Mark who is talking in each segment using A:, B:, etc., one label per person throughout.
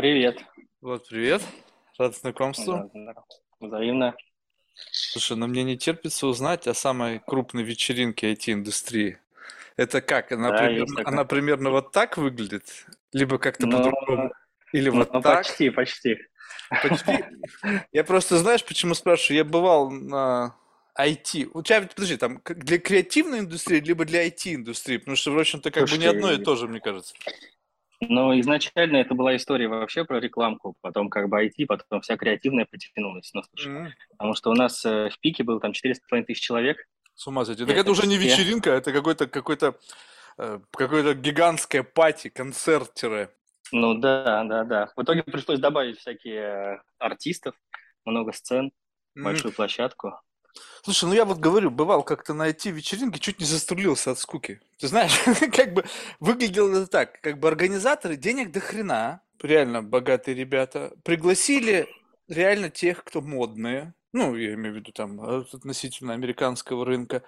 A: Привет.
B: Вот, привет. Рад знакомству.
A: Да. Взаимно.
B: Слушай, ну мне не терпится узнать о самой крупной вечеринке IT-индустрии. Это как? Она,
A: Да,
B: примерно, она примерно вот так выглядит? Либо как-то
A: Ну,
B: по-другому? Или вот
A: ну,
B: так?
A: почти, почти.
B: Почти. Я просто, знаешь, почему спрашиваю? Я бывал на IT. У тебя, подожди, там для креативной индустрии, либо для IT-индустрии? Потому что, в общем-то, как бы не одно и то же, мне кажется.
A: Ну, изначально это была история вообще про рекламку, потом как бы IT, потом вся креативная потянулась. Ну, слушай,
B: М,
A: потому что у нас э, в пике было там четыре с половиной тысяч человек,
B: С ума сойти. Так это
A: это
B: уже не вечеринка, это какой-то какой-то э, какое-то гигантское пати, концерт тире.
A: ну да, да, да. В итоге пришлось добавить всякие э, артистов, много сцен,
B: Мгм.
A: большую площадку.
B: Слушай, ну я вот говорю, бывал как-то на IT-вечеринке, чуть не застрелился от скуки. Ты знаешь, как бы выглядело это так, как бы организаторы денег до хрена, реально богатые ребята, пригласили реально тех, кто модные, ну, я имею в виду там э, относительно американского рынка,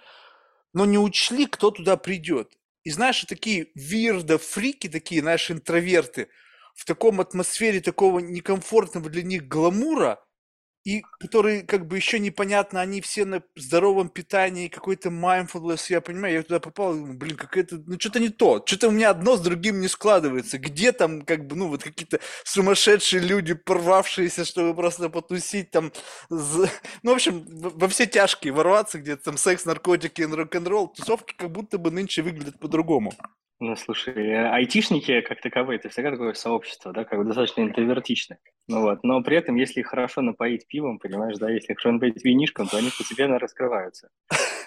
B: но не учли, кто туда придет. И знаешь, такие вирдо фрики, такие, знаешь, интроверты, в таком атмосфере такого некомфортного для них гламура, и которые, как бы, еще непонятно, они все на здоровом питании, какой-то mindfulness, я понимаю, я туда попал, блин, какое-то, ну, что-то не то, что-то у меня одно с другим не складывается, где там, как бы, ну, вот какие-то сумасшедшие люди, порвавшиеся, чтобы просто потусить там, ну, в общем, во все тяжкие ворваться, где-то там секс, наркотики, рок-н-ролл, тусовки как будто бы нынче выглядят по-другому.
A: Ну, слушай, айтишники как таковые, это всегда такое сообщество, да, как бы достаточно интровертичное. Ну вот, но при этом, если их хорошо напоить пивом, понимаешь, да, если их хорошо напоить винишком, то они постепенно раскрываются.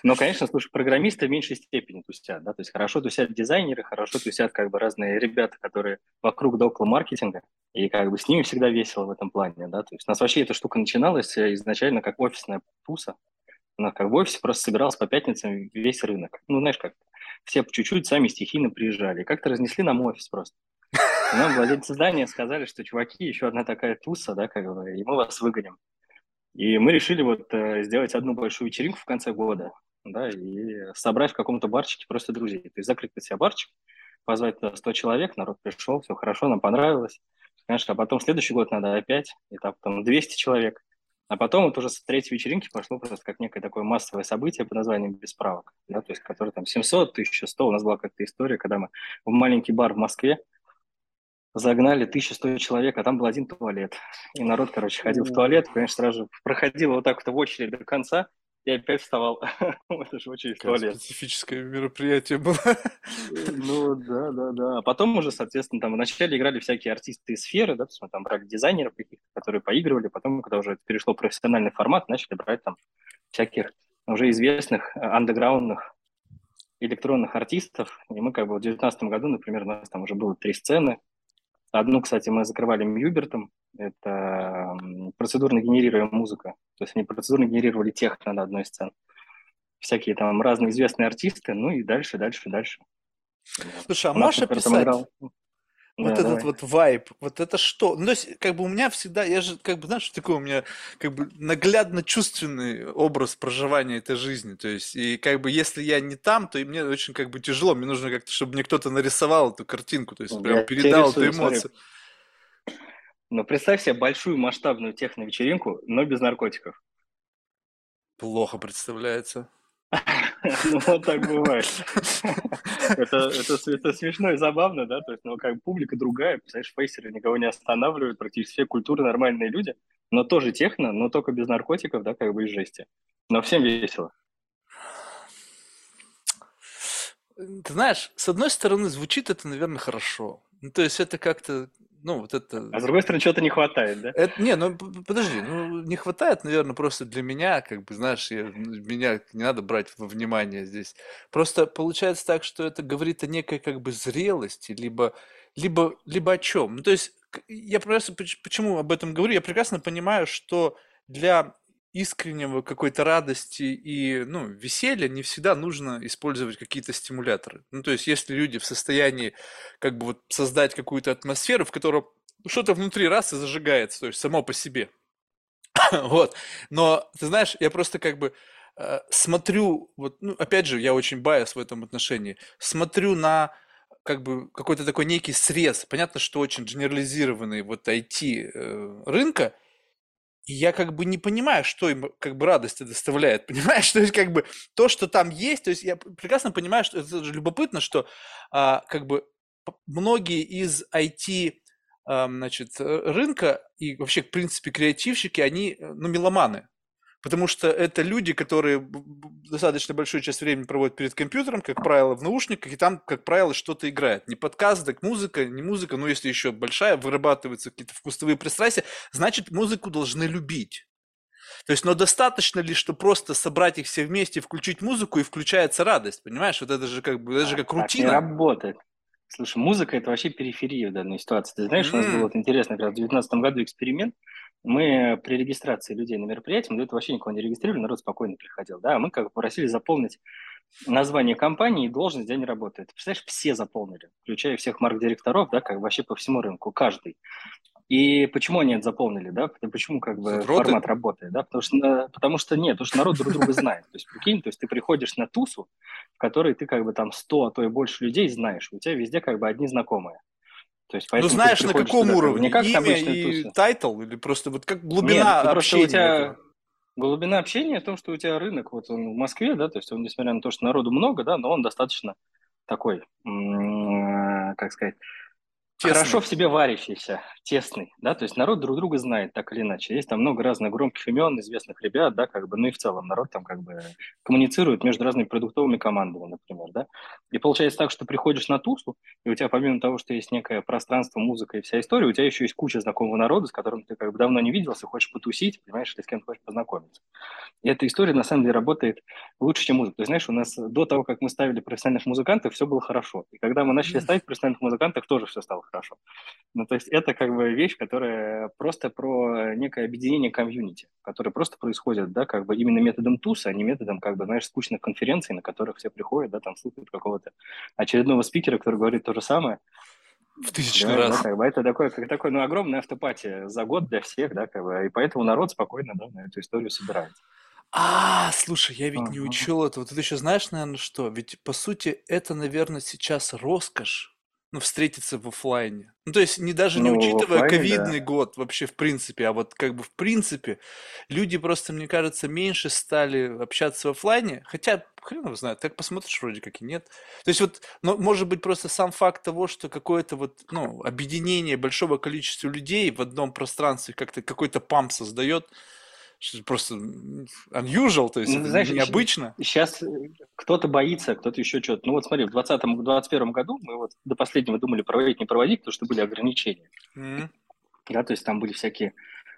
A: Но, конечно, слушай, программисты в меньшей степени тусят, да, то есть хорошо тусят дизайнеры, хорошо тусят как бы разные ребята, которые вокруг да около маркетинга, и как бы с ними всегда весело в этом плане, да, то есть у нас вообще эта штука начиналась э, изначально как офисная туса, нас как в офисе просто собирался по пятницам весь рынок. Ну, знаешь, как все по чуть-чуть сами стихийно приезжали. Как-то разнесли нам офис просто. И нам владельцы здания сказали, что, чуваки, еще одна такая туса, да, как бы, и мы вас выгоним. И мы решили вот э, сделать одну большую вечеринку в конце года, да, и собрать в каком-то барчике просто друзей. То есть закрыть на себя барчик, позвать туда 100 человек, народ пришел, все хорошо, нам понравилось. Конечно, а потом следующий год надо опять, и там потом 200 человек. А потом вот уже с третьей вечеринки пошло просто как некое такое массовое событие под названием «Без справок», да, то есть которое там 700, 1100. У нас была как-то история, когда мы в маленький бар в Москве загнали 1100 человек, а там был один туалет. И народ, короче, ходил в туалет, конечно, сразу же проходил вот так вот в очередь до конца, и опять вставал в эту же
B: Какое
A: туалет.
B: специфическое мероприятие было.
A: Ну, да, да, да. Потом уже, соответственно, там вначале играли всякие артисты из сферы, да, то есть мы там брали дизайнеров каких-то, которые поигрывали, потом, когда уже это перешло в профессиональный формат, начали брать там всяких уже известных, э, андеграундных электронных артистов. И мы как бы в 2019 году, например, у нас там уже было три сцены. Одну, кстати, мы закрывали Мьюбертом. Это процедурно генерируемая музыка. То есть они процедурно генерировали техно на одной сцене. Всякие там разные известные артисты, ну и дальше, дальше, дальше.
B: Слушай, а
A: там
B: описать
A: играл...
B: вот
A: Да,
B: этот
A: давай.
B: вот вайб, вот это что? Ну, то есть, как бы у меня всегда, я же, как бы, знаешь, такой у меня, как бы, наглядно чувственный образ проживания этой жизни, то есть, и, как бы, если я не там, то и мне очень, как бы, тяжело, мне нужно как-то, чтобы мне кто-то нарисовал эту картинку, то есть, прям
A: Я тебе
B: передал эту
A: рисую, смотри.
B: эмоцию.
A: Но представь себе большую масштабную техно-вечеринку, но без наркотиков.
B: Плохо представляется.
A: Ну, вот так бывает. Это, это, это смешно и забавно, да, то есть, ну, как публика другая, представляешь, фейсеры никого не останавливают, практически все культуры нормальные люди, но тоже техно, но только без наркотиков, да, как бы и жести. Но всем весело.
B: Ты знаешь, с одной стороны, звучит это, наверное, хорошо. Ну, то есть, это как-то, ну, вот это
A: А с другой стороны, чего-то не хватает, да?
B: Это, не, ну подожди, ну не хватает, наверное, просто для меня, как бы, знаешь, я- меня не надо брать во внимание здесь. Просто получается так, что это говорит о некой как бы зрелости, либо, либо, либо о чем. Ну, то есть я просто поч- почему об этом говорю? Я прекрасно понимаю, что для искреннего какой-то радости и, ну, веселья не всегда нужно использовать какие-то стимуляторы. Ну, то есть если люди в состоянии как бы вот создать какую-то атмосферу, в которой что-то внутри раз и зажигается, то есть само по себе. Вот. Но, ты знаешь, я просто как бы э, смотрю, вот, ну, опять же, я очень байс в этом отношении, смотрю на как бы какой-то такой некий срез. Понятно, что очень генерализированный вот IT э, рынка, и я как бы не понимаю, что им как бы радости доставляет, понимаешь? То есть как бы то, что там есть, то есть я прекрасно понимаю, что это же любопытно, что а, как бы многие из IT а, значит, рынка и вообще, в принципе, креативщики, они, э, ну, меломаны. Потому что это люди, которые достаточно большую часть времени проводят перед компьютером, как правило, в наушниках, и там, как правило, что-то играет. Не подкаст, так музыка, не музыка, но если еще большая, вырабатываются какие-то вкусовые пристрастия, значит, музыку должны любить. То есть, но достаточно ли, что просто собрать их все вместе, включить музыку, и включается радость, понимаешь? Вот это же как бы, это же как рутина.
A: Так не работает. Слушай, музыка – это вообще периферия в данной ситуации. Ты знаешь, mm-hmm. у нас был вот интересный, как раз в 2019 году эксперимент, мы при регистрации людей на мероприятии, мы до этого вообще никого не регистрировали, народ спокойно приходил, да, мы как бы попросили заполнить название компании и должность, где они работают. Представляешь, все заполнили, включая всех марк-директоров, да, как вообще по всему рынку, каждый. И почему они это заполнили, да? Почему как бы Затроты? формат работает, да? Потому что, потому что нет, потому что народ друг друга знает. То есть, прикинь, то есть ты приходишь на тусу, в которой ты как бы там 100, а то и больше людей знаешь, у тебя везде как бы одни знакомые.
B: То есть, ну, знаешь, на каком туда, уровне? Не как Имя и тусы. title? Или просто вот как глубина
A: Нет,
B: общения?
A: Просто у тебя... Этого? Глубина общения в том, что у тебя рынок, вот он в Москве, да, то есть он, несмотря на то, что народу много, да, но он достаточно такой, как сказать, Тесный. Хорошо в себе варящийся, тесный, да, то есть народ друг друга знает так или иначе. Есть там много разных громких имен, известных ребят, да, как бы, ну и в целом народ там как бы коммуницирует между разными продуктовыми командами, например, да. И получается так, что приходишь на тусу, и у тебя помимо того, что есть некое пространство, музыка и вся история, у тебя еще есть куча знакомого народа, с которым ты как бы давно не виделся, хочешь потусить, понимаешь, или с кем-то хочешь познакомиться. И эта история на самом деле работает лучше, чем музыка. То есть, знаешь, у нас до того, как мы ставили профессиональных музыкантов, все было хорошо. И когда мы начали ставить профессиональных музыкантов, тоже все стало хорошо. Ну, то есть это как бы вещь, которая просто про некое объединение комьюнити, которое просто происходит, да, как бы именно методом туса, а не методом, как бы, знаешь, скучных конференций, на которых все приходят, да, там слушают какого-то очередного спикера, который говорит то же самое.
B: В тысячный да, раз.
A: Да, как бы это такое, как такое, ну, огромная автопатия за год для всех, да, как бы, и поэтому народ спокойно, да, на эту историю собирается.
B: А, слушай, я ведь uh-huh. не учел этого. Ты еще знаешь, наверное, что? Ведь, по сути, это, наверное, сейчас роскошь ну, встретиться в офлайне. Ну, то есть, не даже не ну, учитывая ковидный да. год вообще в принципе, а вот как бы в принципе, люди просто, мне кажется, меньше стали общаться в офлайне, хотя хрен его знает, так посмотришь, вроде как и нет. То есть вот, ну, может быть, просто сам факт того, что какое-то вот, ну, объединение большого количества людей в одном пространстве как-то какой-то памп создает, просто unusual, то есть ну, знаешь, необычно.
A: Сейчас э, кто-то боится, кто-то еще что-то. Ну вот смотри, в 2020-2021 году мы вот до последнего думали проводить, не проводить, потому что были ограничения. Mm-hmm. Да, то есть там были всякие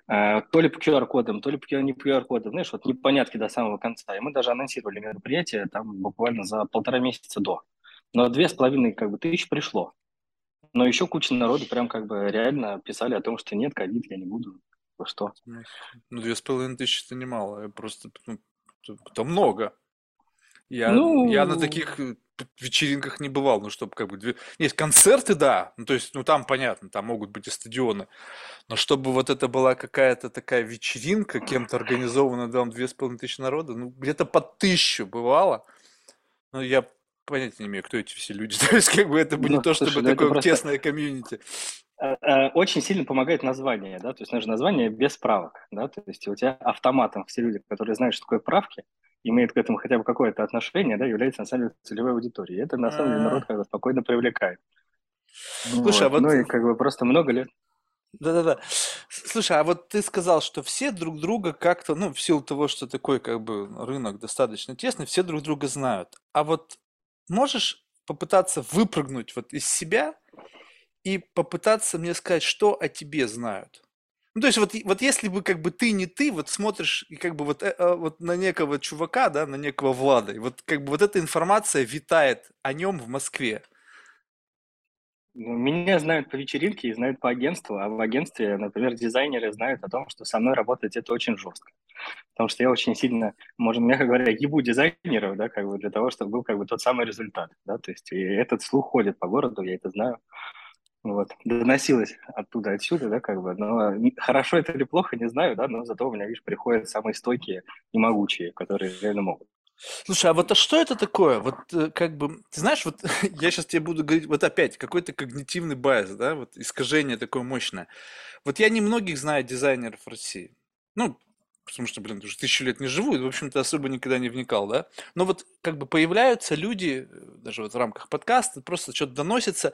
A: э, то ли по QR-кодам, то ли по не по QR-кодам, знаешь, вот непонятки до самого конца. И мы даже анонсировали мероприятие там буквально за полтора месяца до. Но две с половиной как бы тысяч пришло. Но еще куча народу прям как бы реально писали о том, что нет, ковид, я не буду. Что?
B: Ну, две с половиной тысячи это немало. Я просто, ну, это много. Я,
A: ну...
B: я на таких э, вечеринках не бывал, ну, чтобы как бы... Две... Есть концерты, да, ну, то есть, ну, там понятно, там могут быть и стадионы, но чтобы вот это была какая-то такая вечеринка, кем-то организованная, там, две с половиной тысячи народа, ну, где-то по тысячу бывало, ну, я понятия не имею, кто эти все люди, то есть, как бы, это бы ну, не то, слушай, чтобы ну, такое просто... тесное комьюнити.
A: Э, э, очень сильно помогает название, да, то есть нужно название без правок, да, то есть у тебя автоматом все люди, которые знают, что такое правки, имеют к этому хотя бы какое-то отношение, да, являются на самом деле целевой аудиторией. Это на самом деле народ как бы спокойно привлекает. Слушай, а вот... а вот... Ну и как бы просто много лет.
B: Да-да-да. Слушай, а вот ты сказал, что все друг друга как-то, ну, в силу того, что такой как бы рынок достаточно тесный, все друг друга знают. А вот можешь попытаться выпрыгнуть вот из себя и попытаться мне сказать, что о тебе знают. Ну, то есть вот, вот если бы как бы ты не ты, вот смотришь и как бы вот, э, э, вот на некого чувака, да, на некого Влада, и вот как бы вот эта информация витает о нем в Москве.
A: Ну, меня знают по вечеринке и знают по агентству, а в агентстве, например, дизайнеры знают о том, что со мной работать это очень жестко. Потому что я очень сильно, можно мягко говоря, ебу дизайнеров, да, как бы для того, чтобы был как бы тот самый результат, да, то есть и этот слух ходит по городу, я это знаю. Вот. Доносилось оттуда, отсюда, да, как бы. Но хорошо это или плохо, не знаю, да, но зато у меня, видишь, приходят самые стойкие и могучие, которые реально могут.
B: Слушай, а вот а что это такое? Вот э, как бы, ты знаешь, вот я сейчас тебе буду говорить, вот опять какой-то когнитивный байс, да, вот искажение такое мощное. Вот я немногих знаю дизайнеров России. Ну, потому что, блин, уже тысячу лет не живу, и, в общем-то, особо никогда не вникал, да. Но вот как бы появляются люди, э, даже вот в рамках подкаста, просто что-то доносится,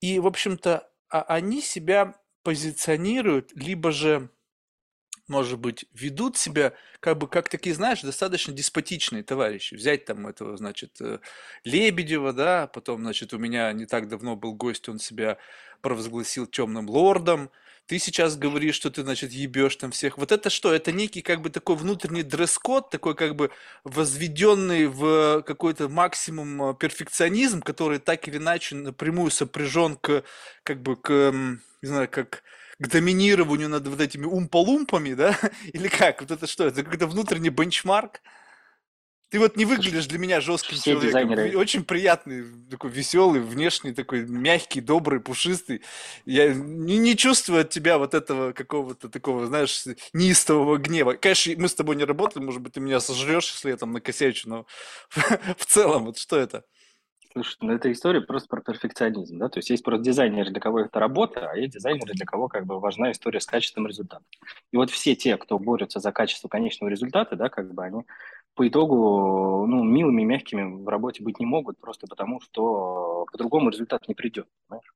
B: и, в общем-то, а они себя позиционируют, либо же может быть, ведут себя как бы как такие, знаешь, достаточно деспотичные товарищи. Взять там этого, значит, э, Лебедева, да, потом, значит, у меня не так давно был гость, он себя провозгласил темным лордом. Ты сейчас говоришь, что ты, значит, ебешь там всех. Вот это что? Это некий как бы такой внутренний дресс-код, такой как бы возведенный в какой-то максимум э, перфекционизм, который так или иначе напрямую сопряжен к, как бы, к, не знаю, как к доминированию над вот этими умполумпами, да? Или как? Вот это что? Это какой-то внутренний бенчмарк? Ты вот не выглядишь для меня жестким
A: Все
B: человеком.
A: дизайнеры.
B: Очень приятный, такой веселый, внешний, такой мягкий, добрый, пушистый. Я не, не чувствую от тебя вот этого какого-то такого, знаешь, неистового гнева. Конечно, мы с тобой не работаем, может быть, ты меня сожрешь, если я там накосячу, но в целом, вот что это?
A: Слушай, ну это история просто про перфекционизм, да, то есть есть просто дизайнеры, для кого это работа, а есть дизайнеры, для кого как бы важна история с качеством результата. И вот все те, кто борются за качество конечного результата, да, как бы они по итогу, ну, милыми и мягкими в работе быть не могут, просто потому что по-другому результат не придет, понимаешь?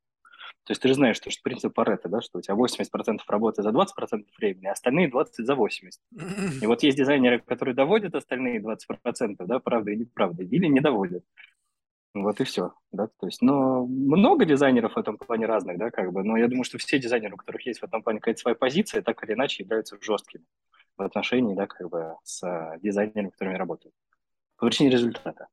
A: То есть ты же знаешь, что, что принцип Паретта, да, что у тебя 80% работы за 20% времени, а остальные 20% за 80%. И вот есть дизайнеры, которые доводят остальные 20%, да, правда и неправда, или не доводят. Вот и все, да, то есть, но много дизайнеров в этом плане разных, да, как бы, но я думаю, что все дизайнеры, у которых есть в этом плане какая-то своя позиция, так или иначе являются жесткими в отношении, да, как бы с э, дизайнерами, которыми работают. По причине результата.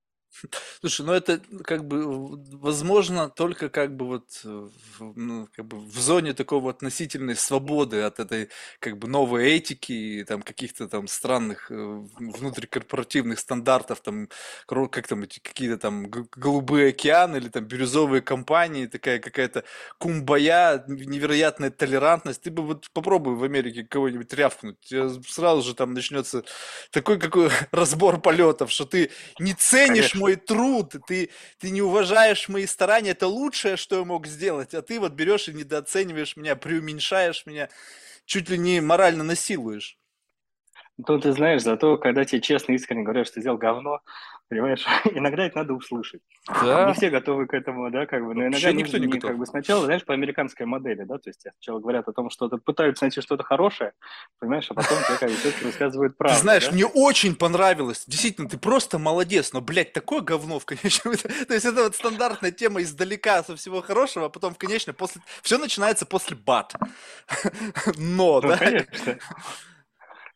B: Слушай, ну это как бы возможно только как бы вот э, в, ну, как бы в зоне такого относительной свободы от этой как бы новой этики и там каких-то там странных э, внутрикорпоративных стандартов, там как там эти какие-то там голубые океаны или там бирюзовые компании, такая какая-то кумбая, невероятная толерантность. Ты бы вот попробуй в Америке кого-нибудь рявкнуть, сразу же там начнется такой какой разбор полетов, что ты не ценишь мой труд, ты, ты не уважаешь мои старания, это лучшее, что я мог сделать, а ты вот берешь и недооцениваешь меня, преуменьшаешь меня, чуть ли не морально насилуешь.
A: Ну, ты знаешь, зато когда тебе честно, искренне говорят, что ты сделал говно, Понимаешь, иногда это надо услышать. Да. Не все готовы к этому, да, как бы, но иногда Вообще никто не готов. как бы сначала, знаешь, по американской модели, да, то есть сначала говорят о том, что пытаются найти что-то хорошее, понимаешь, а потом тебе как бы рассказывают правду.
B: Ты знаешь, да? мне очень понравилось, действительно, ты просто молодец, но, блядь, такое говно в конечном То есть это вот стандартная тема издалека со всего хорошего, а потом в конечном после... Все начинается после бат. Но, ну, да? конечно.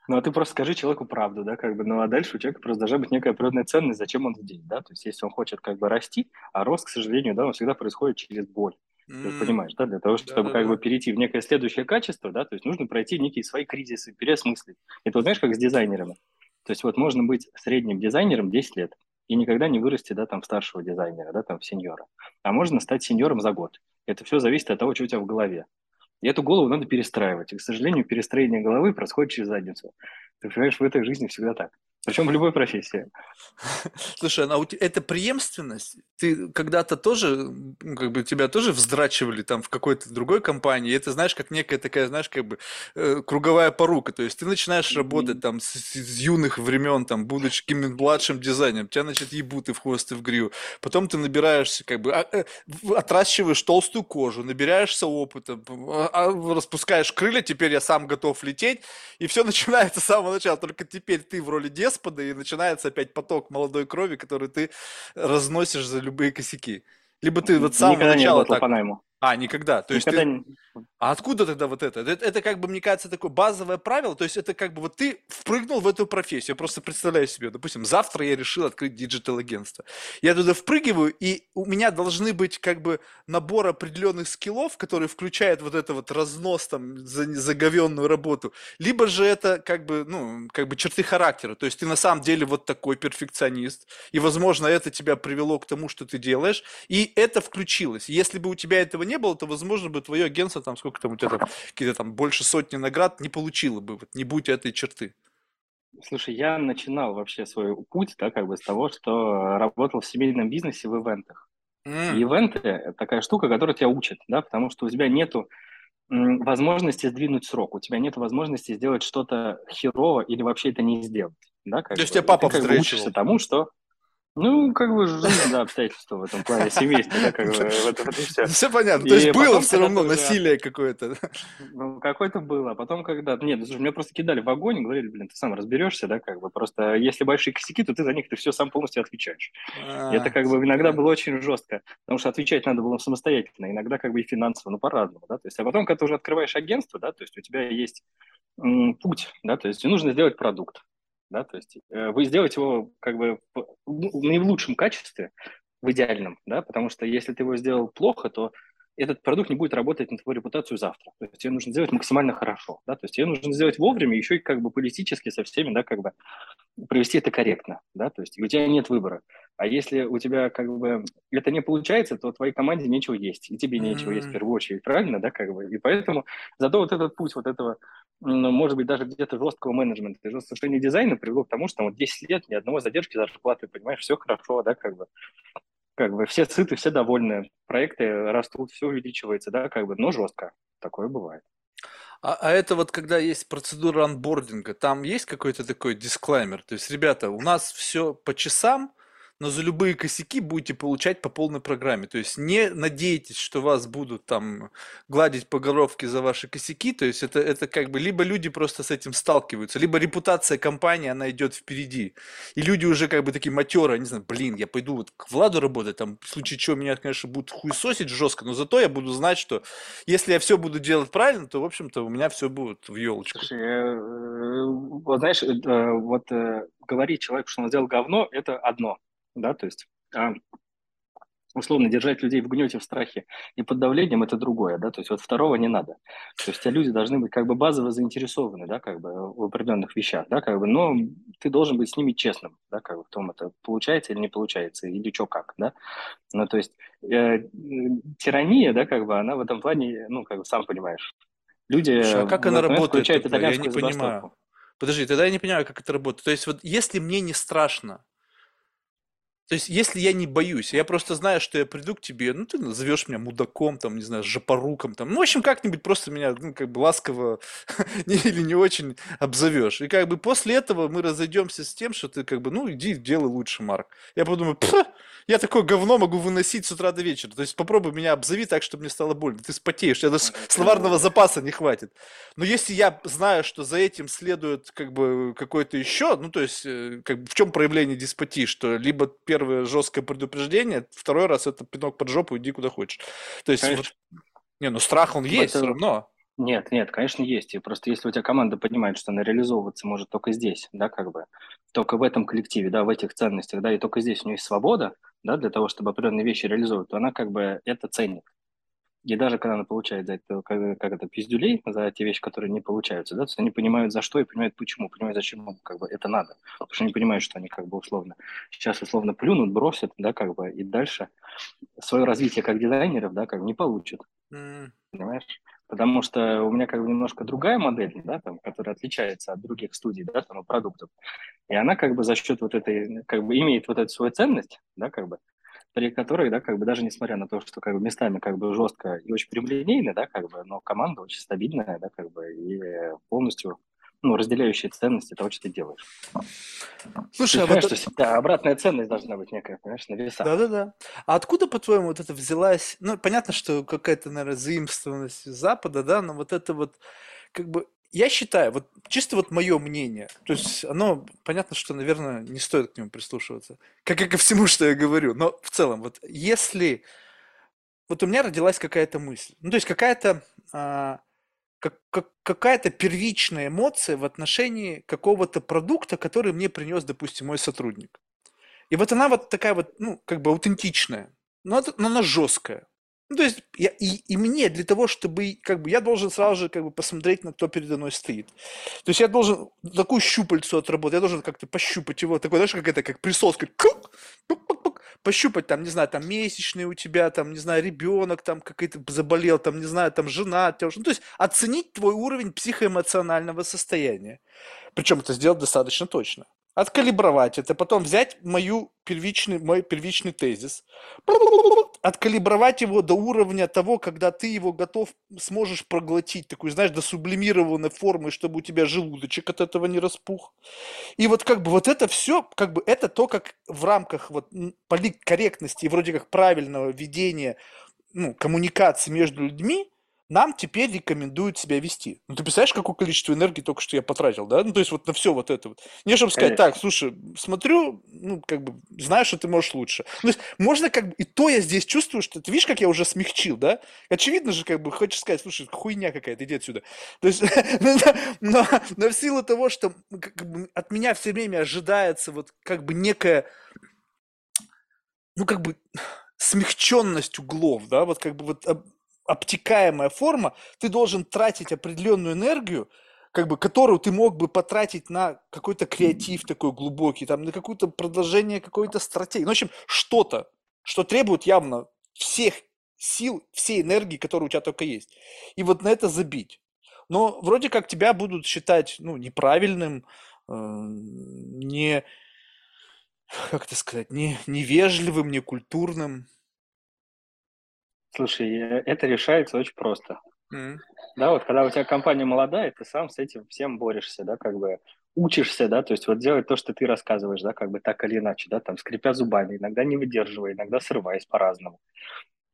A: Ну, а ты просто скажи человеку правду, да, как бы, ну, а дальше у человека просто должна быть некая природная ценность, зачем он здесь, да, то есть если он хочет как бы расти, а рост, к сожалению, да, он всегда происходит через боль. Mm. Ты понимаешь, да, для того, чтобы да, как да. бы перейти в некое следующее качество, да, то есть нужно пройти некие свои кризисы, переосмыслить. Это вот знаешь, как с дизайнерами. То есть вот можно быть средним дизайнером 10 лет и никогда не вырасти, да, там, старшего дизайнера, да, там, сеньора. А можно стать сеньором за год. Это все зависит от того, что у тебя в голове. И эту голову надо перестраивать. И, к сожалению, перестроение головы происходит через задницу. Ты понимаешь, в этой жизни всегда так. Причем в любой профессии.
B: Слушай, а у тебя это преемственность? Ты когда-то тоже, ну, как бы тебя тоже вздрачивали там в какой-то другой компании, и это, знаешь, как некая такая, знаешь, как бы э, круговая порука. То есть ты начинаешь работать там с, с юных времен, там, будучи каким-нибудь младшим дизайнером, тебя, значит, ебут и в хвост и в гриву. Потом ты набираешься, как бы, а, э, отращиваешь толстую кожу, набираешься опыта, а, а, распускаешь крылья, теперь я сам готов лететь, и все начинается с самого начала. Только теперь ты в роли детства деспота, и начинается опять поток молодой крови, который ты разносишь за любые косяки. Либо ты вот с самого
A: Никогда
B: начала
A: не так... по найму.
B: А, никогда. То есть ты... А откуда тогда вот это? это? Это как бы, мне кажется, такое базовое правило. То есть это как бы вот ты впрыгнул в эту профессию. Я просто представляю себе, допустим, завтра я решил открыть digital -агентство. Я туда впрыгиваю, и у меня должны быть как бы набор определенных скиллов, которые включают вот это вот разнос там за за говенную работу. Либо же это как бы, ну, как бы черты характера. То есть ты на самом деле вот такой перфекционист. И, возможно, это тебя привело к тому, что ты делаешь. И это включилось. Если бы у тебя этого не было, то, возможно, бы твое агентство, там, сколько там у тебя там, какие-то там больше сотни наград не получило бы, вот, не будь этой черты.
A: Слушай, я начинал вообще свой путь, да, как бы с того, что работал в семейном бизнесе в ивентах. И ивенты– такая штука, которая тебя учит, да, потому что у тебя нету возможности сдвинуть срок, у тебя нет возможности сделать что-то херово или вообще это не сделать. Да,
B: как То есть тебя папа ты, как бы, учишься
A: тому, что ну, как бы жизнь, да, обстоятельства в этом плане, семейство, да, как бы, вот это все.
B: Все понятно, то есть было все равно насилие какое-то.
A: Ну, какое-то было, а потом, когда, нет, ну, слушай, меня просто кидали в огонь, говорили, блин, ты сам разберешься, да, как бы, просто если большие косяки, то ты за них ты все сам полностью отвечаешь. И это как бы иногда было очень жестко, потому что отвечать надо было самостоятельно, иногда как бы и финансово, ну, по-разному, да, то есть, а потом, когда ты уже открываешь агентство, да, то есть у тебя есть путь, да, то есть нужно сделать продукт, да, то есть э, вы сделаете его как бы в наилучшем качестве, в идеальном, да, потому что если ты его сделал плохо, то этот продукт не будет работать на твою репутацию завтра. То есть ее нужно сделать максимально хорошо, да, то есть ее нужно сделать вовремя, еще и как бы политически со всеми, да, как бы провести это корректно, да, то есть у тебя нет выбора. А если у тебя как бы это не получается, то твоей команде нечего есть, и тебе нечего mm-hmm. есть в первую очередь, правильно, да, как бы, и поэтому зато вот этот путь вот этого, ну, может быть, даже где-то жесткого менеджмента, жесткого дизайна привело к тому, что там вот 10 лет ни одного задержки зарплаты, понимаешь, все хорошо, да, как бы, как бы все сыты, все довольны, проекты растут, все увеличивается, да, как бы, но жестко. Такое бывает.
B: А, а это вот когда есть процедура анбординга, там есть какой-то такой дисклаймер? То есть, ребята, у нас все по часам, но за любые косяки будете получать по полной программе. То есть не надейтесь, что вас будут там гладить по головке за ваши косяки. То есть это, это как бы либо люди просто с этим сталкиваются, либо репутация компании, она идет впереди. И люди уже как бы такие матеры, не знаю, блин, я пойду вот к Владу работать, там в случае чего меня, конечно, будут хуесосить жестко, но зато я буду знать, что если я все буду делать правильно, то, в общем-то, у меня все будет в елочку.
A: Слушай, э, вот знаешь, э, вот э, говорить человеку, что он сделал говно, это одно да, то есть а, условно держать людей в гнете, в страхе и под давлением – это другое, да, то есть вот второго не надо. То есть люди должны быть как бы базово заинтересованы, да, как бы в определенных вещах, да, как бы, но ты должен быть с ними честным, да, как бы в том, это получается или не получается, или что как, да. Ну, то есть э, тирания, да, как бы, она в этом плане, ну, как бы сам понимаешь, люди…
B: Слушай, а как она работает? Я не понимаю. Подожди, тогда я не понимаю, как это работает. То есть вот если мне не страшно, то есть, если я не боюсь, я просто знаю, что я приду к тебе, ну, ты назовешь меня мудаком, там, не знаю, жопоруком, там, ну, в общем, как-нибудь просто меня, ну, как бы ласково или не очень обзовешь. И как бы после этого мы разойдемся с тем, что ты как бы, ну, иди делай лучше, Марк. Я подумаю, я такое говно могу выносить с утра до вечера. То есть попробуй меня обзови так, чтобы мне стало больно. Ты спотеешь, тебя даже словарного запаса не хватит. Но если я знаю, что за этим следует как бы какой-то еще, ну, то есть, э, как бы в чем проявление деспотии, что либо первое жесткое предупреждение, второй раз это пинок под жопу, иди куда хочешь. То есть, вот, не, ну страх он есть это... все равно.
A: Нет, нет, конечно, есть. И просто если у тебя команда понимает, что она реализовываться может только здесь, да, как бы, только в этом коллективе, да, в этих ценностях, да, и только здесь у нее есть свобода, да, для того, чтобы определенные вещи реализовывать, то она как бы это ценит. И даже когда она получает за это, как, как это, пиздюлей, за те вещи, которые не получаются, да, то есть они понимают за что и понимают почему, понимают, зачем им как бы это надо. Потому что они понимают, что они как бы условно, сейчас условно плюнут, бросят, да, как бы, и дальше свое развитие как дизайнеров, да, как бы не получат. Mm. Понимаешь? Потому что у меня как бы немножко другая модель, да, там, которая отличается от других студий, да, там, и продуктов. И она как бы за счет вот этой, как бы имеет вот эту свою ценность, да, как бы, при которой, да, как бы даже несмотря на то, что как бы местами как бы жестко и очень прямолинейно, да, как бы, но команда очень стабильная, да, как бы, и полностью ну, разделяющие ценности того, что ты делаешь. Слушай, ты а вот... что всегда обратная ценность должна быть некая, понимаешь, на весах.
B: Да-да-да. А откуда, по-твоему, вот это взялась? Ну, понятно, что какая-то, наверное, заимствованность Запада, да, но вот это вот, как бы, я считаю, вот чисто вот мое мнение, то есть оно, понятно, что, наверное, не стоит к нему прислушиваться, как и ко всему, что я говорю, но в целом, вот если, вот у меня родилась какая-то мысль, ну, то есть какая-то, а, как, как, какая-то первичная эмоция в отношении какого-то продукта, который мне принес, допустим, мой сотрудник. И вот она вот такая вот, ну, как бы аутентичная, но, но она жесткая. Ну, то есть, я, и, и мне для того, чтобы, как бы, я должен сразу же, как бы, посмотреть, на кто передо мной стоит. То есть, я должен такую щупальцу отработать, я должен как-то пощупать его, такой, знаешь, как это, как присоска, пощупать, там, не знаю, там месячные у тебя, там, не знаю, ребенок там какой-то заболел, там, не знаю, там жена, тебя ну, то есть оценить твой уровень психоэмоционального состояния. Причем это сделать достаточно точно откалибровать это, потом взять мою первичный, мой первичный тезис, откалибровать его до уровня того, когда ты его готов, сможешь проглотить, такой, знаешь, до сублимированной формы, чтобы у тебя желудочек от этого не распух. И вот как бы вот это все, как бы это то, как в рамках вот политкорректности и вроде как правильного ведения ну, коммуникации между людьми, нам теперь рекомендуют себя вести. Ну, ты представляешь, какое количество энергии только что я потратил, да? Ну, то есть вот на все вот это вот. Не чтобы сказать, Конечно. так, слушай, смотрю, ну, как бы, знаешь, что ты можешь лучше. Ну, то есть можно как бы, и то я здесь чувствую, что, ты видишь, как я уже смягчил, да? Очевидно же, как бы, хочешь сказать, слушай, хуйня какая-то, иди отсюда. То есть, но, но в силу того, что как бы, от меня все время ожидается вот как бы некая, ну, как бы, смягченность углов, да, вот как бы вот обтекаемая форма, ты должен тратить определенную энергию, как бы, которую ты мог бы потратить на какой-то креатив такой глубокий, там, на какое-то продолжение какой-то стратегии. Ну, в общем, что-то, что требует явно всех сил, всей энергии, которая у тебя только есть. И вот на это забить. Но вроде как тебя будут считать, ну, неправильным, э, не, как это сказать, не, невежливым, некультурным.
A: Слушай, э, это решается очень просто. Mm. Да, вот когда у тебя компания молодая, ты сам с этим всем борешься, да, как бы учишься, да, то есть вот делать то, что ты рассказываешь, да, как бы так или иначе, да, там, скрипя зубами, иногда не выдерживая, иногда срываясь по-разному.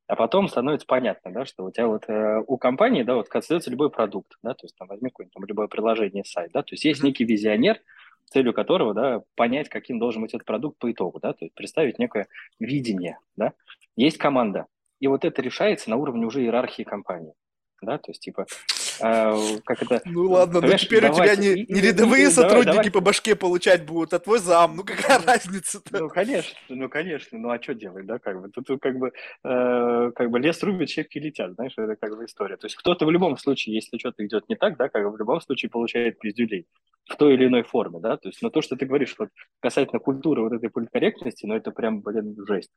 A: А потом становится понятно, да, что у тебя вот э, у компании, да, вот создается любой продукт, да, то есть там возьми какое-нибудь там любое приложение, сайт, да, то есть есть некий визионер, целью которого, да, понять, каким должен быть этот продукт по итогу, да, то есть представить некое видение, да. Есть команда, и вот это решается на уровне уже иерархии компании. Да, то есть, типа, э, как это...
B: Ну ладно, но теперь у тебя не, не рядовые и, сотрудники давай, давай. по башке получать будут, а твой зам, ну какая разница-то?
A: Ну, конечно, ну, конечно, ну а что делать, да, как бы, тут как бы, э, как бы лес рубит, щепки летят, знаешь, это как бы история. То есть кто-то в любом случае, если что-то идет не так, да, как бы в любом случае получает пиздюлей в той или иной форме, да, то есть, но то, что ты говоришь, вот касательно культуры вот этой политкорректности, ну это прям, блин, жесть.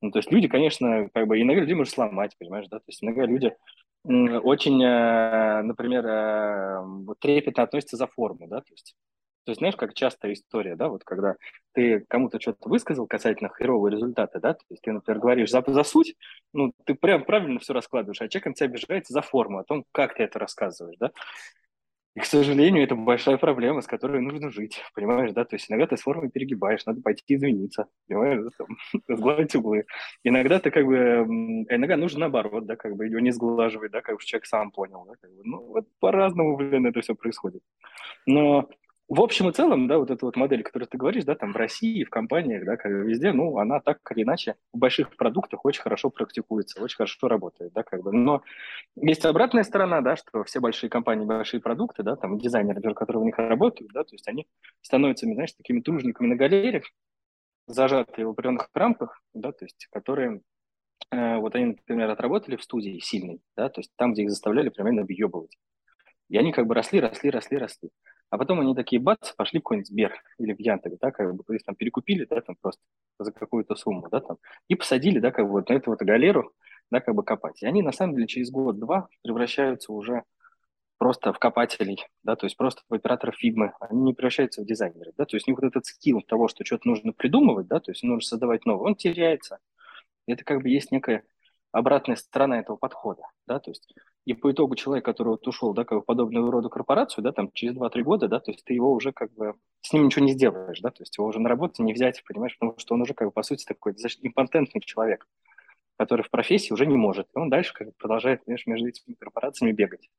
A: Ну, то есть люди, конечно, как бы иногда людей можно сломать, понимаешь, да, то есть иногда люди очень, э, например, э, трепетно относятся за форму, да, то есть то есть, знаешь, как частая история, да, вот когда ты кому-то что-то высказал касательно херового результата, да, то есть ты, например, говоришь за, за суть, ну, ты прям правильно все раскладываешь, а человек на тебя обижается за форму, о том, как ты это рассказываешь, да. И, к сожалению, это большая проблема, с которой нужно жить, понимаешь, да? То есть иногда ты с формой перегибаешь, надо пойти извиниться, понимаешь, да? Там, сгладить углы. Иногда ты как бы, иногда нужно наоборот, да, как бы ее не сглаживать, да, как бы человек сам понял, да, как бы, ну, вот по-разному, блин, это все происходит. Но в общем и целом, да, вот эта вот модель, которую ты говоришь, да, там в России, в компаниях, да, как везде, ну, она так или иначе в больших продуктах очень хорошо практикуется, очень хорошо работает, да, как бы. Но есть обратная сторона, да, что все большие компании, большие продукты, да, там дизайнеры, которые в них работают, да, то есть они становятся, знаешь, такими тружниками на галерее, зажатые в определенных рамках, да, то есть которые э, вот они, например, отработали в студии сильной, да, то есть там, где их заставляли примерно въебывать. И они как бы росли, росли, росли, росли. А потом они такие, бац, пошли в какой-нибудь Сбер или в Яндекс, да, как бы, то есть там перекупили, да, там просто за какую-то сумму, да, там, и посадили, да, как бы вот на эту вот галеру, да, как бы копать. И они, на самом деле, через год-два превращаются уже просто в копателей, да, то есть просто в операторов фигмы, они не превращаются в дизайнеры, да, то есть у них вот этот скилл того, что что-то нужно придумывать, да, то есть нужно создавать новое, он теряется. Это как бы есть некая обратная сторона этого подхода, да, то есть и по итогу человек, который вот ушел, да, как бы подобного рода корпорацию, да, там через 2-3 года, да, то есть ты его уже как бы, с ним ничего не сделаешь, да, то есть его уже на работу не взять, понимаешь, потому что он уже как бы по сути такой импотентный человек, который в профессии уже не может, и он дальше как бы продолжает, понимаешь, между этими корпорациями бегать.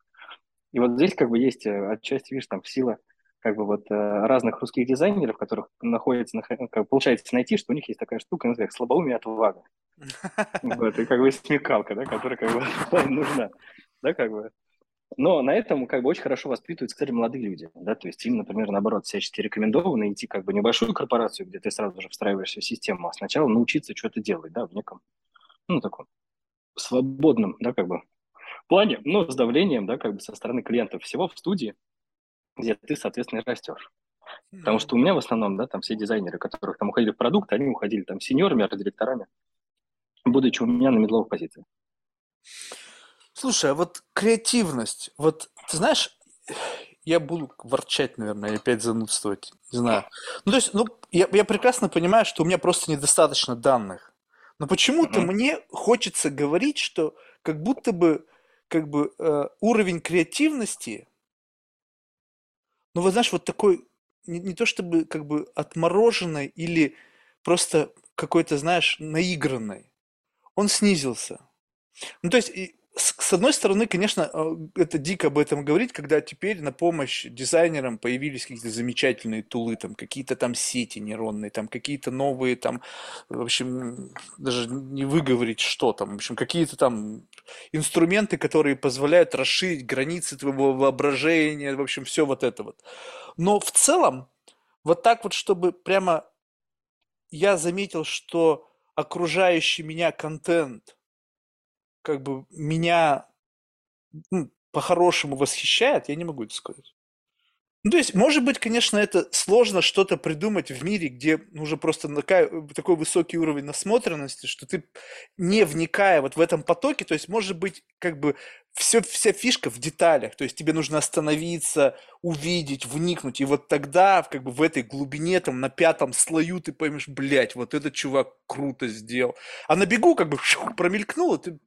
A: И вот здесь как бы есть э, отчасти, видишь, там сила как бы вот э, разных русских дизайнеров, которых находится, как получается найти, что у них есть такая штука, называется слабоумие отвага. Вот, и как бы смекалка, да, которая как бы нужна, да, как бы. Но на этом как бы очень хорошо воспитываются, кстати, молодые люди, да, то есть им, например, наоборот, всячески рекомендовано идти как бы небольшую корпорацию, где ты сразу же встраиваешься в систему, а сначала научиться что-то делать, да, в неком, ну, таком свободном, да, как бы плане, ну, с давлением, да, как бы со стороны клиентов всего в студии, где ты, соответственно, растешь. Потому что у меня в основном, да, там все дизайнеры, которых там уходили в продукт, они уходили там сеньорами, арт-директорами, будучи у меня на медловых позициях.
B: Слушай, а вот креативность, вот ты знаешь, я буду ворчать, наверное, и опять занудствовать, не знаю. Ну, то есть, ну, я, я прекрасно понимаю, что у меня просто недостаточно данных. Но почему-то mm-hmm. мне хочется говорить, что как будто бы, как бы э, уровень креативности, ну, вот знаешь, вот такой, не, не то чтобы как бы отмороженный или просто какой-то, знаешь, наигранный, он снизился. Ну, то есть, с одной стороны, конечно, э, это дико об этом говорить, когда теперь на помощь дизайнерам появились какие-то замечательные тулы, там какие-то там сети нейронные, там какие-то новые, там, в общем, даже не выговорить, что там, в общем, какие-то там инструменты, которые позволяют расширить границы твоего воображения, в общем, все вот это вот. Но в целом, вот так вот, чтобы прямо я заметил, что окружающий меня контент – как бы меня ну, по-хорошему восхищает, я не могу это сказать. Ну, то есть, может быть, конечно, это сложно что-то придумать в мире, где уже просто такая, такой высокий уровень насмотренности, что ты, не вникая вот в этом потоке, то есть, может быть, как бы все, вся фишка в деталях, то есть тебе нужно остановиться, увидеть, вникнуть, и вот тогда, как бы в этой глубине, там, на пятом слою ты поймешь, блядь, вот этот чувак круто сделал. А на бегу как бы шух, промелькнуло, ты,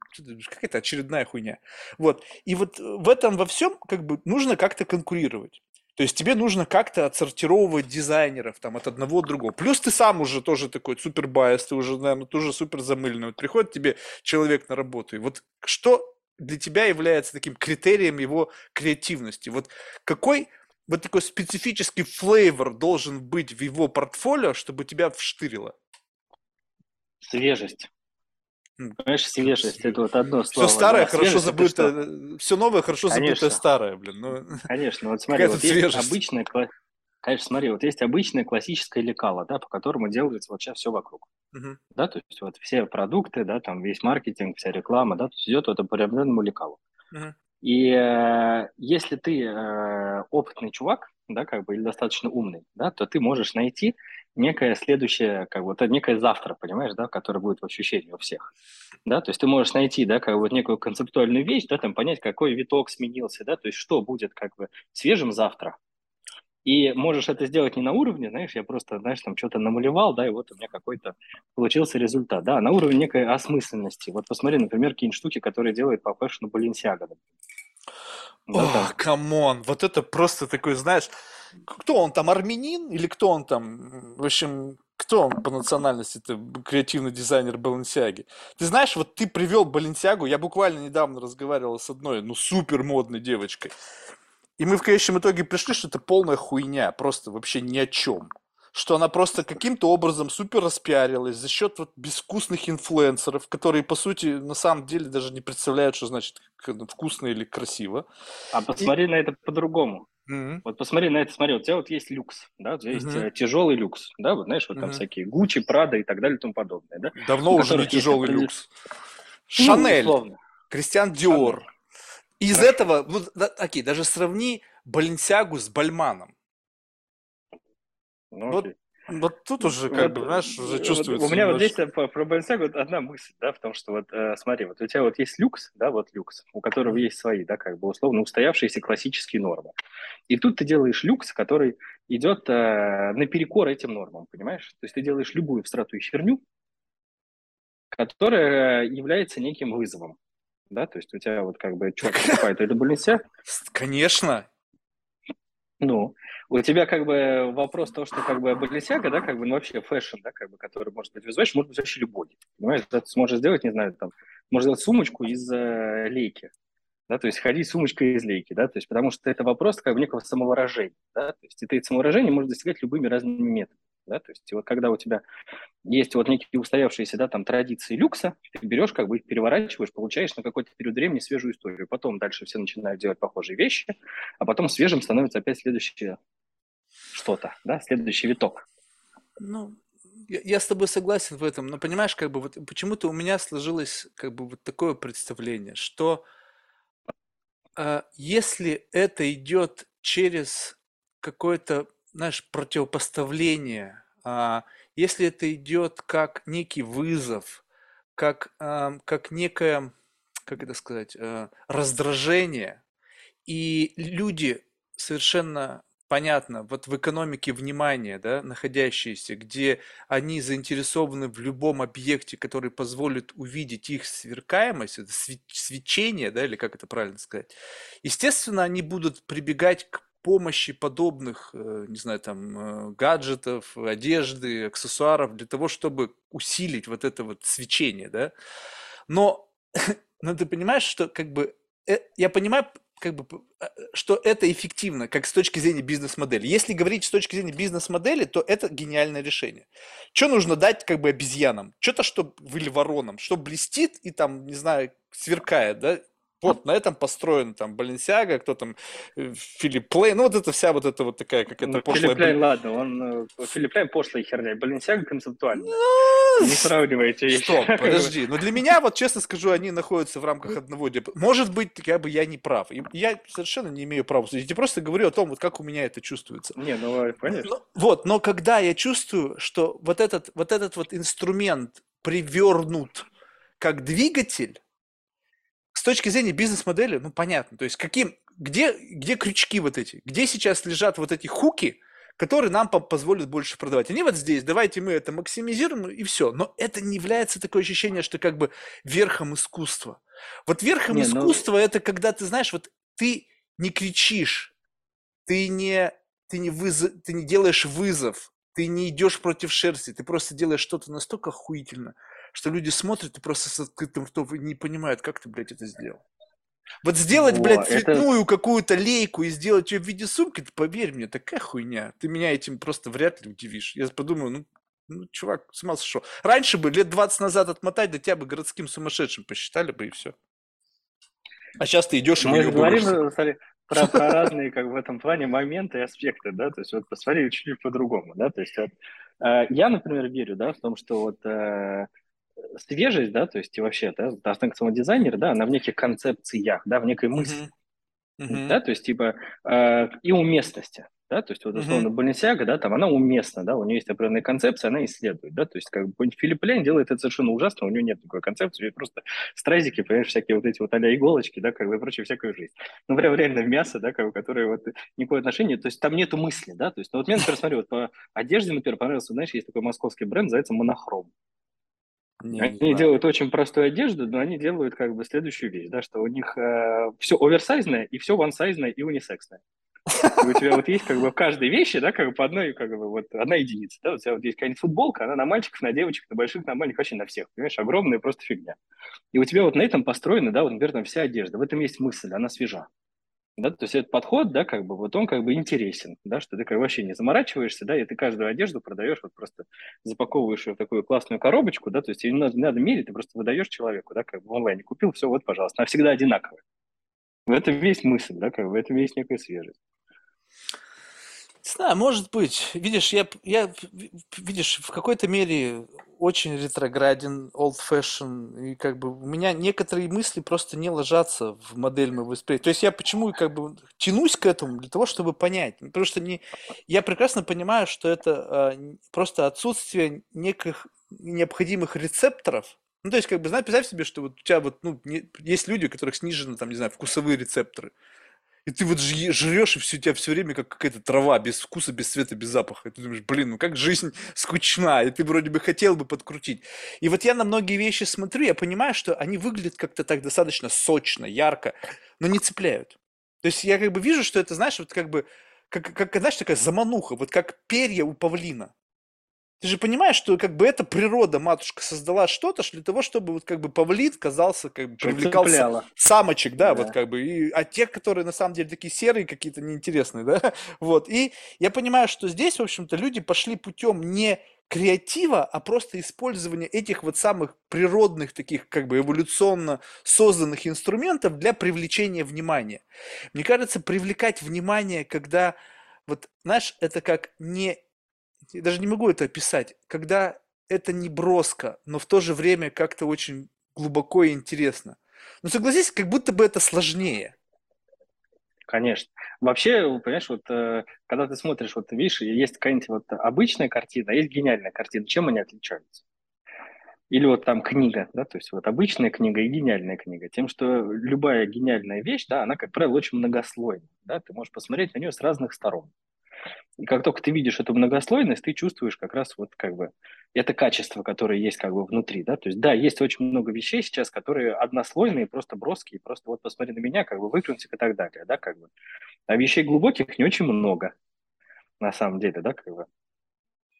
B: какая-то очередная хуйня. Вот. И вот в этом во всем как бы нужно как-то конкурировать. То есть тебе нужно как-то отсортировывать дизайнеров там от одного до другого. Плюс ты сам уже тоже такой супер biased, ты уже, наверное, тоже супер замыленный. Вот приходит тебе человек на работу, и вот что для тебя является таким критерием его креативности? Вот какой вот такой специфический флейвор должен быть в его портфолио, чтобы тебя вштырило?
A: Свежесть. Понимаешь, свежесть это вот одно слово.
B: Все старое да. хорошо забытое, все новое хорошо Конечно. забытое старое, блин. Ну,
A: Конечно, вот смотри, вот есть обычная, конечно, смотри, вот есть обычная классическая лекала, да, по которому делается вот сейчас все вокруг. Uh-huh. Да, то есть вот все продукты, да, там весь маркетинг, вся реклама, да, то есть идет вот по определенному лекалу. Uh-huh. И э, если ты э, опытный чувак, да, как бы, или достаточно умный, да, то ты можешь найти некое следующее, как бы, вот некое завтра, понимаешь, да, которое будет в ощущении у всех, да, то есть ты можешь найти, да, как бы вот некую концептуальную вещь, да, там понять, какой виток сменился, да, то есть что будет как бы свежим завтра, и можешь это сделать не на уровне, знаешь, я просто, знаешь, там что-то намалевал, да, и вот у меня какой-то получился результат, да, а на уровне некой осмысленности. Вот посмотри, например, какие-нибудь штуки, которые делает по fashion у Balenciaga.
B: О, come on, вот это просто такой, знаешь, кто он там, армянин или кто он там, в общем, кто он по национальности, это креативный дизайнер Баленсиаги. Ты знаешь, вот ты привел Баленсиагу, я буквально недавно разговаривал с одной, ну, супер модной девочкой. И мы в конечном итоге пришли, что это полная хуйня, просто вообще ни о чем. Что она просто каким-то образом супер распиарилась за счет вот безвкусных инфлюенсеров, которые, по сути, на самом деле даже не представляют, что значит вкусно или красиво.
A: А посмотри И... на это по-другому. Mm-hmm. Вот посмотри на это, смотри, у тебя вот есть люкс, да, у тебя есть mm-hmm. тяжелый люкс, да, вот знаешь, вот там mm-hmm. всякие Гуччи, Прада и так далее и тому подобное, да.
B: Давно уже не тяжелый есть... люкс. Ну, Шанель, ну, Кристиан Диор. Из Хорошо. этого, ну, да, окей, даже сравни Баленсиагу с Бальманом. Ну, вот, вот тут уже, как вот, бы, знаешь, уже чувствуется.
A: У меня вот здесь про, про Баленсиагу одна мысль, да, в том, что вот, э, смотри, вот у тебя вот есть люкс, да, вот люкс, у которого есть свои, да, как бы условно устоявшиеся классические нормы. И тут ты делаешь люкс, который идет э, наперекор этим нормам, понимаешь? То есть ты делаешь любую всратую херню, которая является неким вызовом да, то есть у тебя вот как бы что покупает, это Баленсиаг?
B: Конечно.
A: Ну, у тебя как бы вопрос того, что как бы Баленсиага, да, как бы, ну, вообще fashion, да, как бы, который может быть визуальный, может быть вообще любой, понимаешь, ты сможешь сделать, не знаю, там, можно сделать сумочку из э, лейки, да, то есть ходить сумочкой из лейки, да, то есть потому что это вопрос как бы некого самовыражения, да, то есть это самовыражение может достигать любыми разными методами да, то есть вот когда у тебя есть вот некие устоявшиеся, да, там традиции люкса, ты берешь, как бы их переворачиваешь, получаешь на какой-то период времени свежую историю, потом дальше все начинают делать похожие вещи, а потом свежим становится опять следующее что-то, да, следующий виток.
B: Ну, я, я с тобой согласен в этом, но понимаешь, как бы вот почему-то у меня сложилось как бы вот такое представление, что э, если это идет через какое-то знаешь, противопоставление, а, если это идет как некий вызов, как, как некое, как это сказать, а, раздражение, и люди совершенно понятно, вот в экономике внимания, да, находящиеся, где они заинтересованы в любом объекте, который позволит увидеть их сверкаемость, это свечение, да, или как это правильно сказать, естественно, они будут прибегать к помощи подобных, э, не знаю, там, э, гаджетов, одежды, аксессуаров для того, чтобы усилить вот это вот свечение, да. Но, но ты понимаешь, что как бы э, я понимаю, как бы, что это эффективно, как с точки зрения бизнес-модели. Если говорить с точки зрения бизнес-модели, то это гениальное решение. Что нужно дать как бы обезьянам? Что-то, что или воронам, что блестит и там, не знаю, сверкает, да? Вот на этом построен там Баленсиага, кто там э, Филипп Плейн, ну вот это вся вот эта вот такая, как это
A: ну, пошлая... Филипп Плейн, ладно, он, э, Филипп Плейн пошлая херня, Баленсиага концептуальная. Ну, не сравнивайте
B: вещи. Стоп, подожди, но для меня, вот честно скажу, они находятся в рамках одного Может быть, как бы я не прав. Я совершенно не имею права судить. Я просто говорю о том, вот как у меня это чувствуется.
A: Не, ну, конечно. Но,
B: вот, но когда я чувствую, что вот этот вот, этот вот инструмент привернут как двигатель, с точки зрения бизнес-модели, ну, понятно. То есть, каким, где, где крючки вот эти? Где сейчас лежат вот эти хуки, которые нам позволят больше продавать. Они вот здесь, давайте мы это максимизируем и все. Но это не является такое ощущение, что как бы верхом искусства. Вот верхом не, ну искусства но... это когда ты знаешь, вот ты не кричишь, ты не, ты не, вызов, ты не делаешь вызов, ты не идешь против шерсти, ты просто делаешь что-то настолько охуительно, что люди смотрят и просто с открытым ртом и не понимают, как ты, блядь, это сделал. Вот сделать, Во, блядь, цветную это... какую-то лейку и сделать ее в виде сумки, ты поверь мне, такая хуйня. Ты меня этим просто вряд ли удивишь. Я подумаю, ну, ну чувак, с ума сошел. Раньше бы, лет 20 назад отмотать, да тебя бы городским сумасшедшим посчитали бы и все. А сейчас ты идешь и
A: Мы говорим, смотри, про, про разные, как в этом плане, моменты и аспекты, да, то есть вот посмотри чуть-чуть по-другому, да, то есть вот, э, я, например, верю, да, в том, что вот э, свежесть, да, то есть и вообще, да, самого дизайнера, да, она в неких концепциях, да, в некой мысли, uh-huh. да, то есть типа э, и уместности, да, то есть вот условно uh-huh. Баленсиага, да, там она уместна, да, у нее есть определенная концепция, она исследует, да, то есть как бы Филипп Лейн делает это совершенно ужасно, у него нет такой концепции, у него просто стразики, понимаешь, всякие вот эти вот а иголочки, да, как бы и прочее, всякую жизнь. Ну, прям реально мясо, да, как бы, которое вот никакое отношение, то есть там нету мысли, да, то есть, ну, вот мне, например, смотри, вот по одежде, например, понравился, знаешь, есть такой московский бренд, называется Монохром. Не, они не делают очень простую одежду, но они делают как бы следующую вещь, да, что у них э, все оверсайзное и все вансайзное и унисексное. И у тебя вот есть как бы в каждой вещи, да, как бы по одной, как бы вот одна единица, да, у тебя вот есть какая-нибудь футболка, она на мальчиков, на девочек, на больших, на маленьких, вообще на всех, понимаешь, огромная просто фигня. И у тебя вот на этом построена, да, вот, там вся одежда, в этом есть мысль, она свежа. Да, то есть этот подход, да, как бы, вот он как бы интересен, да, что ты как вообще не заморачиваешься, да, и ты каждую одежду продаешь, вот просто запаковываешь ее в такую классную коробочку, да, то есть ее не надо, не надо мерить, ты просто выдаешь человеку, да, как бы в онлайне купил, все, вот, пожалуйста, она всегда одинаковая. В этом весь мысль, да, как бы в этом есть некая свежесть.
B: Не знаю, может быть. Видишь, я, я видишь, в какой-то мере очень ретрограден, old fashion, и как бы у меня некоторые мысли просто не ложатся в модель моего восприятия. То есть я почему как бы тянусь к этому для того, чтобы понять, потому что не, я прекрасно понимаю, что это э, просто отсутствие неких необходимых рецепторов. Ну, то есть, как бы, знаешь, представь себе, что вот у тебя вот, ну, не, есть люди, у которых снижены, там, не знаю, вкусовые рецепторы. И ты вот жрешь, и все, у тебя все время как какая-то трава, без вкуса, без цвета, без запаха. И ты думаешь, блин, ну как жизнь скучна, и ты вроде бы хотел бы подкрутить. И вот я на многие вещи смотрю, я понимаю, что они выглядят как-то так достаточно сочно, ярко, но не цепляют. То есть я как бы вижу, что это, знаешь, вот как бы, как, как знаешь, такая замануха, вот как перья у павлина. Ты же понимаешь, что как бы эта природа, матушка, создала что-то для того, чтобы вот как бы павлин казался, как бы привлекался цепляло. самочек, да, да, вот как бы, и, а те, которые на самом деле такие серые какие-то неинтересные, да, вот. И я понимаю, что здесь, в общем-то, люди пошли путем не креатива, а просто использования этих вот самых природных, таких как бы эволюционно созданных инструментов для привлечения внимания. Мне кажется, привлекать внимание, когда вот, знаешь, это как не я даже не могу это описать, когда это не броско, но в то же время как-то очень глубоко и интересно. Но согласись, как будто бы это сложнее.
A: Конечно. Вообще, понимаешь, вот э, когда ты смотришь, вот видишь, есть какая-нибудь вот обычная картина, а есть гениальная картина. Чем они отличаются? Или вот там книга, да, то есть вот обычная книга и гениальная книга. Тем, что любая гениальная вещь, да, она, как правило, очень многослойная, да, ты можешь посмотреть на нее с разных сторон. И как только ты видишь эту многослойность, ты чувствуешь как раз вот как бы это качество, которое есть как бы внутри, да, то есть да, есть очень много вещей сейчас, которые однослойные, просто броские, просто вот посмотри на меня, как бы выкрутик и так далее, да, как бы. А вещей глубоких не очень много, на самом деле, да, как бы.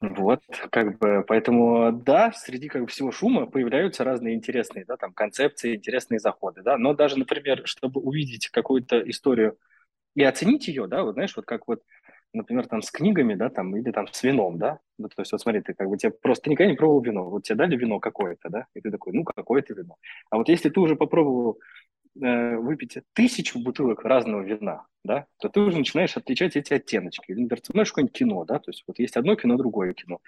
A: Вот, как бы, поэтому, да, среди как бы, всего шума появляются разные интересные, да, там, концепции, интересные заходы, да, но даже, например, чтобы увидеть какую-то историю и оценить ее, да, вот знаешь, вот как вот, например, там с книгами, да, там, или там с вином, да, ну, то есть вот смотри, ты как бы тебе просто никогда не пробовал вино, вот тебе дали вино какое-то, да, и ты такой, ну, какое-то вино. А вот если ты уже попробовал э, выпить тысячу бутылок разного вина, да, то ты уже начинаешь отличать эти оттеночки. Например, ты смотришь какое-нибудь кино, да, то есть вот есть одно кино, другое кино.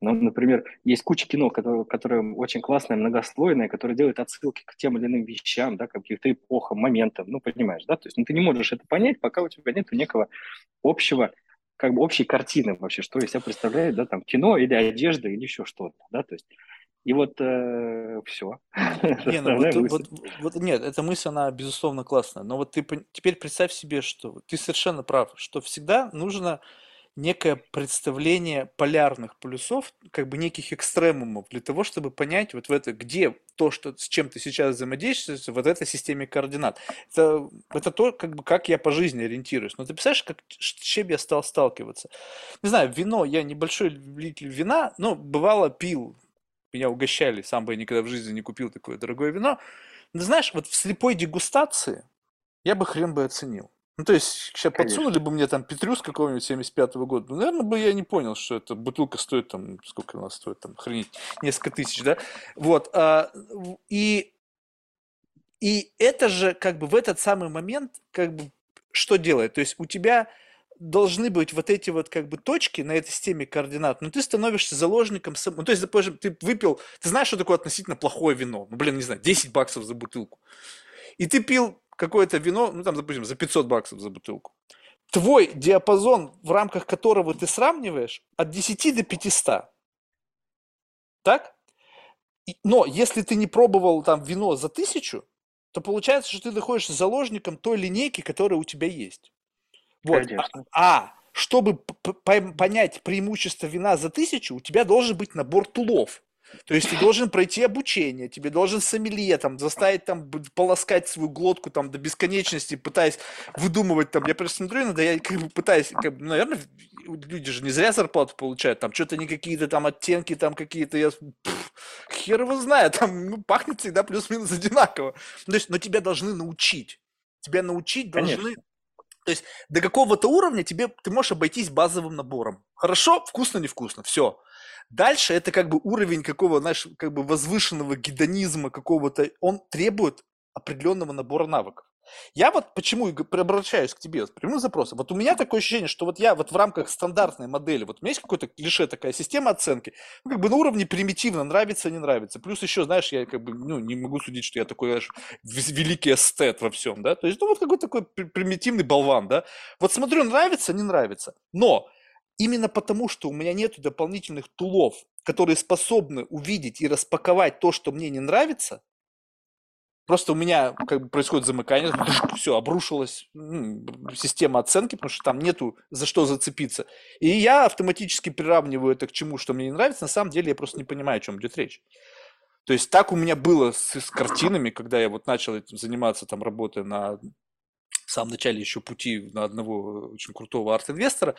A: Ну, например, есть куча кино, которое, которое очень классное, многослойное, которое делает отсылки к тем или иным вещам, да, каким-то эпохам, моментам, ну, понимаешь, да, то есть ну, ты не можешь это понять, пока у тебя нет некого общего как бы общей картины вообще, что из себя представляет, да, там, кино или одежда или еще что-то, да, то есть и вот э, все.
B: Не, ну вот, вот, вот, нет, эта мысль, она, безусловно, классная. Но вот ты теперь представь себе, что ты совершенно прав, что всегда нужно некое представление полярных полюсов, как бы неких экстремумов, для того, чтобы понять вот в это, где то, что, с чем ты сейчас взаимодействуешь, вот этой системе координат. Это, это то, как бы, как я по жизни ориентируюсь. Но ты представляешь, как, с чем я стал сталкиваться? Не знаю, вино, я небольшой любитель вина, но бывало пил меня угощали, сам бы я никогда в жизни не купил такое дорогое вино. Но знаешь, вот в слепой дегустации я бы хрен бы оценил. Ну, то есть, сейчас Конечно. подсунули бы мне там Петрюс какого-нибудь 75-го года, ну, наверное, бы я не понял, что эта бутылка стоит там, сколько она стоит, там, хранить, несколько тысяч, да? Вот, а, и, и это же, как бы, в этот самый момент, как бы, что делает? То есть, у тебя должны быть вот эти вот как бы точки на этой системе координат, но ты становишься заложником сам... Ну, то есть, допустим, ты выпил, ты знаешь, что такое относительно плохое вино, ну, блин, не знаю, 10 баксов за бутылку. И ты пил какое-то вино, ну, там, допустим, за 500 баксов за бутылку. Твой диапазон, в рамках которого ты сравниваешь, от 10 до 500. Так? Но если ты не пробовал там вино за тысячу, то получается, что ты находишься заложником той линейки, которая у тебя есть. Вот. А, а чтобы понять преимущество вина за тысячу, у тебя должен быть набор тулов. То есть ты должен пройти обучение, тебе должен сомелье там заставить там полоскать свою глотку там до бесконечности, пытаясь выдумывать там. Я просто смотрю иногда, я как бы пытаюсь, как бы, наверное, люди же не зря зарплату получают, там что-то не какие-то там оттенки, там какие-то, я пфф, хер его знает, там ну, пахнет всегда плюс-минус одинаково. То есть, но тебя должны научить. Тебя научить должны Конечно. То есть до какого-то уровня тебе ты можешь обойтись базовым набором. Хорошо, вкусно, невкусно, все. Дальше это как бы уровень какого, знаешь, как бы возвышенного гедонизма какого-то. Он требует определенного набора навыков. Я вот почему обращаюсь к тебе с прямым запросом. Вот у меня такое ощущение, что вот я вот в рамках стандартной модели, вот у меня есть какой-то клише такая система оценки, ну, как бы на уровне примитивно, нравится, не нравится. Плюс еще, знаешь, я как бы, ну, не могу судить, что я такой, знаешь, великий эстет во всем, да, то есть, ну, вот какой-то такой примитивный болван, да. Вот смотрю, нравится, не нравится. Но именно потому, что у меня нет дополнительных тулов, которые способны увидеть и распаковать то, что мне не нравится, Просто у меня как бы происходит замыкание, все, обрушилась ну, система оценки, потому что там нету за что зацепиться. И я автоматически приравниваю это к чему, что мне не нравится. На самом деле я просто не понимаю, о чем идет речь. То есть так у меня было с, с картинами, когда я вот начал этим заниматься, там, работая на в самом начале еще пути на одного очень крутого арт-инвестора,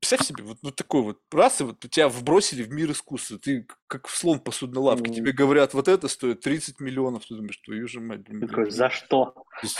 B: Представь себе, вот, вот такой вот раз, и вот тебя вбросили в мир искусства, ты как в слон посудной лавке, mm. тебе говорят, вот это стоит 30 миллионов, ты думаешь, твою же мать.
A: Блин, такой, за что?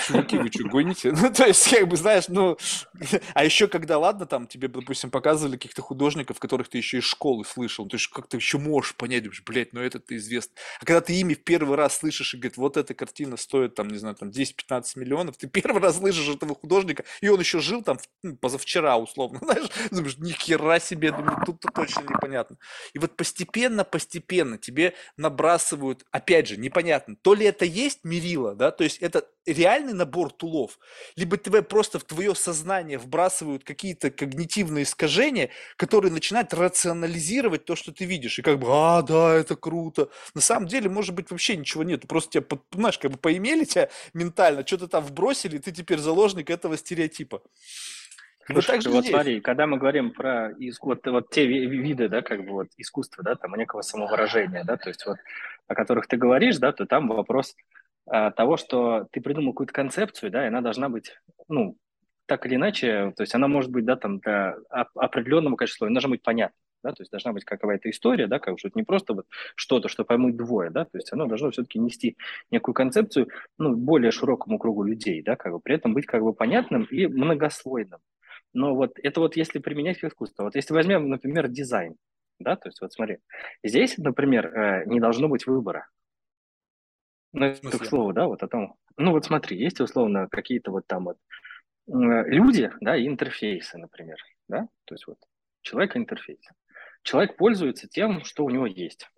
B: Чуваки, вы что, гоните? Ну, то есть, как бы, знаешь, ну, а еще когда, ладно, там тебе, допустим, показывали каких-то художников, которых ты еще из школы слышал, то есть как ты еще можешь понять, думаешь, блядь, ну это ты известно. А когда ты ими в первый раз слышишь и говорит, вот эта картина стоит, там, не знаю, там 10-15 миллионов, ты первый раз слышишь этого художника, и он еще жил там ну, позавчера, условно, знаешь, думаешь, ни хера себе, думаю, тут-то точно непонятно. И вот постепенно, постепенно тебе набрасывают, опять же, непонятно, то ли это есть мерило, да, то есть это реальный набор тулов, либо тебе просто в твое сознание вбрасывают какие-то когнитивные искажения, которые начинают рационализировать то, что ты видишь. И как бы, а, да, это круто. На самом деле, может быть, вообще ничего нет. Просто тебя, знаешь, как бы поимели тебя ментально, что-то там вбросили, и ты теперь заложник этого стереотипа.
A: Слушай, вот, вот смотри, когда мы говорим про вот, вот те виды, да, как бы вот искусства, да, там некого самовыражения, да, то есть вот о которых ты говоришь, да, то там вопрос а, того, что ты придумал какую-то концепцию, да, и она должна быть, ну, так или иначе, то есть она может быть, да, там, для определенного количества, она должна быть понятна, да, то есть должна быть какая-то история, да, как что это не просто вот что-то, что поймут двое, да, то есть оно должно все-таки нести некую концепцию, ну, более широкому кругу людей, да, как бы при этом быть как бы понятным и многослойным. Но вот это вот если применять к искусству. Вот если возьмем, например, дизайн, да, то есть вот смотри, здесь, например, э, не должно быть выбора. Ну, это к слову, да, вот о том. Ну, вот смотри, есть условно какие-то вот там вот люди, да, и интерфейсы, например, да, то есть вот человек интерфейс. Человек пользуется тем, что у него есть.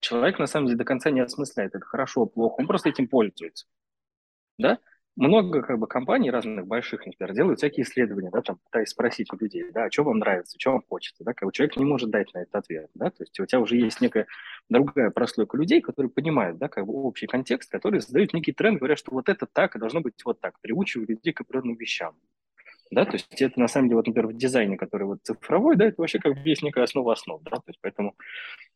A: Человек, на самом деле, до конца не осмысляет, это хорошо, плохо, он просто этим пользуется, да, много как бы компаний разных больших, например, делают всякие исследования, да, там пытаясь спросить у людей, да, что вам нравится, что вам хочется, да, как бы человек не может дать на этот ответ, да, то есть у тебя уже есть некая другая прослойка людей, которые понимают, да, как бы общий контекст, которые задают некий тренд, говорят, что вот это так, и должно быть вот так, приучивают людей к определенным вещам, да, то есть это на самом деле, вот, например, в дизайне, который вот цифровой, да, это вообще как бы есть некая основа основ, да, то есть поэтому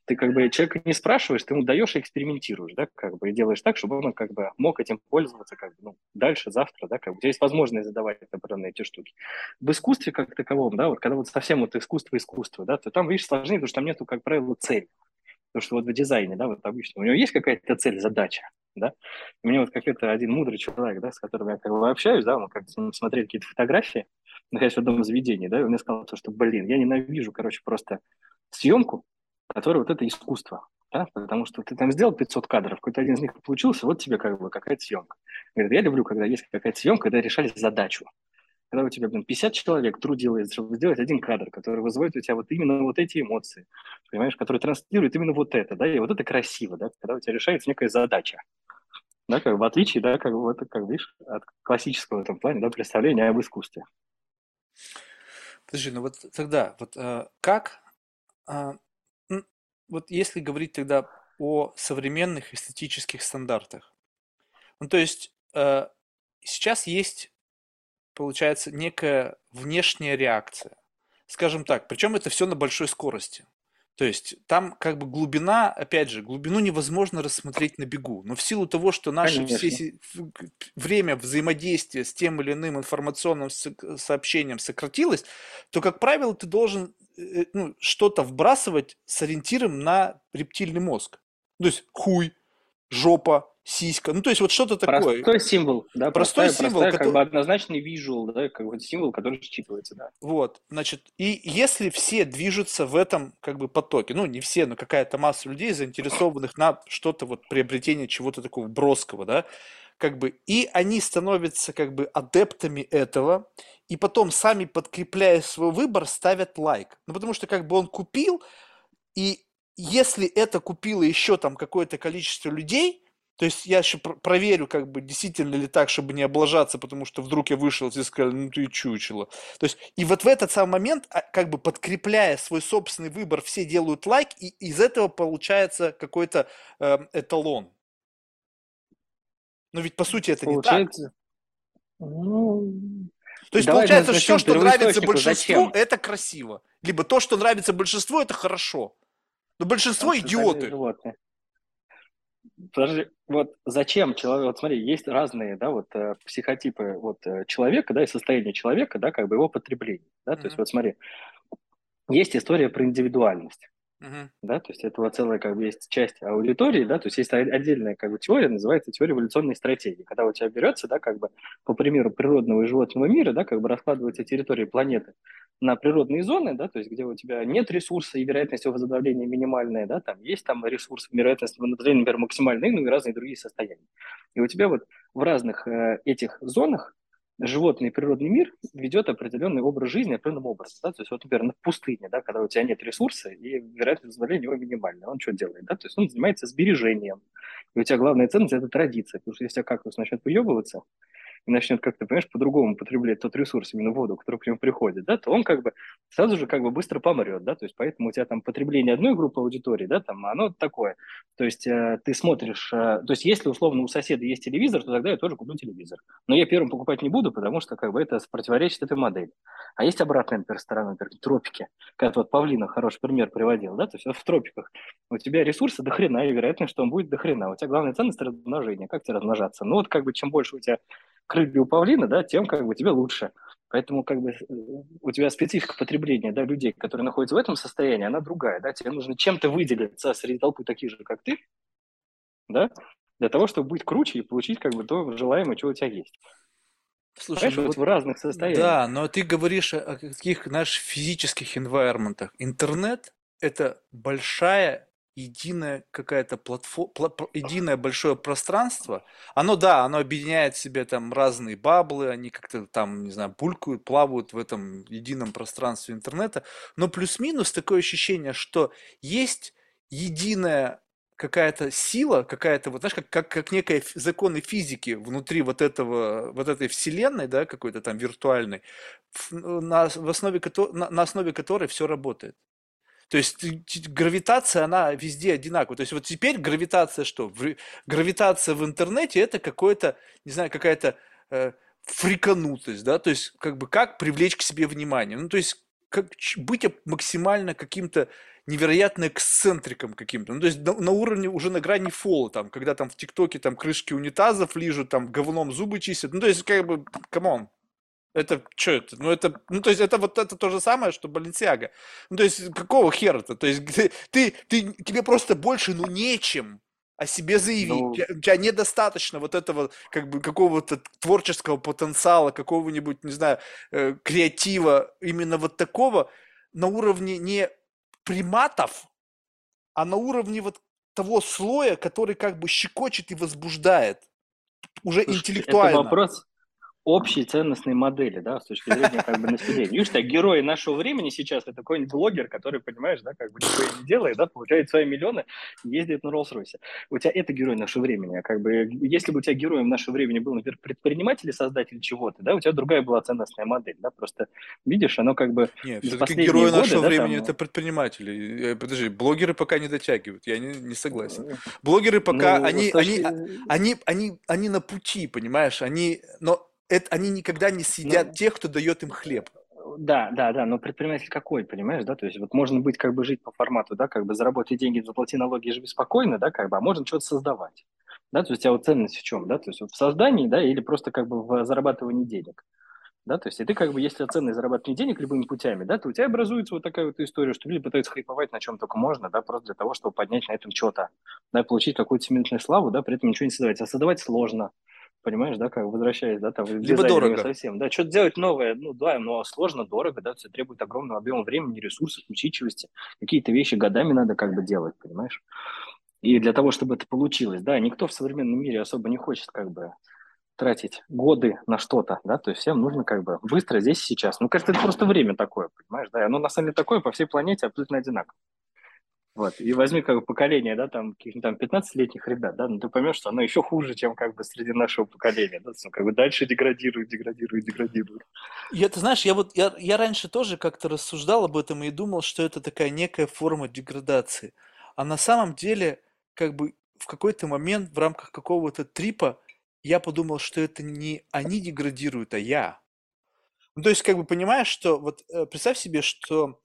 A: ты как бы человека не спрашиваешь, ты ему даешь и экспериментируешь, да, как бы и делаешь так, чтобы он как бы мог этим пользоваться как бы, ну, дальше, завтра, да, как бы у тебя есть возможность задавать определенные эти штуки. В искусстве как таковом, да, вот когда вот совсем вот искусство-искусство, да, то там, видишь, сложнее, потому что там нету, как правило, цели. Потому что вот в дизайне, да, вот обычно у него есть какая-то цель, задача, да. У меня вот какой-то один мудрый человек, да, с которым я как бы общаюсь, да, мы как-то смотрели какие-то фотографии, находясь в одном заведении, да, и он мне сказал, что, блин, я ненавижу, короче, просто съемку, которая вот это искусство, да, потому что ты там сделал 500 кадров, какой-то один из них получился, вот тебе как бы какая-то съемка. Говорит, я люблю, когда есть какая-то съемка, когда решали задачу. Когда у тебя, блин, 50 человек трудилось, чтобы сделать один кадр, который вызывает у тебя вот именно вот эти эмоции, понимаешь, который транслирует именно вот это, да, и вот это красиво, да, когда у тебя решается некая задача. Да, как в отличие, да, как бы это, как видишь, от классического в этом плане, да, представления об искусстве.
B: Подожди, ну вот тогда, вот э, как, э, вот если говорить тогда о современных эстетических стандартах, ну то есть э, сейчас есть, получается, некая внешняя реакция, скажем так, причем это все на большой скорости. То есть там как бы глубина, опять же, глубину невозможно рассмотреть на бегу. Но в силу того, что наше все, время взаимодействия с тем или иным информационным сообщением сократилось, то, как правило, ты должен э, ну, что-то вбрасывать с ориентиром на рептильный мозг. То есть хуй, жопа, сиська. Ну, то есть вот что-то такое.
A: Простой символ, да, простой простая, символ, простая, который... как бы однозначный визуал, да, как бы символ, который считывается, да.
B: Вот, значит, и если все движутся в этом как бы потоке, ну, не все, но какая-то масса людей, заинтересованных на что-то вот приобретение чего-то такого броского, да, как бы, и они становятся как бы адептами этого, и потом сами подкрепляя свой выбор ставят лайк. Ну, потому что как бы он купил, и если это купило еще там какое-то количество людей, то есть я еще проверю, как бы действительно ли так, чтобы не облажаться, потому что вдруг я вышел и сказали, ну ты чучело. То есть и вот в этот самый момент, а, как бы подкрепляя свой собственный выбор, все делают лайк, и из этого получается какой-то э, эталон. Но ведь по сути это получается... не так. Ну, то есть Давай получается, все, что нравится большинству, зачем? это красиво. Либо то, что нравится большинству, это хорошо. Но большинство а, идиоты.
A: Подожди, вот зачем человек, вот смотри, есть разные, да, вот э, психотипы вот э, человека, да, и состояние человека, да, как бы его потребление, да, mm-hmm. то есть вот смотри, есть история про индивидуальность. Uh-huh. Да, то есть это вот целая как бы есть часть аудитории, да, то есть есть отдельная как бы теория, называется теория эволюционной стратегии, когда у тебя берется, да, как бы по примеру природного и животного мира, да, как бы раскладывается территория планеты на природные зоны, да, то есть где у тебя нет ресурса и вероятность его возобновления минимальная, да, там есть там ресурс, вероятность возобновления, например, максимальная, ну и разные другие состояния. И у тебя вот в разных э, этих зонах животный природный мир ведет определенный образ жизни определенным образом. Да? То есть, вот, например, в пустыне, да, когда у тебя нет ресурса, и вероятность возобновления его минимальная, он что делает? Да? То есть он занимается сбережением. И у тебя главная ценность – это традиция. Потому что если кактус начнет выебываться, и начнет как-то, понимаешь, по-другому потреблять тот ресурс, именно воду, который к нему приходит, да, то он как бы сразу же как бы быстро помрет, да, то есть поэтому у тебя там потребление одной группы аудитории, да, там оно такое, то есть э, ты смотришь, э, то есть если условно у соседа есть телевизор, то тогда я тоже куплю телевизор, но я первым покупать не буду, потому что как бы это противоречит этой модели. А есть обратная, например, сторона, например, тропики, как вот Павлина хороший пример приводил, да, то есть вот в тропиках. У тебя ресурсы до хрена, и вероятность, что он будет до хрена, у тебя главная ценность размножения, как тебе размножаться? Ну вот как бы чем больше у тебя крылья у павлина, да, тем как бы тебе лучше. Поэтому как бы у тебя специфика потребления да, людей, которые находятся в этом состоянии, она другая. Да? Тебе нужно чем-то выделиться среди толпы таких же, как ты, да, для того, чтобы быть круче и получить как бы то желаемое, что у тебя есть.
B: Слушай, ну, вот в разных состояниях. Да, но ты говоришь о каких наших физических environment. Интернет – это большая единая какая-то платформа, единое большое пространство. Оно, да, оно объединяет в себе там разные баблы, они как-то там, не знаю, пулькают, плавают в этом едином пространстве интернета. Но плюс-минус такое ощущение, что есть единая какая-то сила, какая-то, вот знаешь, как, как, как некая законы физики внутри вот этого, вот этой вселенной, да, какой-то там виртуальной, на, в основе, на, на основе которой все работает. То есть гравитация, она везде одинаковая. То есть вот теперь гравитация что? Гравитация в интернете это какое-то, не знаю, какая-то э, фриканутость, да, то есть как бы как привлечь к себе внимание. Ну, то есть как быть максимально каким-то невероятно эксцентриком каким-то. Ну, то есть на, на уровне уже на грани фола, там, когда там в ТикТоке там крышки унитазов лижут, там говном зубы чистят. Ну, то есть, как бы, come on, это что это? Ну, это, ну, то есть, это вот это то же самое, что Баленсиага. Ну, то есть, какого хера-то? То есть, ты, ты, ты, тебе просто больше, ну, нечем о себе заявить. Ну... У, тебя, у тебя недостаточно вот этого, как бы, какого-то творческого потенциала, какого-нибудь, не знаю, э, креатива, именно вот такого на уровне не приматов, а на уровне вот того слоя, который как бы щекочет и возбуждает уже Слушай, интеллектуально.
A: Это вопрос, общей ценностной модели, да, с точки зрения как бы населения. Видишь, так герои нашего времени сейчас это какой-нибудь блогер, который, понимаешь, да, как бы ничего не делает, да, получает свои миллионы ездит на Роллс-Ройсе. У тебя это герой нашего времени. А как бы, если бы у тебя героем нашего времени был, например, предприниматель и создатель чего-то, да, у тебя другая была ценностная модель, да, просто видишь, оно как бы
B: Нет, все-таки герои годы, нашего да, времени там... это предприниматели. Э, подожди, блогеры пока не дотягивают, я не, не согласен. Блогеры пока, ну, они, точки... они, они, они, они на пути, понимаешь, они, но это, они никогда не съедят ну, тех, кто дает им хлеб.
A: Да, да, да, но предприниматель какой, понимаешь, да, то есть вот можно быть, как бы жить по формату, да, как бы заработать деньги, заплати налоги, живи спокойно, да, как бы, а можно что-то создавать, да, то есть у тебя вот ценность в чем, да, то есть вот в создании, да, или просто как бы в зарабатывании денег, да, то есть и ты как бы, если ценность зарабатывания денег любыми путями, да, то у тебя образуется вот такая вот история, что люди пытаются хайповать на чем только можно, да, просто для того, чтобы поднять на этом что-то, да, получить какую-то семейную славу, да, при этом ничего не создавать, а создавать сложно, понимаешь, да, как возвращаясь, да, там,
B: Либо дорого.
A: совсем, да, что-то делать новое, ну, да, но сложно, дорого, да, все требует огромного объема времени, ресурсов, усидчивости, какие-то вещи годами надо как бы делать, понимаешь, и для того, чтобы это получилось, да, никто в современном мире особо не хочет как бы тратить годы на что-то, да, то есть всем нужно как бы быстро здесь и сейчас. Ну, кажется, это просто время такое, понимаешь, да, и оно на самом деле такое по всей планете абсолютно одинаково. Вот. И возьми как бы поколение, да, там, каких-нибудь там 15-летних ребят, да, ну ты поймешь, что оно еще хуже, чем как бы среди нашего поколения, да, как бы дальше деградирует, деградирует, деградирует.
B: Я, ты знаешь, я вот, я, я раньше тоже как-то рассуждал об этом и думал, что это такая некая форма деградации. А на самом деле, как бы в какой-то момент в рамках какого-то трипа я подумал, что это не они деградируют, а я. Ну, то есть, как бы понимаешь, что вот э, представь себе, что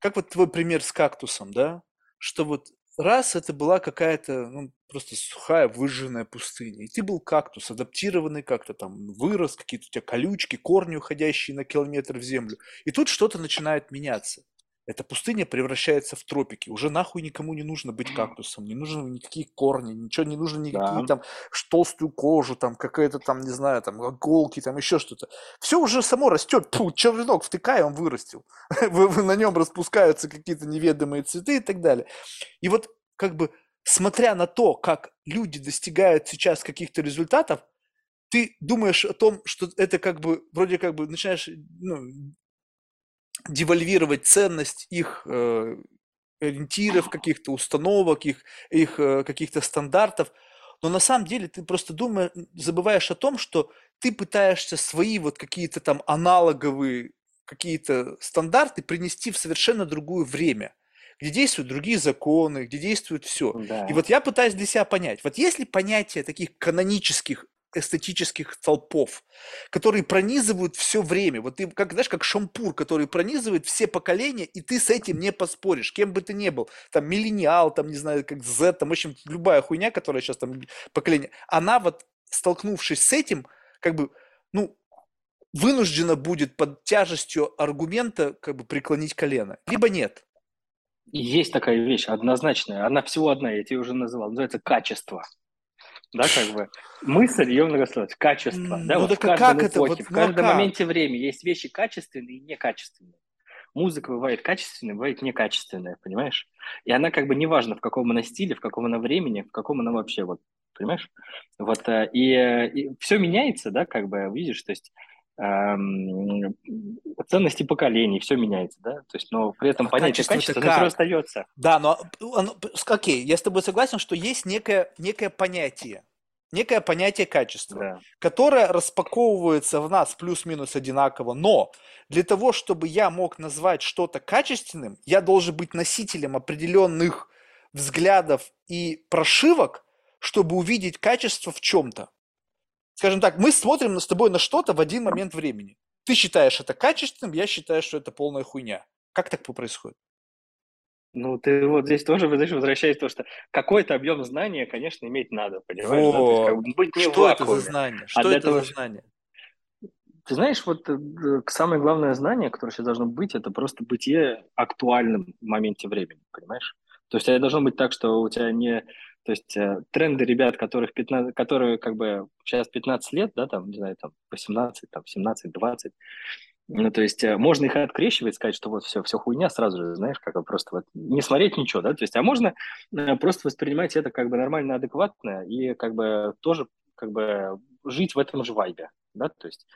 B: как вот твой пример с кактусом, да? Что вот раз это была какая-то ну, просто сухая выжженная пустыня, и ты был кактус, адаптированный как-то там, вырос, какие-то у тебя колючки, корни, уходящие на километр в землю, и тут что-то начинает меняться эта пустыня превращается в тропики. Уже нахуй никому не нужно быть кактусом, не нужны никакие корни, ничего не нужно никакие да. там толстую кожу, там какая-то там, не знаю, там иголки, там еще что-то. Все уже само растет. Фу, червенок втыкай, он вырастил. На нем распускаются какие-то неведомые цветы и так далее. И вот как бы смотря на то, как люди достигают сейчас каких-то результатов, ты думаешь о том, что это как бы, вроде как бы начинаешь ну, девальвировать ценность их э, ориентиров, каких-то установок, их, их э, каких-то стандартов, но на самом деле ты просто думаешь, забываешь о том, что ты пытаешься свои вот какие-то там аналоговые какие-то стандарты принести в совершенно другое время, где действуют другие законы, где действует все. Да. И вот я пытаюсь для себя понять, вот есть ли понятие таких канонических эстетических толпов, которые пронизывают все время. Вот ты, как, знаешь, как шампур, который пронизывает все поколения, и ты с этим не поспоришь, кем бы ты ни был. Там миллениал, там, не знаю, как Z, там, в общем, любая хуйня, которая сейчас там поколение, она вот, столкнувшись с этим, как бы, ну, вынуждена будет под тяжестью аргумента как бы преклонить колено, либо нет.
A: Есть такая вещь однозначная, она всего одна, я тебе уже называл, называется качество да, как бы мысль ее многословность, качество, да, ну, вот в каждом как эпохе, это? в каждом ну, моменте времени есть вещи качественные и некачественные. Музыка бывает качественная, бывает некачественная, понимаешь? И она как бы неважно, в каком она стиле, в каком она времени, в каком она вообще, вот, понимаешь? Вот, э, и, и все меняется, да, как бы, видишь, то есть ценности поколений, все меняется, да, то есть, но при этом а понятие качества как? остается.
B: Да, но, окей, я с тобой согласен, что есть некое, некое понятие, некое понятие качества, да. которое распаковывается в нас плюс-минус одинаково, но для того, чтобы я мог назвать что-то качественным, я должен быть носителем определенных взглядов и прошивок, чтобы увидеть качество в чем-то. Скажем так, мы смотрим с тобой на что-то в один момент времени. Ты считаешь это качественным, я считаю, что это полная хуйня. Как так происходит?
A: Ну, ты вот здесь тоже, знаешь, возвращаясь то, что какой-то объем знания, конечно, иметь надо, понимаешь? Да? Есть, как бы, быть не
B: что это за знание? А что а это того, за знание?
A: Ты знаешь, вот э, самое главное знание, которое сейчас должно быть, это просто бытие актуальным в моменте времени, понимаешь? То есть это должно быть так, что у тебя не то есть э, тренды ребят, которых 15, которые как бы сейчас 15 лет, да, там, не знаю, там 18, там 17, 20, ну, то есть э, можно их открещивать, сказать, что вот все, все хуйня сразу же, знаешь, как бы просто вот не смотреть ничего, да, то есть, а можно э, просто воспринимать это как бы нормально, адекватно и как бы тоже как бы жить в этом же вайбе, да, то есть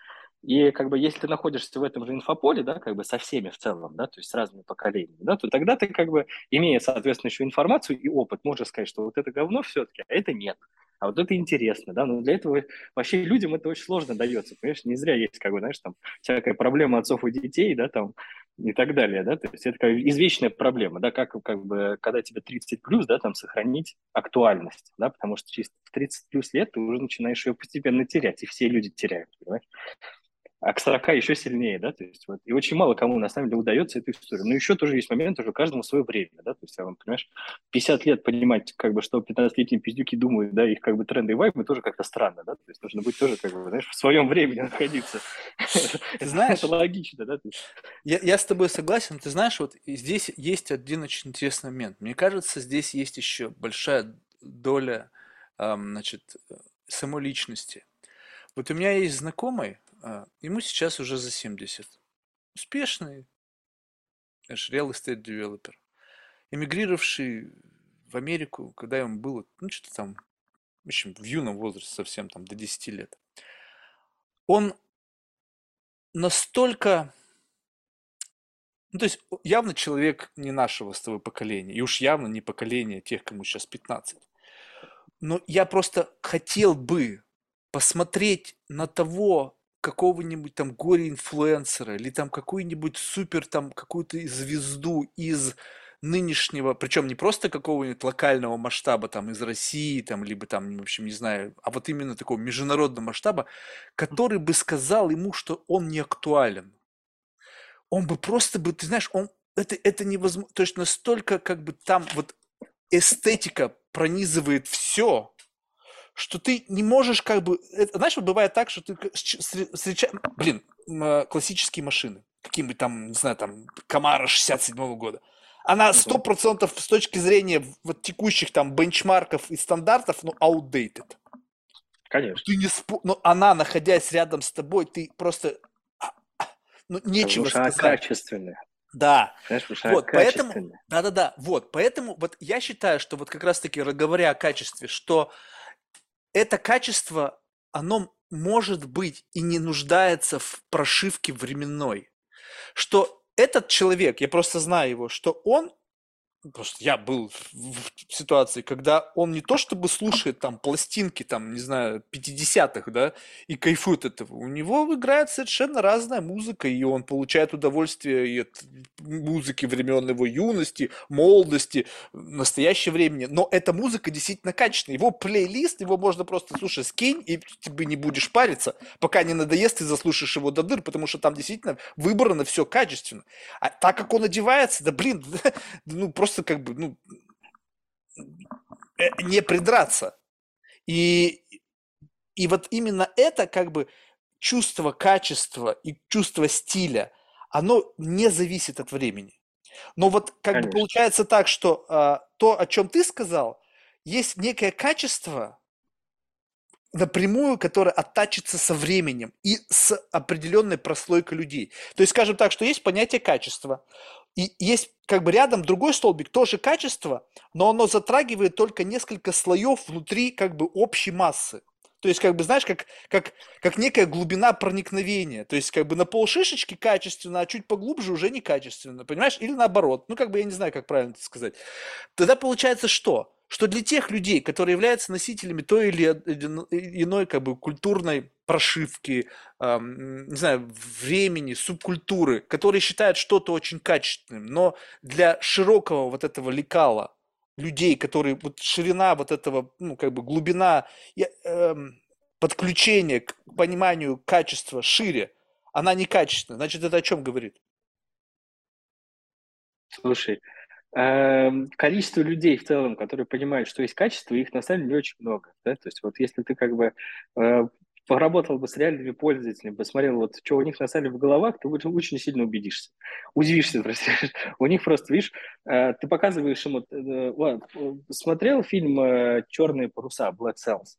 A: и как бы если ты находишься в этом же инфополе, да, как бы со всеми в целом, да, то есть с разными поколениями, да, то тогда ты как бы, имея, соответственно, еще информацию и опыт, можешь сказать, что вот это говно все-таки, а это нет. А вот это интересно, да, но для этого вообще людям это очень сложно дается, понимаешь, не зря есть, как бы, знаешь, там всякая проблема отцов и детей, да, там, и так далее, да, то есть это как извечная проблема, да, как, как бы, когда тебе 30 плюс, да, там, сохранить актуальность, да, потому что через 30 плюс лет ты уже начинаешь ее постепенно терять, и все люди теряют, понимаешь? А к 40 еще сильнее, да, то есть вот, и очень мало кому на самом деле удается эту историю. Но еще тоже есть момент, уже каждому свое время, да, то есть, я вам, понимаешь, 50 лет понимать, как бы, что 15-летние пиздюки думают, да, их как бы тренды и вайбы тоже как-то странно, да, то есть нужно быть тоже, как бы, знаешь, в своем времени находиться.
B: Знаешь, это логично, да? Я, я с тобой согласен, ты знаешь, вот здесь есть один очень интересный момент. Мне кажется, здесь есть еще большая доля, значит, самой личности. Вот у меня есть знакомый, ему сейчас уже за 70. Успешный real estate developer. Эмигрировавший в Америку, когда ему было, ну, что-то там, в общем, в юном возрасте совсем, там, до 10 лет. Он настолько... Ну, то есть явно человек не нашего с тобой поколения, и уж явно не поколение тех, кому сейчас 15. Но я просто хотел бы посмотреть на того какого-нибудь там горе-инфлюенсера или там какую-нибудь супер там какую-то звезду из нынешнего, причем не просто какого-нибудь локального масштаба, там, из России, там, либо там, в общем, не знаю, а вот именно такого международного масштаба, который бы сказал ему, что он не актуален. Он бы просто бы, ты знаешь, он, это, это невозможно, то есть настолько как бы там вот эстетика пронизывает все, что ты не можешь как бы... Это, знаешь, вот бывает так, что ты встречаешь... Блин, а, классические машины. Какие-нибудь там, не знаю, там, Камара 67 -го года. Она сто процентов с точки зрения вот текущих там бенчмарков и стандартов, ну, outdated.
A: Конечно.
B: Ты не спо... Но она, находясь рядом с тобой, ты просто... А, а, ну, нечего
A: Потому сказать. она качественная.
B: Да. вот, поэтому, да-да-да, вот, поэтому вот я считаю, что вот как раз-таки говоря о качестве, что это качество, оно может быть и не нуждается в прошивке временной. Что этот человек, я просто знаю его, что он Потому что я был в ситуации, когда он не то чтобы слушает там пластинки, там, не знаю, 50-х, да, и кайфует этого. У него играет совершенно разная музыка, и он получает удовольствие и от музыки времен его юности, молодости, настоящего времени. Но эта музыка действительно качественная. Его плейлист, его можно просто, слушай, скинь, и ты не будешь париться, пока не надоест, ты заслушаешь его до дыр, потому что там действительно выбрано все качественно. А так как он одевается, да блин, ну просто просто как бы, ну, э, не придраться. И, и вот именно это как бы чувство качества и чувство стиля, оно не зависит от времени. Но вот как Конечно. бы получается так, что а, то, о чем ты сказал, есть некое качество напрямую, которое оттачится со временем и с определенной прослойкой людей. То есть, скажем так, что есть понятие качества. И есть как бы рядом другой столбик, тоже качество, но оно затрагивает только несколько слоев внутри как бы общей массы. То есть, как бы, знаешь, как, как, как некая глубина проникновения. То есть, как бы на пол шишечки качественно, а чуть поглубже уже некачественно. Понимаешь? Или наоборот. Ну, как бы я не знаю, как правильно это сказать. Тогда получается что? Что для тех людей, которые являются носителями той или иной как бы культурной прошивки, эм, не знаю, времени, субкультуры, которые считают что-то очень качественным, но для широкого вот этого лекала людей, которые вот ширина вот этого, ну как бы глубина э, подключения к пониманию качества шире, она некачественна. Значит, это о чем говорит?
A: Слушай, э, количество людей в целом, которые понимают, что есть качество, их на самом деле очень много. Да? То есть вот если ты как бы э, поработал бы с реальными пользователями, посмотрел, вот, что у них на самом деле в головах, ты очень, сильно убедишься. Удивишься, прости. У них просто, видишь, э, ты показываешь ему... Ладно, э, смотрел фильм «Черные паруса» Black Cells?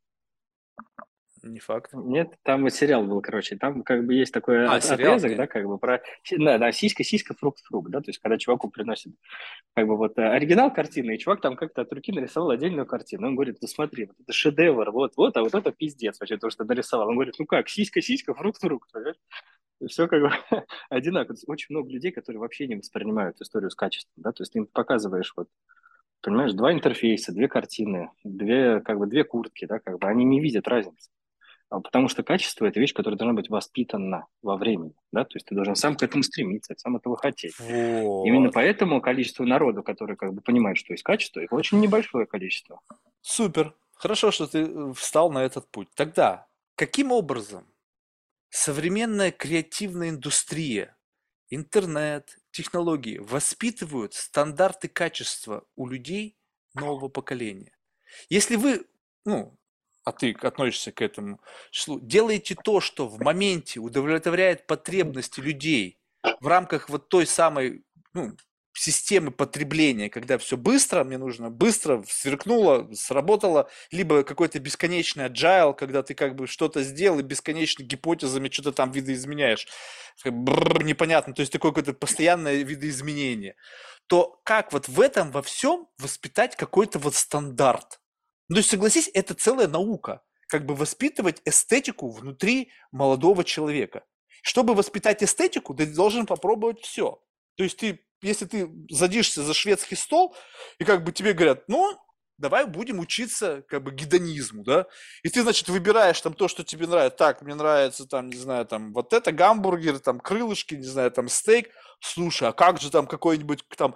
B: Не факт.
A: Нет, там вот сериал был, короче, там как бы есть такой а, отрезок, да, как бы про, да, да, сиська, сиська, фрукт, фрукт, да, то есть когда чуваку приносит как бы вот оригинал картины, и чувак там как-то от руки нарисовал отдельную картину, он говорит, ну смотри, вот это шедевр, вот, вот, а вот это пиздец вообще, то, что нарисовал. Он говорит, ну как, сиська, сиська, фрукт, фрукт, понимаешь? все как бы одинаково. Очень много людей, которые вообще не воспринимают историю с качеством, да, то есть ты им показываешь вот понимаешь, два интерфейса, две картины, две, как бы, две куртки, да, как бы они не видят разницы. А потому что качество – это вещь, которая должна быть воспитана во времени, да, то есть ты должен сам к этому стремиться, сам этого хотеть. Вот. Именно поэтому количество народу, который как бы понимает, что есть качество, их очень небольшое количество.
B: Супер, хорошо, что ты э, встал на этот путь. Тогда каким образом современная креативная индустрия, интернет, технологии воспитывают стандарты качества у людей нового поколения? Если вы, ну, а ты относишься к этому числу, делаете то, что в моменте удовлетворяет потребности людей в рамках вот той самой ну, системы потребления, когда все быстро, мне нужно быстро, сверкнуло, сработало, либо какой-то бесконечный agile, когда ты как бы что-то сделал и бесконечно гипотезами что-то там видоизменяешь. Бррр, непонятно, то есть такое какое-то постоянное видоизменение. То как вот в этом во всем воспитать какой-то вот стандарт? Ну, то есть, согласись, это целая наука, как бы воспитывать эстетику внутри молодого человека. Чтобы воспитать эстетику, ты должен попробовать все. То есть ты, если ты садишься за шведский стол, и как бы тебе говорят, ну, давай будем учиться как бы гедонизму, да, и ты, значит, выбираешь там то, что тебе нравится, так, мне нравится там, не знаю, там, вот это гамбургер, там, крылышки, не знаю, там, стейк, слушай, а как же там какой-нибудь там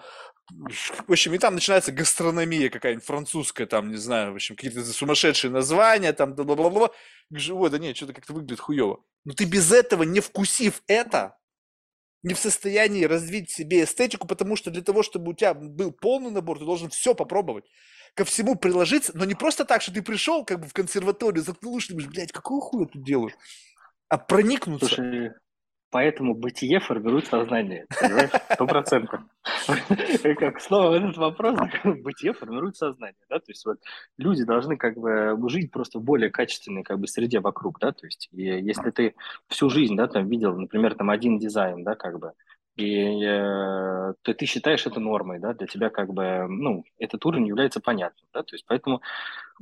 B: в общем, и там начинается гастрономия какая-нибудь французская, там, не знаю, в общем, какие-то сумасшедшие названия, там, бла-бла-бла. Ой, да нет, что-то как-то выглядит хуево. Но ты без этого, не вкусив это, не в состоянии развить себе эстетику, потому что для того, чтобы у тебя был полный набор, ты должен все попробовать ко всему приложиться, но не просто так, что ты пришел как бы в консерваторию, заткнул уши, думаешь, блядь, какого хуя я делаю? А проникнуться.
A: Слушай, Поэтому бытие формирует сознание. Сто процентов. Как снова этот вопрос, бытие формирует сознание. Да? То есть вот люди должны как бы жить просто в более качественной как бы среде вокруг. Да? То есть и если ты всю жизнь да, там видел, например, там один дизайн, да, как бы, и э, то ты считаешь это нормой, да, для тебя как бы, ну, этот уровень является понятным, да, то есть поэтому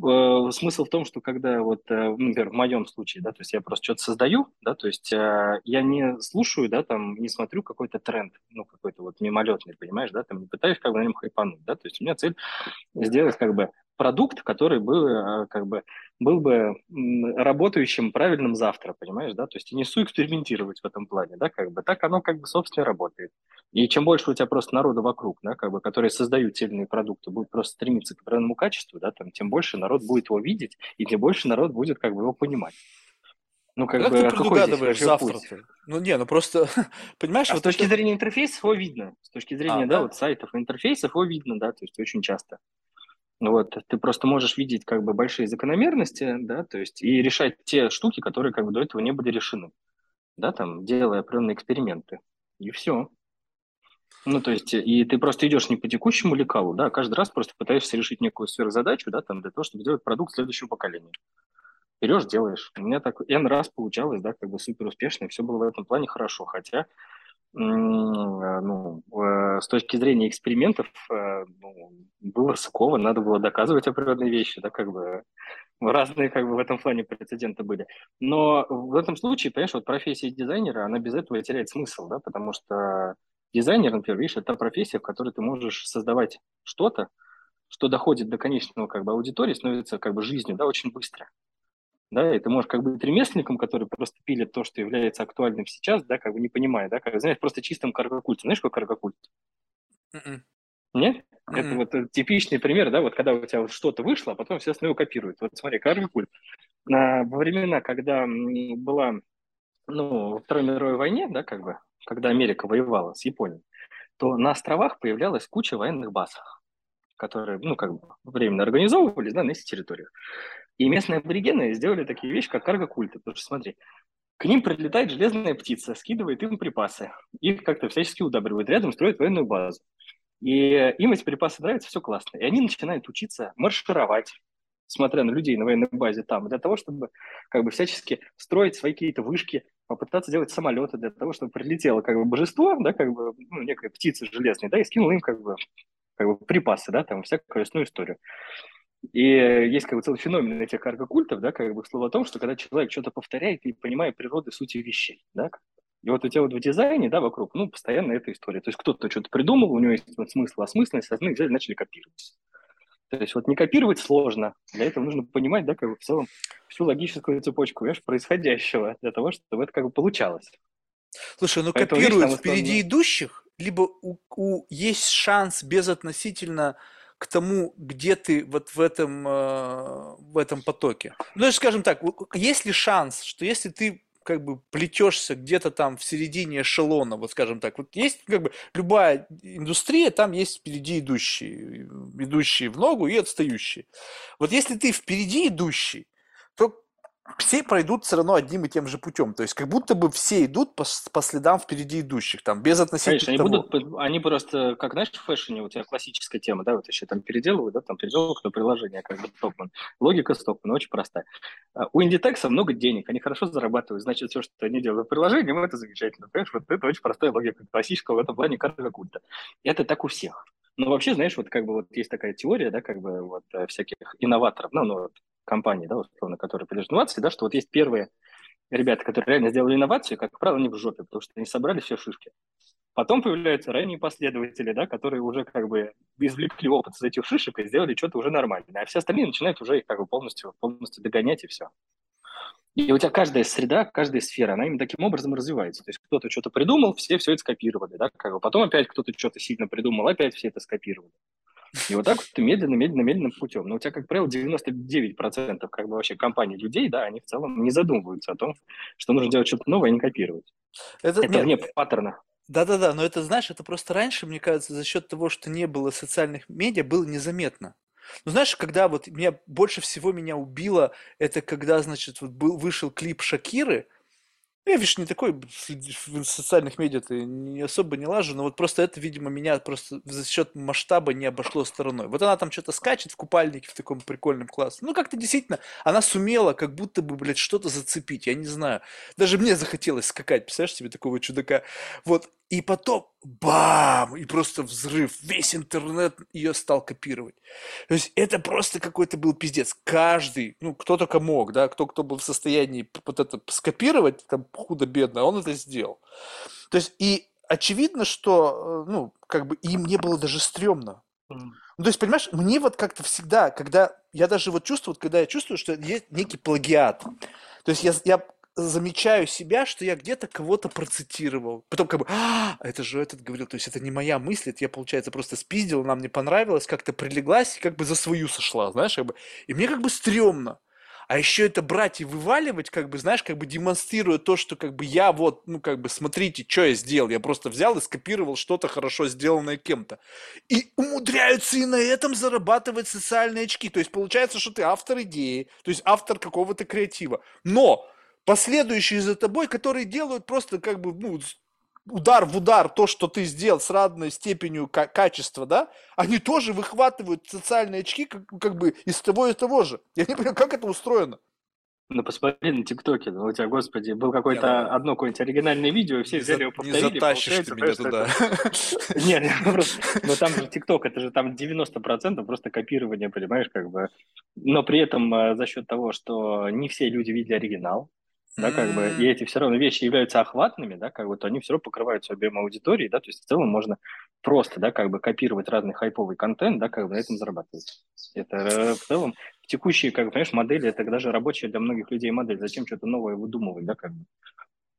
A: э, смысл в том, что когда вот, э, ну, например, в моем случае, да, то есть я просто что-то создаю, да, то есть э, я не слушаю, да, там, не смотрю какой-то тренд, ну, какой-то вот мимолетный, понимаешь, да, там, не пытаюсь как бы на нем хайпануть, да, то есть у меня цель сделать как бы продукт, который был, э, как бы, был бы работающим правильным завтра, понимаешь, да, то есть и несу экспериментировать в этом плане, да, как бы, так оно как бы, собственно, работает. И чем больше у тебя просто народа вокруг, да, как бы, которые создают те или иные продукты, будут просто стремиться к определенному качеству, да, там, тем больше народ будет его видеть, и тем больше народ будет, как бы, его понимать.
B: Ну, как, как бы, ты предугадываешь завтра? Ну, не, ну просто, понимаешь...
A: А вот с точки это... зрения интерфейса его видно. С точки зрения, а, да, да, вот сайтов интерфейсов его видно, да, то есть очень часто. Вот, ты просто можешь видеть как бы большие закономерности, да, то есть и решать те штуки, которые как бы до этого не были решены, да, там, делая определенные эксперименты, и все. Ну, то есть, и ты просто идешь не по текущему лекалу, да, а каждый раз просто пытаешься решить некую сверхзадачу, да, там, для того, чтобы сделать продукт следующего поколения. Берешь, делаешь. У меня так N раз получалось, да, как бы супер успешно, и все было в этом плане хорошо, хотя ну, с точки зрения экспериментов э, ну, было рисково, надо было доказывать определенные вещи, да, как бы разные как бы в этом плане прецеденты были. Но в этом случае, понимаешь, вот профессия дизайнера, она без этого теряет смысл, да, потому что дизайнер, например, видишь, это профессия, в которой ты можешь создавать что-то, что доходит до конечного как бы аудитории, становится как бы жизнью, да, очень быстро да, и ты можешь как бы быть ремесленником, который просто пилит то, что является актуальным сейчас, да, как бы не понимая, да, как, знаешь, просто чистым каргокульте. Знаешь, какой каргокульт? Mm-mm. М-м. Нет? Mm-mm. Это вот э, типичный пример, да, вот когда у тебя вот что-то вышло, а потом все остальное копируют. Вот смотри, каргокульт. А, во времена, когда была, ну, во Второй мировой войне, да, как бы, когда Америка воевала с Японией, то на островах появлялась куча военных баз, которые, ну, как бы временно организовывались, да, на этих территориях. И местные аборигены сделали такие вещи, как карго-культы. Потому что, смотри, к ним прилетает железная птица, скидывает им припасы. Их как-то всячески удобривают. Рядом строят военную базу. И им эти припасы нравятся, все классно. И они начинают учиться маршировать, смотря на людей на военной базе там, для того, чтобы как бы всячески строить свои какие-то вышки, попытаться делать самолеты для того, чтобы прилетело как бы божество, да, как бы ну, некая птица железная, да, и скинул им как бы, как бы припасы, да, там всякую лесную историю. И есть как бы целый феномен этих карго-культов, да, как бы слово о том, что когда человек что-то повторяет и понимает природы сути вещей, да, и вот у тебя вот в дизайне, да, вокруг, ну, постоянно эта история. То есть кто-то что-то придумал, у него есть вот смысл, осмысленность, остальные взяли, начали копировать. То есть вот не копировать сложно, для этого нужно понимать, да, как бы в целом всю логическую цепочку, видишь, происходящего, для того, чтобы это как бы получалось.
B: Слушай, ну Поэтому, копируют видишь, впереди основном... идущих, либо у, у, есть шанс без относительно к тому, где ты вот в этом, э, в этом потоке. Ну, скажем так, есть ли шанс, что если ты как бы плетешься где-то там в середине эшелона, вот скажем так, вот есть как бы любая индустрия, там есть впереди идущие, идущие в ногу и отстающие. Вот если ты впереди идущий, то все пройдут все равно одним и тем же путем. То есть как будто бы все идут по, по следам впереди идущих, там, без относительно Конечно,
A: они, того. будут, они просто, как знаешь, в фэшне у тебя классическая тема, да, вот еще там переделывают, да, там переделывают на приложение, как бы Стокман. Логика Стокмана очень простая. А, у Inditex много денег, они хорошо зарабатывают, значит, все, что они делают в приложении, это замечательно, понимаешь, вот это очень простая логика классического в этом плане карта культа. Это так у всех. Но вообще, знаешь, вот как бы вот есть такая теория, да, как бы вот э, всяких инноваторов, ну, ну, компании, да, условно, которые привержены инновации, да, что вот есть первые ребята, которые реально сделали инновацию, как правило, они в жопе, потому что они собрали все шишки. Потом появляются ранние последователи, да, которые уже как бы извлекли опыт из этих шишек и сделали что-то уже нормальное. А все остальные начинают уже их как бы полностью, полностью догонять и все. И у тебя каждая среда, каждая сфера, она именно таким образом развивается. То есть кто-то что-то придумал, все все это скопировали, да, как бы потом опять кто-то что-то сильно придумал, опять все это скопировали. И вот так вот ты медленно, медленно, медленным путем. Но у тебя, как правило, 99% как бы вообще компаний людей, да, они в целом не задумываются о том, что нужно делать что-то новое, а не копировать. Это, это нет, вне паттерна.
B: Да-да-да, но это, знаешь, это просто раньше, мне кажется, за счет того, что не было социальных медиа, было незаметно. Ну, знаешь, когда вот меня больше всего меня убило, это когда, значит, вот был, вышел клип Шакиры, я, видишь, не такой в социальных медиа ты не особо не лажу, но вот просто это, видимо, меня просто за счет масштаба не обошло стороной. Вот она там что-то скачет в купальнике в таком прикольном классе. Ну, как-то действительно, она сумела как будто бы, блядь, что-то зацепить, я не знаю. Даже мне захотелось скакать, представляешь себе такого чудака. Вот, И потом бам! И просто взрыв. Весь интернет ее стал копировать. То есть это просто какой-то был пиздец. Каждый, ну, кто только мог, да, кто, кто был в состоянии вот это скопировать, там, худо-бедно, он это сделал. То есть и очевидно, что, э, ну, как бы им не было даже стрёмно. Ну, то есть, понимаешь, мне вот как-то всегда, когда я даже вот чувствую, вот, когда я чувствую, что есть некий плагиат, то есть я, я замечаю себя, что я где-то кого-то процитировал. Потом как бы, а, это же этот говорил, то есть это не моя мысль, это я, получается, просто спиздил, она мне понравилась, как-то прилеглась и как бы за свою сошла, знаешь, как бы. И мне как бы стрёмно. А еще это брать и вываливать, как бы, знаешь, как бы демонстрируя то, что как бы я вот, ну, как бы, смотрите, что я сделал. Я просто взял и скопировал что-то хорошо сделанное кем-то. И умудряются и на этом зарабатывать социальные очки. То есть получается, что ты автор идеи, то есть автор какого-то креатива. Но последующие за тобой, которые делают просто как бы, ну, удар в удар то, что ты сделал с разной степенью качества, да, они тоже выхватывают социальные очки как, как бы из того и того же. Я не понимаю, как это устроено.
A: Ну, посмотри на ТикТоке, ну, у тебя, господи, был какое-то я, одно какое-нибудь оригинальное видео, и все взяли его повторили.
B: Не затащишь ты меня туда.
A: Нет, но там же ТикТок, это же там 90% просто копирование, понимаешь, как бы. Но при этом э, за счет того, что не все люди видели оригинал, да, как бы, и эти все равно вещи являются охватными, да, как бы, то они все равно покрывают свой объем аудитории, да, то есть в целом можно просто, да, как бы копировать разный хайповый контент, да, как бы на этом зарабатывать. Это э, в целом текущие, как бы, понимаешь, модели, это даже рабочая для многих людей модель. Зачем что-то новое выдумывать, да, как бы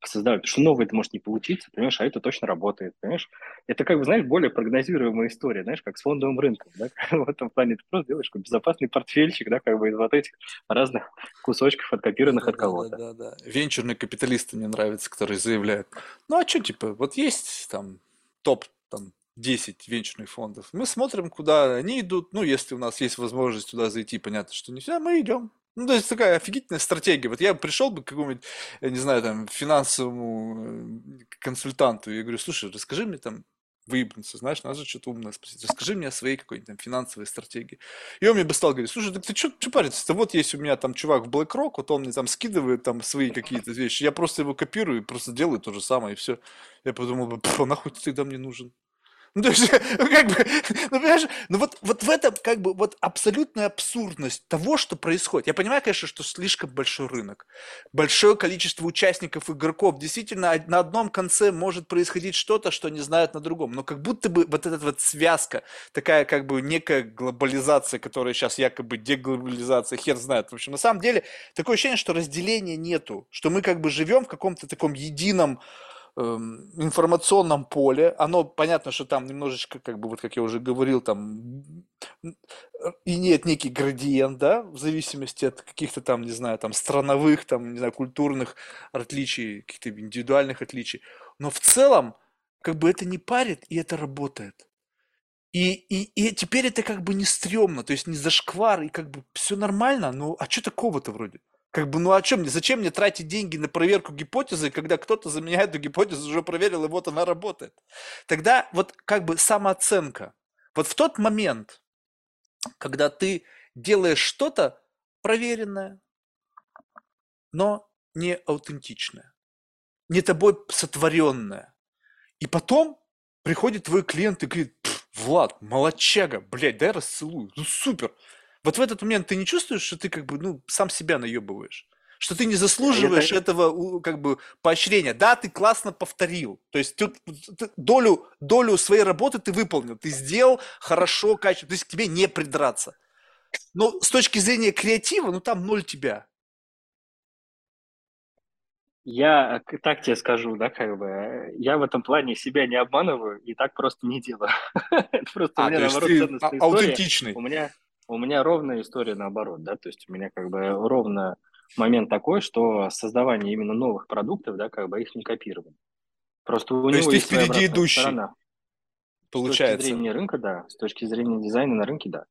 A: создавать, потому что новое это может не получиться, понимаешь, а это точно работает, понимаешь. Это как бы, знаешь, более прогнозируемая история, знаешь, как с фондовым рынком, да, в этом плане ты просто делаешь безопасный портфельчик, да, как бы из вот этих разных кусочков откопированных да, от кого-то.
B: Да, да, да. Венчурные капиталисты мне нравятся, которые заявляют, ну а что, типа, вот есть там топ там 10 венчурных фондов. Мы смотрим, куда они идут. Ну, если у нас есть возможность туда зайти, понятно, что не все, мы идем. Ну, то есть такая офигительная стратегия. Вот я пришел бы к какому-нибудь, я не знаю, там, финансовому э, консультанту и говорю, слушай, расскажи мне там, выебнуться, знаешь, надо же что-то умное спросить. Расскажи мне о своей какой-нибудь там финансовой стратегии. И он мне бы стал говорить, слушай, так ты что париться-то? Вот есть у меня там чувак в BlackRock, вот он мне там скидывает там свои какие-то вещи, я просто его копирую, просто делаю то же самое, и все. Я подумал бы, а нахуй ты тогда мне нужен? Ну, то есть, ну, как бы, ну, понимаешь, ну вот, вот в этом как бы вот абсолютная абсурдность того, что происходит. Я понимаю, конечно, что слишком большой рынок, большое количество участников, игроков. Действительно, на одном конце может происходить что-то, что не знают на другом. Но как будто бы вот эта вот связка, такая как бы некая глобализация, которая сейчас якобы деглобализация, хер знает. В общем, на самом деле, такое ощущение, что разделения нету, что мы как бы живем в каком-то таком едином информационном поле, оно понятно, что там немножечко, как бы вот как я уже говорил, там и нет некий градиент, да, в зависимости от каких-то там, не знаю, там страновых, там, не знаю, культурных отличий, каких-то индивидуальных отличий. Но в целом, как бы это не парит, и это работает. И, и, и теперь это как бы не стрёмно, то есть не зашквар, и как бы все нормально, ну а что такого-то вроде? Как бы, ну о чем мне? Зачем мне тратить деньги на проверку гипотезы, когда кто-то за меня эту гипотезу уже проверил, и вот она работает? Тогда вот как бы самооценка. Вот в тот момент, когда ты делаешь что-то проверенное, но не аутентичное, не тобой сотворенное, и потом приходит твой клиент и говорит, Влад, молодчага, блядь, дай расцелую, ну супер, вот в этот момент ты не чувствуешь, что ты как бы, ну, сам себя наебываешь? Что ты не заслуживаешь это... этого как бы поощрения. Да, ты классно повторил. То есть ты, ты долю, долю своей работы ты выполнил. Ты сделал хорошо, качественно. То есть к тебе не придраться. Но с точки зрения креатива, ну там ноль тебя.
A: Я так тебе скажу, да, как бы, я в этом плане себя не обманываю и так просто не делаю.
B: Просто а, у меня, наоборот, ценностная история. аутентичный.
A: У меня, у меня ровная история наоборот, да, то есть у меня как бы ровно момент такой, что создавание именно новых продуктов, да, как бы их не копировали. Просто у
B: то него есть ты впереди идущий, сторона.
A: Получается. С точки зрения рынка, да, с точки зрения дизайна на рынке, да.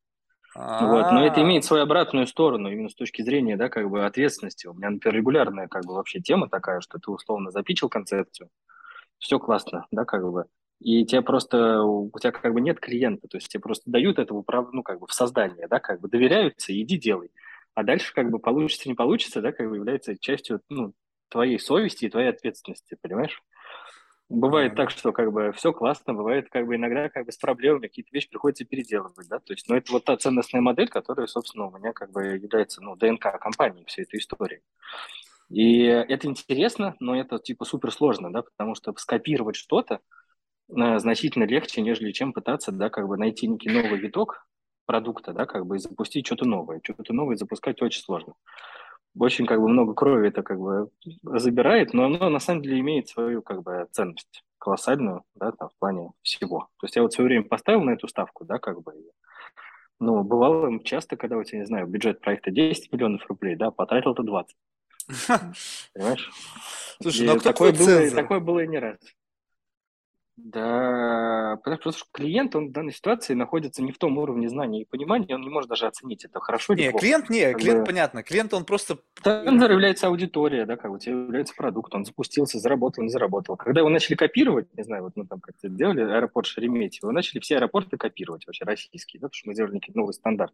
A: Вот, но это имеет свою обратную сторону, именно с точки зрения, да, как бы ответственности. У меня, например, регулярная, как бы, вообще тема такая, что ты условно запичил концепцию, все классно, да, как бы, и тебе просто, у тебя как бы нет клиента, то есть тебе просто дают это в, ну, как бы в создание, да, как бы доверяются, иди делай. А дальше как бы получится, не получится, да, как бы является частью, ну, твоей совести и твоей ответственности, понимаешь? Бывает так, что как бы все классно, бывает как бы иногда как бы с проблемами какие-то вещи приходится переделывать, да, то есть, ну, это вот та ценностная модель, которая, собственно, у меня как бы является, ну, ДНК компании всей этой истории. И это интересно, но это типа супер сложно, да, потому что скопировать что-то значительно легче, нежели чем пытаться, да, как бы найти некий новый виток продукта, да, как бы и запустить что-то новое. Что-то новое запускать очень сложно очень как бы много крови это как бы забирает, но оно на самом деле имеет свою как бы ценность колоссальную, да, там, в плане всего. То есть я вот все время поставил на эту ставку, да, как бы, ну, бывало часто, когда у тебя, не знаю, бюджет проекта 10 миллионов рублей, да, потратил ты 20. Понимаешь? Слушай, ну а кто такое было, такое было и не раз. Да, потому что клиент, он в данной ситуации находится не в том уровне знания и понимания, он не может даже оценить, это хорошо
B: или
A: не,
B: плохо. клиент не, как клиент бы... понятно, клиент он просто...
A: Там является аудитория, да, как у тебя является продукт, он запустился, заработал, не заработал. Когда его начали копировать, не знаю, вот мы там как-то делали аэропорт Шереметьево, начали все аэропорты копировать вообще российские, да, потому что мы сделали новый стандарт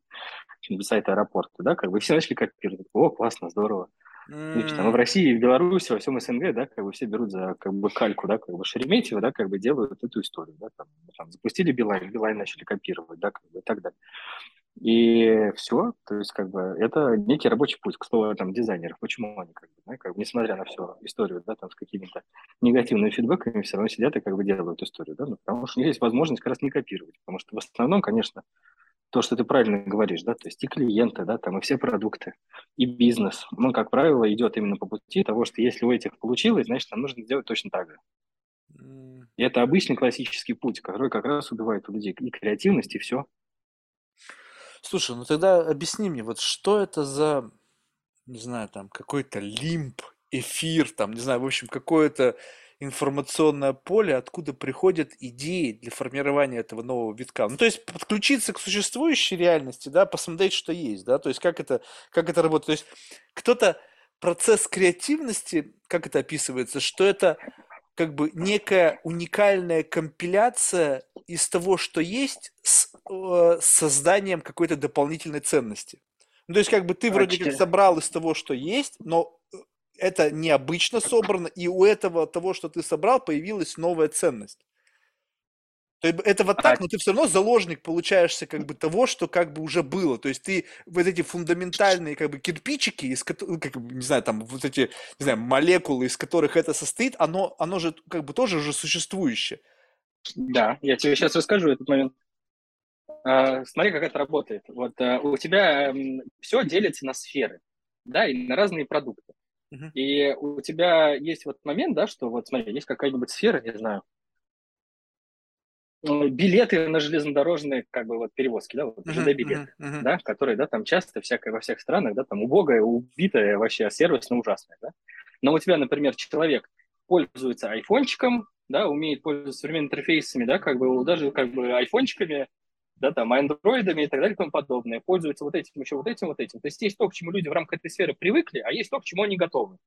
A: сайт аэропорта, да, как бы все начали копировать. О, классно, здорово. Mm. Там, в России, в Беларуси, во всем СНГ, да, как бы все берут за как бы кальку, да, как бы Шереметьево, да, как бы делают эту историю, да, там, там запустили Билайн, Билайн начали копировать, да, как бы и так далее. И все, то есть как бы это некий рабочий путь, к слову, там, дизайнеров. Почему они, как бы, да, как бы, несмотря на всю историю, да, там, с какими-то негативными фидбэками, все равно сидят и как бы делают историю, да, ну, потому что у них есть возможность как раз не копировать, потому что в основном, конечно, то, что ты правильно говоришь, да, то есть и клиенты, да, там и все продукты, и бизнес, ну, как правило, идет именно по пути того, что если у этих получилось, значит, нам нужно сделать точно так же. И это обычный классический путь, который как раз убивает у людей и креативность, и все.
B: Слушай, ну тогда объясни мне, вот что это за, не знаю, там, какой-то лимп, эфир, там, не знаю, в общем, какое-то информационное поле, откуда приходят идеи для формирования этого нового витка. Ну, то есть подключиться к существующей реальности, да, посмотреть, что есть, да, то есть как это, как это работает. То есть кто-то процесс креативности, как это описывается, что это как бы некая уникальная компиляция из того, что есть, с э, созданием какой-то дополнительной ценности. Ну, то есть, как бы ты вроде как собрал из того, что есть, но это необычно собрано, и у этого того, что ты собрал, появилась новая ценность. То есть это вот так, но ты все равно заложник получаешься как бы того, что как бы уже было. То есть ты вот эти фундаментальные как бы кирпичики, из которых, ну, как, не знаю, там вот эти, не знаю, молекулы, из которых это состоит, оно, оно же как бы тоже уже существующее.
A: Да, я тебе сейчас расскажу этот момент. А, смотри, как это работает. Вот а, у тебя все делится на сферы, да, и на разные продукты. И у тебя есть вот момент, да, что вот смотри, есть какая-нибудь сфера, не знаю, билеты на железнодорожные как бы вот перевозки, да, вот ЖД-билеты, uh-huh, uh-huh. да, которые, да, там часто всякое во всех странах, да, там убогое, убитое, вообще сервисно ужасное, да. Но у тебя, например, человек пользуется айфончиком, да, умеет пользоваться современными интерфейсами, да, как бы даже как бы айфончиками, да, там, андроидами и так далее и тому подобное, пользуются вот этим, еще вот этим, вот этим. То есть есть то, к чему люди в рамках этой сферы привыкли, а есть то, к чему они готовы,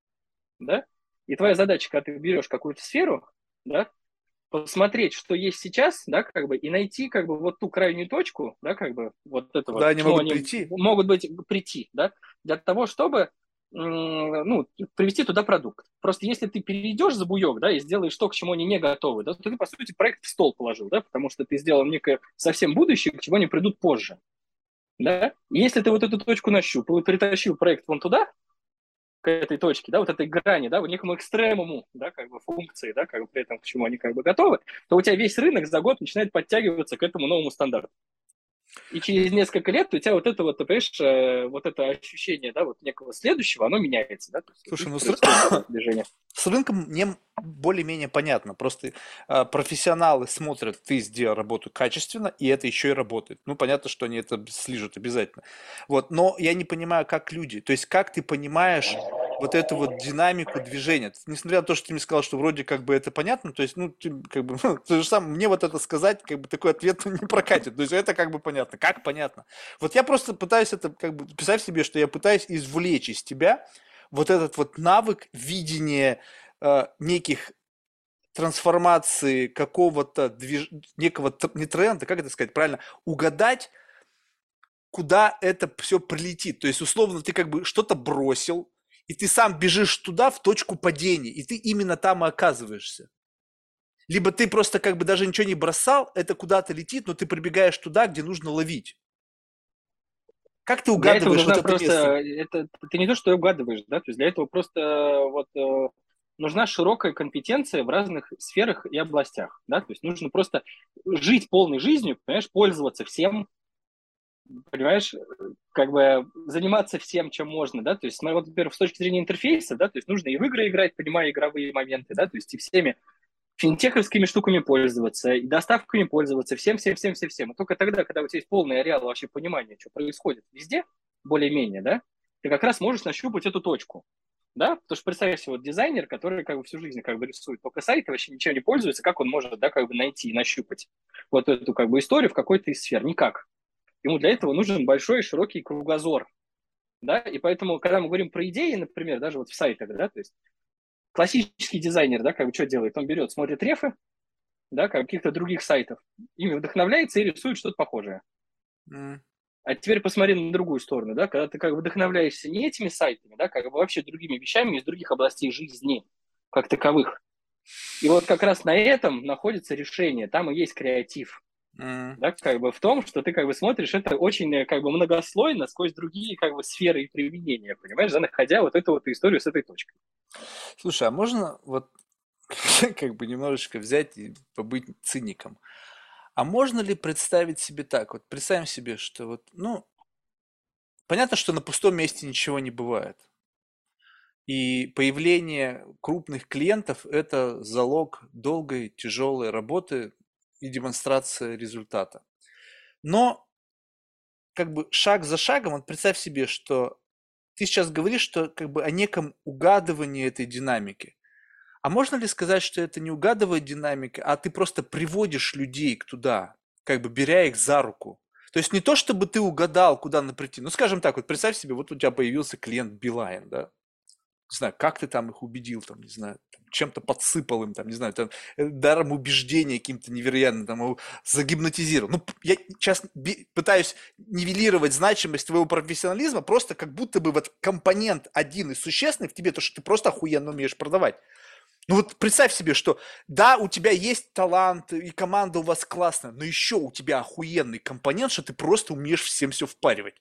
A: да. И твоя задача, когда ты берешь какую-то сферу, да, посмотреть, что есть сейчас, да, как бы, и найти, как бы, вот ту крайнюю точку, да, как бы, вот этого.
B: Да, они могут они прийти.
A: Могут быть, прийти, да, для того, чтобы ну, привести туда продукт. Просто если ты перейдешь за буек, да, и сделаешь то, к чему они не готовы, да, то ты, по сути, проект в стол положил, да, потому что ты сделал некое совсем будущее, к чему они придут позже. Да? И если ты вот эту точку нащупал и притащил проект вон туда, к этой точке, да, вот этой грани, да, вот некому экстремуму, да, как бы функции, да, как бы при этом к чему они как бы готовы, то у тебя весь рынок за год начинает подтягиваться к этому новому стандарту. И через несколько лет у тебя вот это вот, ты понимаешь, э, вот это ощущение, да, вот некого следующего, оно меняется, да?
B: Слушай, ну с, движение. с рынком мне более-менее понятно. Просто э, профессионалы смотрят, ты сделал работу качественно, и это еще и работает. Ну, понятно, что они это слижут обязательно. Вот, но я не понимаю, как люди. То есть, как ты понимаешь вот эту вот динамику движения. Несмотря на то, что ты мне сказал, что вроде как бы это понятно, то есть, ну, ты, как бы, ну, ты же сам, мне вот это сказать, как бы такой ответ не прокатит. То есть это как бы понятно. Как понятно? Вот я просто пытаюсь это, как бы, представь себе, что я пытаюсь извлечь из тебя вот этот вот навык видения э, неких трансформации какого-то движ... некого не тренда, как это сказать правильно, угадать куда это все прилетит. То есть, условно, ты как бы что-то бросил, и ты сам бежишь туда, в точку падения, и ты именно там и оказываешься. Либо ты просто как бы даже ничего не бросал, это куда-то летит, но ты прибегаешь туда, где нужно ловить. Как ты угадываешь
A: вот
B: это
A: просто,
B: место?
A: Это, ты не то, что угадываешь, да, то есть для этого просто вот э, нужна широкая компетенция в разных сферах и областях, да, то есть нужно просто жить полной жизнью, понимаешь, пользоваться всем, понимаешь, как бы заниматься всем, чем можно, да, то есть, вот, например, с точки зрения интерфейса, да, то есть нужно и в игры играть, понимая игровые моменты, да, то есть и всеми финтеховскими штуками пользоваться, и доставками пользоваться, всем-всем-всем-всем-всем. И только тогда, когда у тебя есть полный ареал вообще понимания, что происходит везде, более-менее, да, ты как раз можешь нащупать эту точку, да, потому что представь себе вот дизайнер, который как бы всю жизнь как бы рисует только сайты, вообще ничего не пользуется, как он может, да, как бы найти и нащупать вот эту как бы историю в какой-то из сфер? Никак. Ему для этого нужен большой и широкий кругозор, да, и поэтому, когда мы говорим про идеи, например, даже вот в сайтах, да, то есть классический дизайнер, да, как бы что делает? Он берет, смотрит рефы, да, каких-то других сайтов, ими вдохновляется и рисует что-то похожее. Mm. А теперь посмотри на другую сторону, да, когда ты как бы вдохновляешься не этими сайтами, да, как бы вообще другими вещами из других областей жизни, как таковых. И вот как раз на этом находится решение, там и есть креатив. Mm. Да, как бы в том, что ты как бы смотришь это очень как бы многослойно сквозь другие как бы сферы и применения, понимаешь, да, находя вот эту вот историю с этой точкой.
B: Слушай, а можно вот как бы немножечко взять и побыть циником? А можно ли представить себе так? Вот представим себе, что вот, ну, понятно, что на пустом месте ничего не бывает. И появление крупных клиентов – это залог долгой, тяжелой работы и демонстрация результата. Но как бы шаг за шагом, вот представь себе, что ты сейчас говоришь, что как бы о неком угадывании этой динамики. А можно ли сказать, что это не угадывает динамика, а ты просто приводишь людей к туда, как бы беря их за руку? То есть не то, чтобы ты угадал, куда надо прийти. Ну, скажем так, вот представь себе, вот у тебя появился клиент Билайн, да? Не знаю, как ты там их убедил, там, не знаю, чем-то подсыпал им, там, не знаю, там, э, даром убеждения каким-то невероятным, там, загипнотизировал. Ну, я сейчас пытаюсь нивелировать значимость твоего профессионализма, просто как будто бы вот компонент один и существенный в тебе, то, что ты просто охуенно умеешь продавать. Ну вот представь себе, что да, у тебя есть талант, и команда у вас классная, но еще у тебя охуенный компонент, что ты просто умеешь всем все впаривать.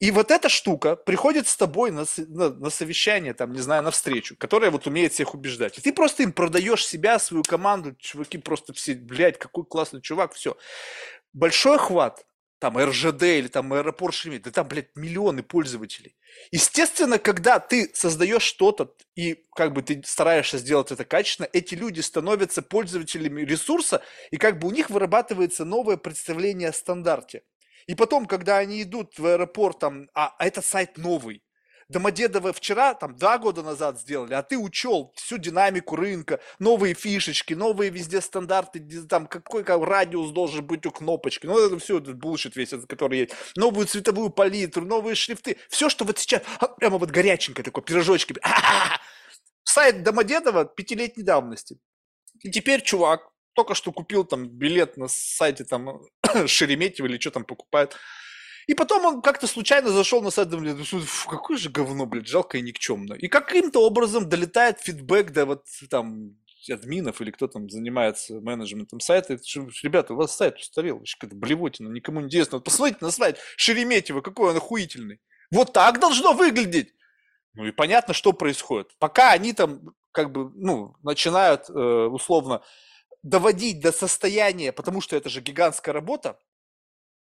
B: И вот эта штука приходит с тобой на, на, на совещание, там, не знаю, на встречу, которая вот умеет всех убеждать. И ты просто им продаешь себя, свою команду, чуваки просто все, блядь, какой классный чувак, все. Большой охват, там РЖД или там аэропорт Шереметьево, да там, блядь, миллионы пользователей. Естественно, когда ты создаешь что-то и как бы ты стараешься сделать это качественно, эти люди становятся пользователями ресурса, и как бы у них вырабатывается новое представление о стандарте. И потом, когда они идут в аэропорт, там, а, а этот сайт новый, Домодедово вчера, там, два года назад сделали, а ты учел всю динамику рынка, новые фишечки, новые везде стандарты, там, какой как, радиус должен быть у кнопочки, ну, это все, этот булшит весь, который есть, новую цветовую палитру, новые шрифты, все, что вот сейчас, а, прямо вот горяченькое такое, пирожочки, сайт Домодедова пятилетней давности. И теперь чувак только что купил там билет на сайте там Шереметьево или что там покупает. И потом он как-то случайно зашел на сайт, блин, фу, какое же говно, блядь, жалко и никчемно. И каким-то образом долетает фидбэк до вот там админов или кто там занимается менеджментом сайта, ребята, у вас сайт устарел, какая-то блевотина, никому не интересно. Вот посмотрите на сайт Шереметьево, какой он охуительный. Вот так должно выглядеть. Ну и понятно, что происходит. Пока они там как бы, ну, начинают э, условно доводить до состояния, потому что это же гигантская работа,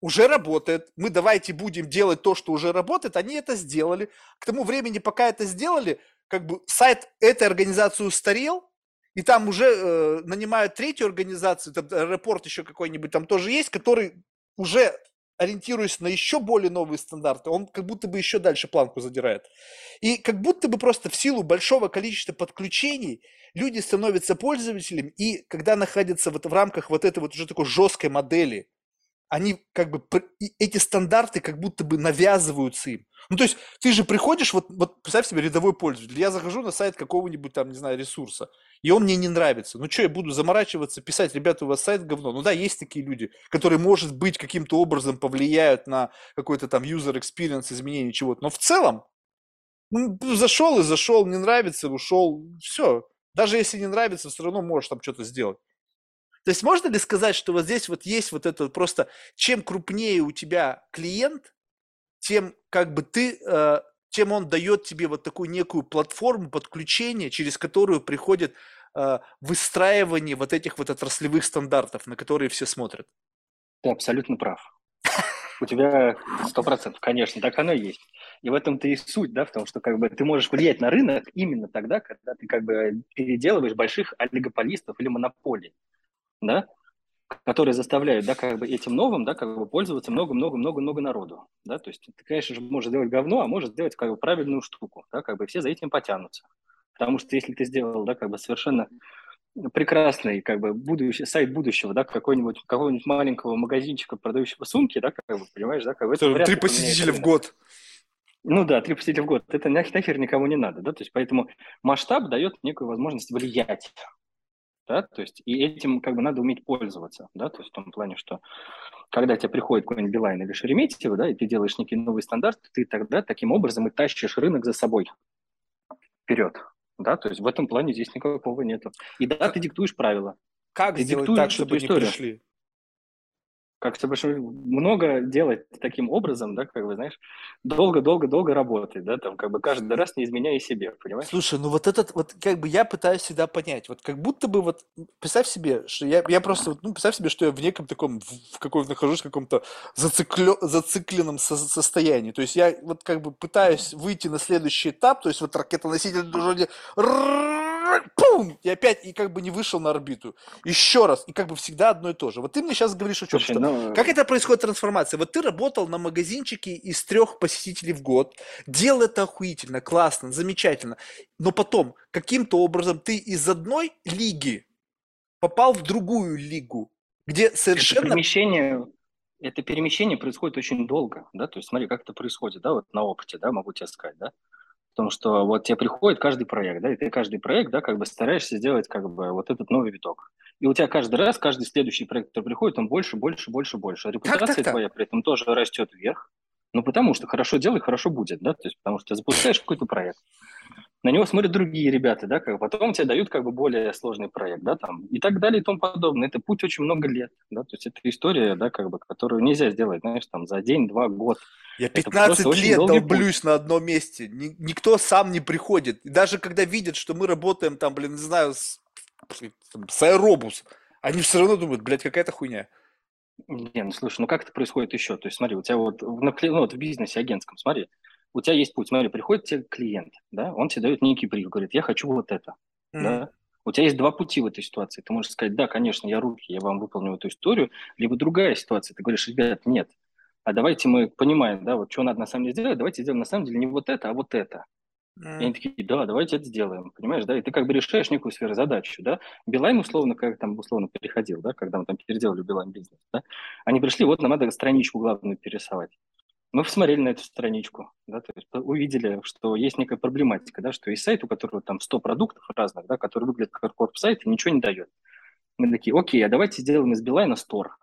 B: уже работает. Мы давайте будем делать то, что уже работает. Они это сделали. К тому времени, пока это сделали, как бы сайт этой организации устарел, и там уже э, нанимают третью организацию, там аэропорт еще какой-нибудь там тоже есть, который уже ориентируясь на еще более новые стандарты, он как будто бы еще дальше планку задирает. И как будто бы просто в силу большого количества подключений люди становятся пользователями, и когда находятся вот в рамках вот этой вот уже такой жесткой модели, они как бы, эти стандарты как будто бы навязываются им. Ну, то есть ты же приходишь, вот, вот представь себе рядовой пользователь, я захожу на сайт какого-нибудь там, не знаю, ресурса, и он мне не нравится. Ну, что, я буду заморачиваться, писать, ребята, у вас сайт говно. Ну да, есть такие люди, которые, может быть, каким-то образом повлияют на какой-то там user experience, изменение чего-то. Но в целом, ну, зашел и зашел, не нравится, ушел, все. Даже если не нравится, все равно можешь там что-то сделать. То есть можно ли сказать, что вот здесь вот есть вот это просто, чем крупнее у тебя клиент, тем как бы ты, э, чем он дает тебе вот такую некую платформу подключения, через которую приходит э, выстраивание вот этих вот отраслевых стандартов, на которые все смотрят.
A: Ты абсолютно прав. У тебя сто процентов, конечно, так оно и есть. И в этом-то и суть, да, в том, что как бы ты можешь влиять на рынок именно тогда, когда ты как бы переделываешь больших олигополистов или монополий, да, которые заставляют, да, как бы этим новым, да, как бы пользоваться много-много-много-много народу, да, то есть ты, конечно же, можешь сделать говно, а можешь сделать как бы правильную штуку, да, как бы все за этим потянутся. Потому что если ты сделал, да, как бы совершенно прекрасный, как бы, будущий, сайт будущего, да, какой-нибудь, какого-нибудь маленького магазинчика, продающего сумки, да, как бы, понимаешь, да, как бы...
B: Это три посетителя в год.
A: Ну да, три посетителя в год. Это нахер никому не надо, да, то есть поэтому масштаб дает некую возможность влиять, да, то есть и этим как бы надо уметь пользоваться, да, то есть в том плане, что когда тебе приходит какой-нибудь Билайн или Шереметьево, да, и ты делаешь некий новый стандарт, ты тогда таким образом и тащишь рынок за собой вперед, да, то есть в этом плане здесь никакого нету. И да, ты диктуешь правила.
B: Как ты сделать так, чтобы не пришли?
A: Как чтобы много делать таким образом, да, как бы, знаешь, долго-долго-долго работать, да, там, как бы каждый раз не изменяя себе, понимаешь?
B: Слушай, ну вот этот, вот как бы я пытаюсь всегда понять, вот как будто бы вот, представь себе, что я, я просто, ну, представь себе, что я в неком таком, в каком нахожусь в каком-то зациклё, зацикленном со- состоянии, то есть я вот как бы пытаюсь выйти на следующий этап, то есть вот ракетоноситель вроде пум, и опять, и как бы не вышел на орбиту. Еще раз, и как бы всегда одно и то же. Вот ты мне сейчас говоришь о чем, Слушай, что, ну... как это происходит трансформация? Вот ты работал на магазинчике из трех посетителей в год, делал это охуительно, классно, замечательно, но потом каким-то образом ты из одной лиги попал в другую лигу, где совершенно...
A: Это перемещение, это перемещение происходит очень долго, да, то есть смотри, как это происходит, да, вот на опыте, да, могу тебе сказать, да, в том, что вот тебе приходит каждый проект, да, и ты каждый проект, да, как бы стараешься сделать как бы вот этот новый виток. И у тебя каждый раз, каждый следующий проект, который приходит, он больше, больше, больше, больше. А репутация так, так, так. твоя при этом тоже растет вверх. Ну, потому что хорошо делай, хорошо будет, да, то есть потому что ты запускаешь какой-то проект, на него смотрят другие ребята, да, как потом тебе дают как бы более сложный проект, да, там, и так далее и тому подобное. Это путь очень много лет, да, то есть это история, да, как бы, которую нельзя сделать, знаешь, там, за день, два, год.
B: Я 15 лет долблюсь путь. на одном месте, никто сам не приходит. И даже когда видят, что мы работаем там, блин, не знаю, с, с аэробус, они все равно думают, блядь, какая-то хуйня.
A: Не, ну слушай, ну как это происходит еще? То есть смотри, у тебя вот в, ну, вот в бизнесе агентском, смотри, у тебя есть путь. Смотри, приходит тебе клиент, да, он тебе дает некий бриф, говорит, я хочу вот это, mm-hmm. да. У тебя есть два пути в этой ситуации. Ты можешь сказать, да, конечно, я руки, я вам выполню эту историю. Либо другая ситуация, ты говоришь, ребят, нет, а давайте мы понимаем, да, вот что надо на самом деле сделать, давайте сделаем на самом деле не вот это, а вот это. Mm. И они такие, да, давайте это сделаем, понимаешь, да, и ты как бы решаешь некую сферу задачу, да. Билайн условно, как там условно переходил, да, когда мы там переделали Билайн бизнес, да, они пришли, вот нам надо страничку главную перерисовать мы посмотрели на эту страничку, да, то есть увидели, что есть некая проблематика, да, что есть сайт, у которого там 100 продуктов разных, да, который выглядит как корп-сайт и ничего не дает. Мы такие, окей, а давайте сделаем из Билайна стор.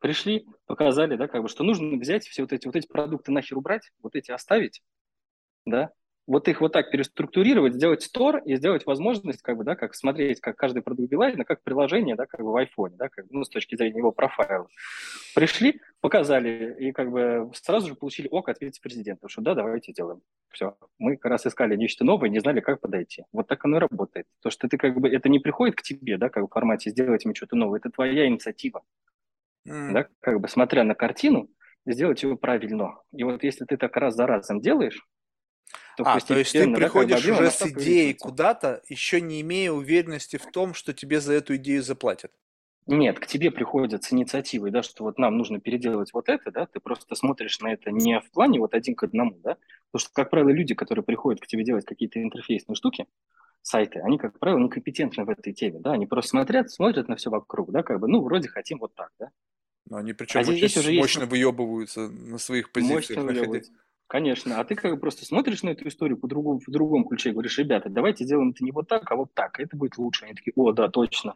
A: Пришли, показали, да, как бы, что нужно взять все вот эти, вот эти продукты нахер убрать, вот эти оставить, да, вот их вот так переструктурировать, сделать стор и сделать возможность, как бы, да, как смотреть, как каждый продукт Билайна, как приложение, да, как бы в айфоне, да, как, ну, с точки зрения его профайла. Пришли, показали, и как бы сразу же получили ок от вице-президента, что да, давайте сделаем. Все. Мы как раз искали нечто новое, не знали, как подойти. Вот так оно и работает. То, что ты как бы, это не приходит к тебе, да, как в формате сделать мне что-то новое, это твоя инициатива. Mm. Да, как бы смотря на картину, сделать его правильно. И вот если ты так раз за разом делаешь,
B: то а, то есть ты приходишь да, уже с идеей куда-то, еще не имея уверенности в том, что тебе за эту идею заплатят.
A: Нет, к тебе приходят с инициативой, да, что вот нам нужно переделывать вот это, да, ты просто смотришь на это не в плане вот один к одному, да, потому что, как правило, люди, которые приходят к тебе делать какие-то интерфейсные штуки, сайты, они, как правило, некомпетентны в этой теме, да, они просто смотрят, смотрят на все вокруг, да, как бы, ну, вроде хотим вот так, да.
B: Но они причем а очень уже мощно есть... выебываются на своих позициях. Мощно
A: Конечно, а ты как бы просто смотришь на эту историю по другому, в другом ключе и говоришь, ребята, давайте сделаем это не вот так, а вот так, это будет лучше. Они такие, о, да, точно,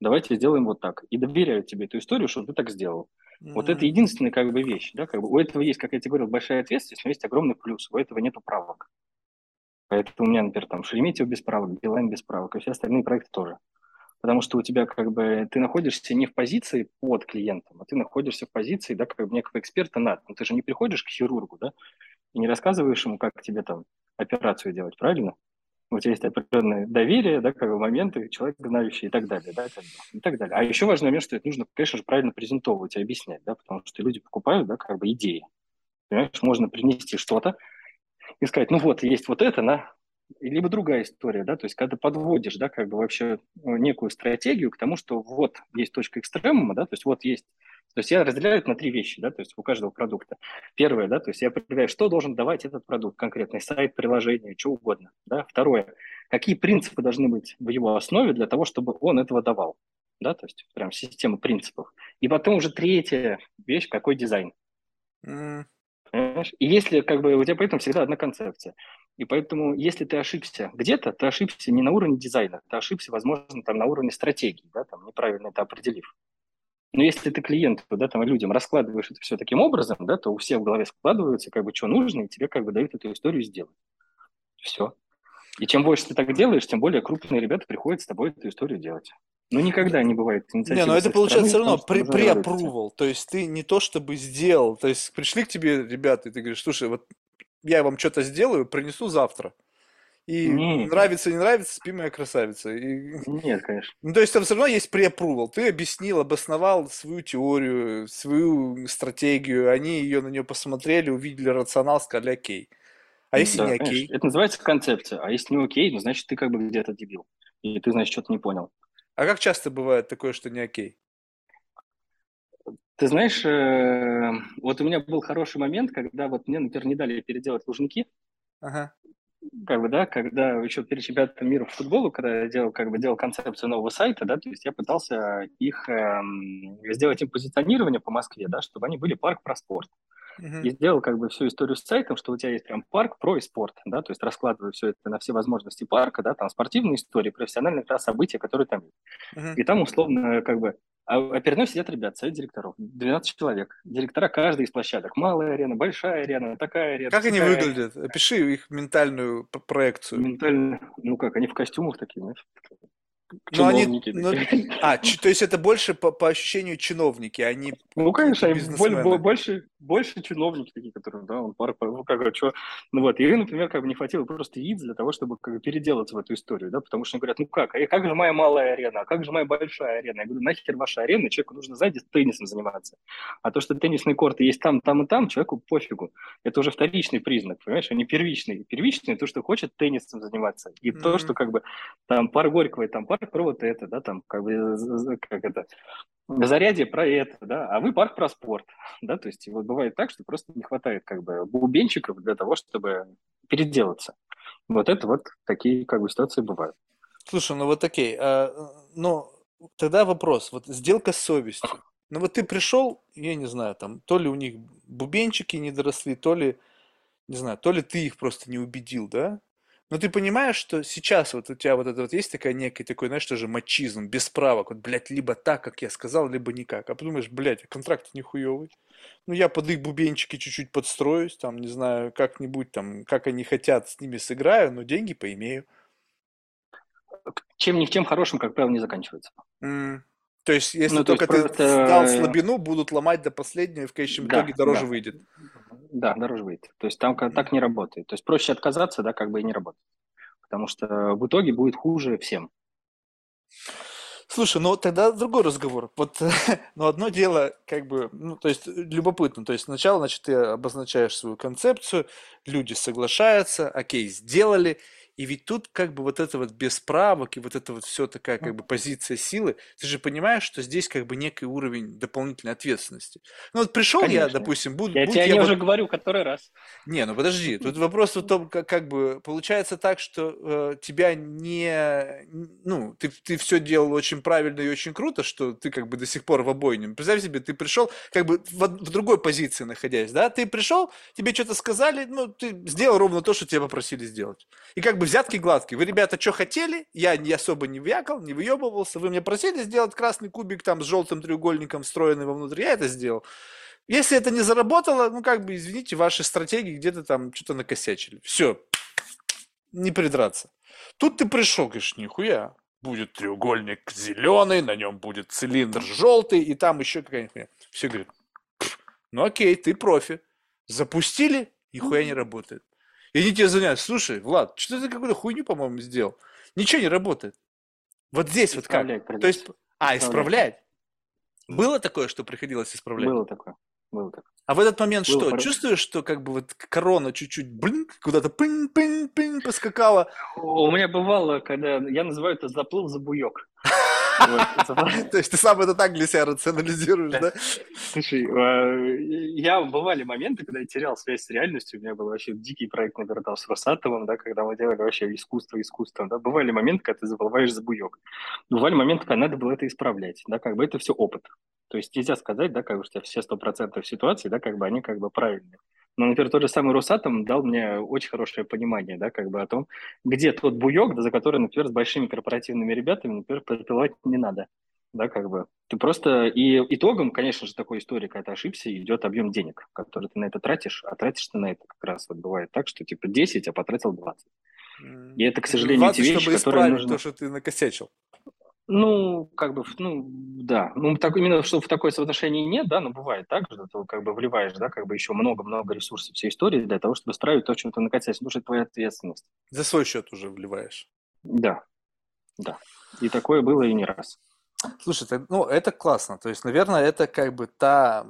A: давайте сделаем вот так. И доверяют тебе эту историю, чтобы ты так сделал. Mm-hmm. Вот это единственная как бы вещь, да, как бы у этого есть, как я тебе говорил, большая ответственность, но есть огромный плюс, у этого нету правок. Поэтому у меня, например, там Шереметьево без правок, Билайн без правок, и все остальные проекты тоже. потому что у тебя как бы ты находишься не в позиции под клиентом, а ты находишся в позиции, да, как бы некого эксперта над. Ну, ты же не приходишь к хирургу, да, и не рассказываешь ему, как тебе там операцию делать, правильно? У тебя есть определенное доверие, да, как бы моменты, человек знающий и так далее, да, как бы, и так далее. А еще важный момент, что это нужно, конечно же, правильно презентовывать и объяснять, да, потому что люди покупают, да, как бы идеи. Понимаешь, можно принести что-то и сказать, ну вот, есть вот это, на, либо другая история, да, то есть когда подводишь, да, как бы вообще ну, некую стратегию к тому, что вот есть точка экстремума, да, то есть вот есть, то есть я разделяю это на три вещи, да, то есть у каждого продукта. Первое, да, то есть я определяю, что должен давать этот продукт, конкретный сайт, приложение, что угодно, да. Второе, какие принципы должны быть в его основе для того, чтобы он этого давал, да, то есть прям система принципов. И потом уже третья вещь, какой дизайн. Mm. Понимаешь? И если как бы у тебя поэтому всегда одна концепция. И поэтому, если ты ошибся где-то, ты ошибся не на уровне дизайна, ты ошибся, возможно, там на уровне стратегии, да, там неправильно это определив. Но если ты клиенту, да, там, людям раскладываешь это все таким образом, да, то у всех в голове складывается, как бы, что нужно, и тебе как бы дают эту историю сделать. Все. И чем больше ты так делаешь, тем более крупные ребята приходят с тобой эту историю делать. Ну, никогда не бывает
B: Не, но это получается все равно при, при approval. То есть ты не то чтобы сделал. То есть пришли к тебе ребята, и ты говоришь, слушай, вот я вам что-то сделаю, принесу завтра. И Нет. нравится, не нравится, спи моя красавица. И...
A: Нет, конечно.
B: Ну, то есть там все равно есть преапрувал. Ты объяснил, обосновал свою теорию, свою стратегию. Они ее на нее посмотрели, увидели рационал, сказали окей. А если да, не окей?
A: Конечно. Это называется концепция. А если не окей, ну, значит, ты как бы где-то дебил. И ты, значит, что-то не понял.
B: А как часто бывает такое, что не окей?
A: Ты знаешь, э, вот у меня был хороший момент, когда вот мне, например, не дали переделать лужники. Ага. Как бы, да, когда еще перед чемпионатом мира в футболу, когда я делал, как бы, делал концепцию нового сайта, да, то есть я пытался их э, сделать им позиционирование по Москве, да, чтобы они были парк про спорт. Uh-huh. И сделал как бы всю историю с сайтом, что у тебя есть прям парк про и спорт, да, то есть раскладываю все это на все возможности парка, да, там спортивные истории, профессиональные да, события, которые там есть. Uh-huh. И там условно как бы а, перед мной сидят ребята, совет директоров, 12 человек. Директора каждой из площадок. Малая арена, большая арена, такая арена.
B: Как они выглядят? Опиши их ментальную проекцию.
A: Ментально, ну как, они в костюмах такие, знаешь.
B: Но они, но, а, то есть это больше по, по ощущению чиновники, они
A: Ну, конечно, они больше, больше чиновники такие, которые, да, он пара, ну, как бы, что, ну вот, и, например, как бы не хватило просто яиц для того, чтобы как бы переделаться в эту историю, да, потому что они говорят, ну как, а как же моя малая арена, а как же моя большая арена? Я говорю, нахер ваша арена, человеку нужно, знаете, теннисом заниматься. А то, что теннисные корты есть там, там и там, человеку пофигу. Это уже вторичный признак, понимаешь, а не первичный. Первичный то, что хочет теннисом заниматься. И mm-hmm. то, что как бы там пар Горького, там пар про вот это, да, там как бы, как это, зарядье про это, да, а вы парк про спорт, да, то есть вот бывает так, что просто не хватает как бы бубенчиков для того, чтобы переделаться. Вот это вот такие как бы ситуации бывают.
B: Слушай, ну вот окей, а, ну тогда вопрос, вот сделка с совестью. Ну вот ты пришел, я не знаю, там, то ли у них бубенчики не доросли, то ли, не знаю, то ли ты их просто не убедил, да? Но ты понимаешь, что сейчас вот у тебя вот это вот есть такая некая такой, знаешь, тоже мачизм, без правок, вот, блядь, либо так, как я сказал, либо никак. А подумаешь, блядь, контракт нихуевый. Ну, я под их бубенчики чуть-чуть подстроюсь, там, не знаю, как-нибудь там, как они хотят, с ними сыграю, но деньги поимею.
A: Чем ни в чем хорошим, как правило, не заканчивается.
B: Mm. То есть, если ну, только есть, ты просто... дал слабину, будут ломать до последнего, и в конечном да, итоге дороже
A: да.
B: выйдет.
A: Да, дороже выйдет. То есть там так не работает. То есть проще отказаться, да, как бы и не работать. Потому что в итоге будет хуже всем.
B: Слушай, ну тогда другой разговор. Вот, ну одно дело, как бы, ну то есть любопытно. То есть сначала, значит, ты обозначаешь свою концепцию, люди соглашаются, окей, сделали, и ведь тут как бы вот это вот без правок и вот это вот все такая как бы позиция силы, ты же понимаешь, что здесь как бы некий уровень дополнительной ответственности. Ну вот пришел Конечно. я, допустим, буду...
A: Я тебе я уже вот... говорю который раз.
B: Не, ну подожди, тут вопрос в том, как, как бы получается так, что э, тебя не... Ну, ты, ты все делал очень правильно и очень круто, что ты как бы до сих пор в обойне. Представь себе, ты пришел как бы в, в другой позиции находясь, да? Ты пришел, тебе что-то сказали, ну, ты сделал ровно то, что тебя попросили сделать. И как бы взятки гладкие. Вы, ребята, что хотели? Я не особо не вякал, не выебывался. Вы мне просили сделать красный кубик там с желтым треугольником, встроенный вовнутрь. Я это сделал. Если это не заработало, ну, как бы, извините, ваши стратегии где-то там что-то накосячили. Все. Не придраться. Тут ты пришел, говоришь, нихуя. будет треугольник зеленый, на нем будет цилиндр желтый, и там еще какая-нибудь... Все говорят, ну окей, ты профи. Запустили, нихуя не работает. И они тебе звонят, слушай, Влад, что ты какую-то хуйню, по-моему, сделал? Ничего не работает. Вот здесь вот как? То есть, а, исправлять? Было такое, что приходилось исправлять?
A: Было такое. Было такое.
B: А в этот момент Было что? Пора... Чувствуешь, что как бы вот корона чуть-чуть блин, куда-то пынь, пынь, пынь поскакала?
A: У меня бывало, когда я называю это заплыл за буек.
B: То есть ты сам это так для себя рационализируешь, да?
A: Слушай, а, я бывали моменты, когда я терял связь с реальностью, у меня был вообще дикий проект, например, там с Росатовым, да, когда мы делали вообще искусство искусством, да, бывали моменты, когда ты заплываешь за буек. Бывали моменты, когда надо было это исправлять, да, как бы это все опыт. То есть нельзя сказать, да, как бы, что все сто процентов ситуации, да, как бы они как бы правильные. Но, например, тот же самый Росатом дал мне очень хорошее понимание, да, как бы о том, где тот буек, да, за который, например, с большими корпоративными ребятами, например, подпилать не надо. Да, как бы. Ты просто... И итогом, конечно же, такой истории, когда ты ошибся, идет объем денег, который ты на это тратишь, а тратишь ты на это как раз вот бывает так, что типа 10, а потратил 20. И это, к сожалению,
B: 20, те вещи, чтобы которые нужно... то, что ты накосячил.
A: Ну, как бы, ну, да. Ну, так, именно, что в такое соотношение нет, да, но бывает так, что ты как бы вливаешь, да, как бы еще много-много ресурсов всей истории для того, чтобы исправить то, чем ты накатился. Ну, что это твоя ответственность.
B: За свой счет уже вливаешь.
A: Да, да. И такое было и не раз.
B: Слушай, ну, это классно. То есть, наверное, это как бы та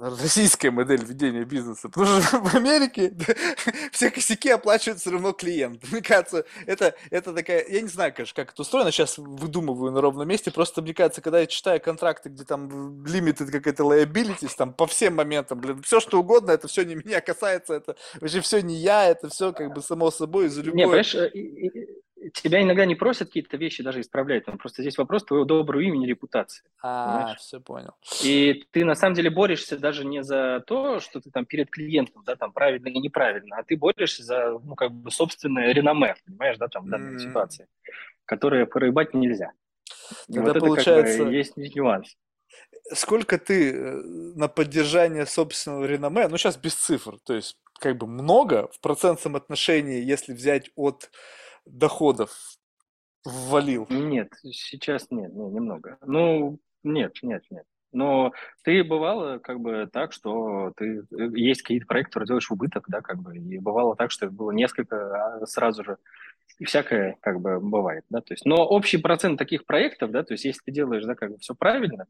B: российская модель ведения бизнеса. Потому что в Америке все косяки оплачивает все равно клиент. Мне кажется, это, это такая... Я не знаю, конечно, как это устроено. Сейчас выдумываю на ровном месте. Просто, мне кажется, когда я читаю контракты, где там limited какая-то liabilities, там по всем моментам, блин, все что угодно, это все не меня касается, это вообще все не я, это все как бы само собой за любое... Не,
A: понимаешь, э, тебя иногда не просят какие-то вещи даже исправлять, там просто здесь вопрос твоего доброго имени, репутации.
B: А, понимаешь? все понял.
A: И ты на самом деле борешься даже не за то, что ты там перед клиентом, да, там правильно или неправильно, а ты борешься за, ну, как бы собственное реноме, понимаешь, да, там в данной mm-hmm. ситуации, которое проебать нельзя.
B: Тогда вот получается... как
A: бы есть нюанс.
B: Сколько ты э, на поддержание собственного реноме, ну сейчас без цифр, то есть как бы много в процентном отношении, если взять от доходов ввалил?
A: Нет, сейчас нет, не, немного. Ну, нет, нет, нет. Но ты бывало как бы так, что ты э, есть какие-то проекты, которые делаешь убыток, да, как бы, и бывало так, что было несколько а сразу же, и всякое как бы бывает, да, то есть, но общий процент таких проектов, да, то есть если ты делаешь, да, как бы все правильно,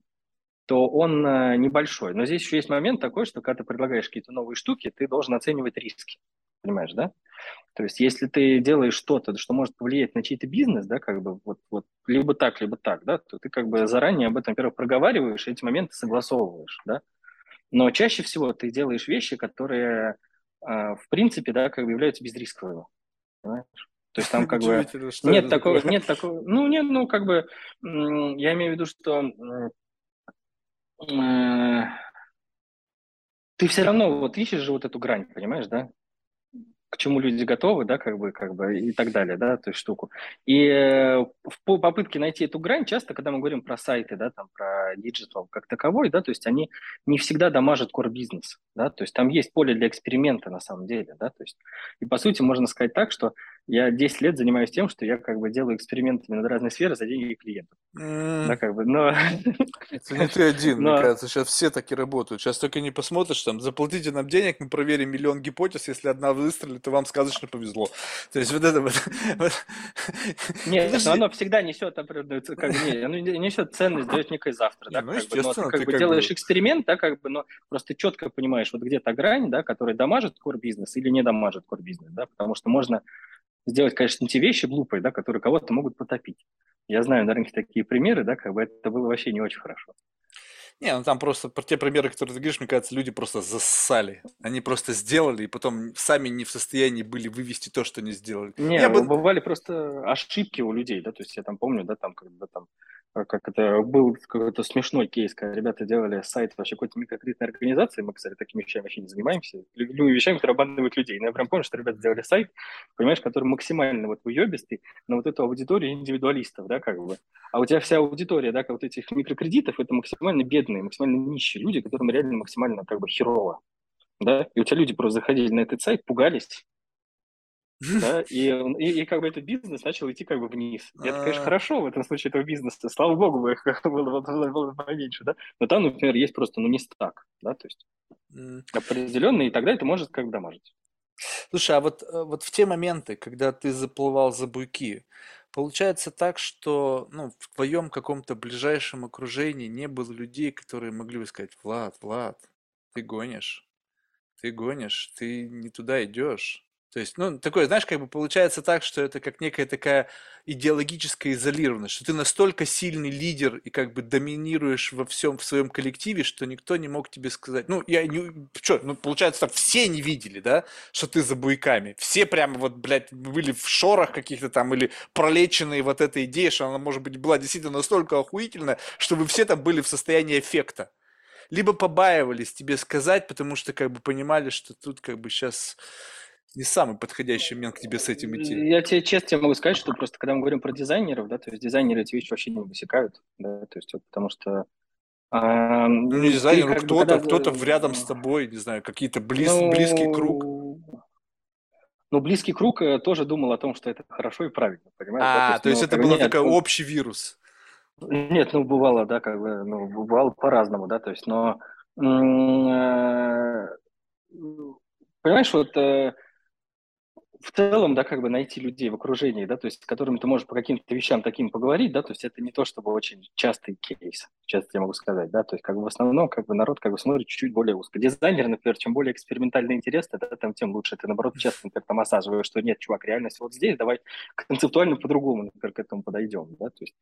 A: то он э, небольшой. Но здесь еще есть момент такой, что когда ты предлагаешь какие-то новые штуки, ты должен оценивать риски, понимаешь, да? То есть, если ты делаешь что-то, что может повлиять на чей-то бизнес, да, как бы вот, вот либо так, либо так, да, то ты как бы заранее об этом, во-первых, проговариваешь, эти моменты согласовываешь, да. Но чаще всего ты делаешь вещи, которые, э, в принципе, да, как бы являются безрисковыми, понимаешь? То есть там как бы нет такого, нет такого, ну нет, ну как бы я имею в виду, что э, ты все равно вот ищешь же вот эту грань, понимаешь, да? К чему люди готовы, да, как бы, как бы, и так далее, да, есть штуку. И э, в попытке найти эту грань, часто, когда мы говорим про сайты, да, там, про digital как таковой, да, то есть они не всегда дамажат core бизнес, да, то есть там есть поле для эксперимента на самом деле, да, то есть, и по сути можно сказать так, что я 10 лет занимаюсь тем, что я как бы делаю экспериментами над разной сферы за деньги клиентов. Mm. Да, как бы, но...
B: Это не ты один, но... мне кажется, сейчас все таки работают. Сейчас только не посмотришь, там, заплатите нам денег, мы проверим миллион гипотез, если одна выстрелит, то вам сказочно повезло. То есть вот это вот...
A: Нет, но оно всегда несет, как бы, не, оно несет ценность, дает некое завтра, да, ну, как бы, но ты как бы делаешь эксперимент, да, как бы, но просто четко понимаешь, вот где-то грань, да, которая дамажит core бизнес или не дамажит core бизнес, да, потому что можно сделать, конечно, те вещи глупые, да, которые кого-то могут потопить. Я знаю на рынке такие примеры, да, как бы это было вообще не очень хорошо.
B: Не, ну там просто про те примеры, которые ты говоришь, мне кажется, люди просто зассали. Они просто сделали, и потом сами не в состоянии были вывести то, что они сделали.
A: Не, я бы... бывали просто ошибки у людей, да, то есть я там помню, да, там, когда там как это был какой-то смешной кейс, когда ребята делали сайт вообще какой-то микрокредитной организации, мы, кстати, такими вещами вообще не занимаемся, любыми вещами, которые обманывают людей. Но я прям помню, что ребята сделали сайт, понимаешь, который максимально вот уебистый на вот эту аудиторию индивидуалистов, да, как бы. А у тебя вся аудитория, да, как вот этих микрокредитов, это максимально бедные, максимально нищие люди, которым реально максимально как бы херово, да, и у тебя люди просто заходили на этот сайт, пугались, да, и, и, и как бы этот бизнес начал идти как бы вниз. И это, конечно,
B: А.
A: хорошо в этом случае этого бизнеса, слава богу, бы их было, было, было поменьше, да, но там, например, есть просто, ну, не стак, да, то есть
B: М.
A: определенный, и тогда это может как дамажить.
B: Слушай, а вот, э, вот в те моменты, когда ты заплывал за буйки, получается так, что ну, в твоем каком-то ближайшем окружении не было людей, которые могли бы сказать, Влад, Влад, ты гонишь, ты гонишь, ты не туда идешь. То есть, ну, такое, знаешь, как бы получается так, что это как некая такая идеологическая изолированность, что ты настолько сильный лидер и как бы доминируешь во всем в своем коллективе, что никто не мог тебе сказать, ну, я не, что, ну, получается так, все не видели, да, что ты за буйками, все прямо вот, блядь, были в шорах каких-то там или пролеченные вот этой идеей, что она, может быть, была действительно настолько охуительная, что вы все там были в состоянии эффекта. Либо побаивались тебе сказать, потому что как бы понимали, что тут как бы сейчас не самый подходящий момент к тебе с этим идти.
A: Я тебе честно могу сказать, что просто когда мы говорим про дизайнеров, да, то есть дизайнеры эти вещи вообще не высекают, да, то есть вот потому что а,
B: Ну, не дизайнер, ну кто-то,
A: когда-
B: кто-то рядом с тобой, не знаю, какие-то близ,
A: Ну,
B: близкий круг.
A: Ну, близкий круг э, тоже думал о том, что это хорошо и правильно, понимаешь? да?
B: А, то есть
A: ну,
B: это был такой
A: ну,
B: общий вирус.
A: Нет, ну, бывало, да, как бы, ну, бывало по-разному, да, то есть, но, э, понимаешь, вот э, в целом, да, как бы найти людей в окружении, да, то есть с которыми ты можешь по каким-то вещам таким поговорить, да, то есть это не то, чтобы очень частый кейс, часто я могу сказать, да, то есть как бы в основном как бы народ как бы смотрит чуть-чуть более узко. Дизайнер, например, чем более экспериментально интересно, да, там, тем лучше. Ты, наоборот, часто, например, там осаживаешь, что нет, чувак, реальность вот здесь, давай концептуально по-другому, например, к этому подойдем, да, то есть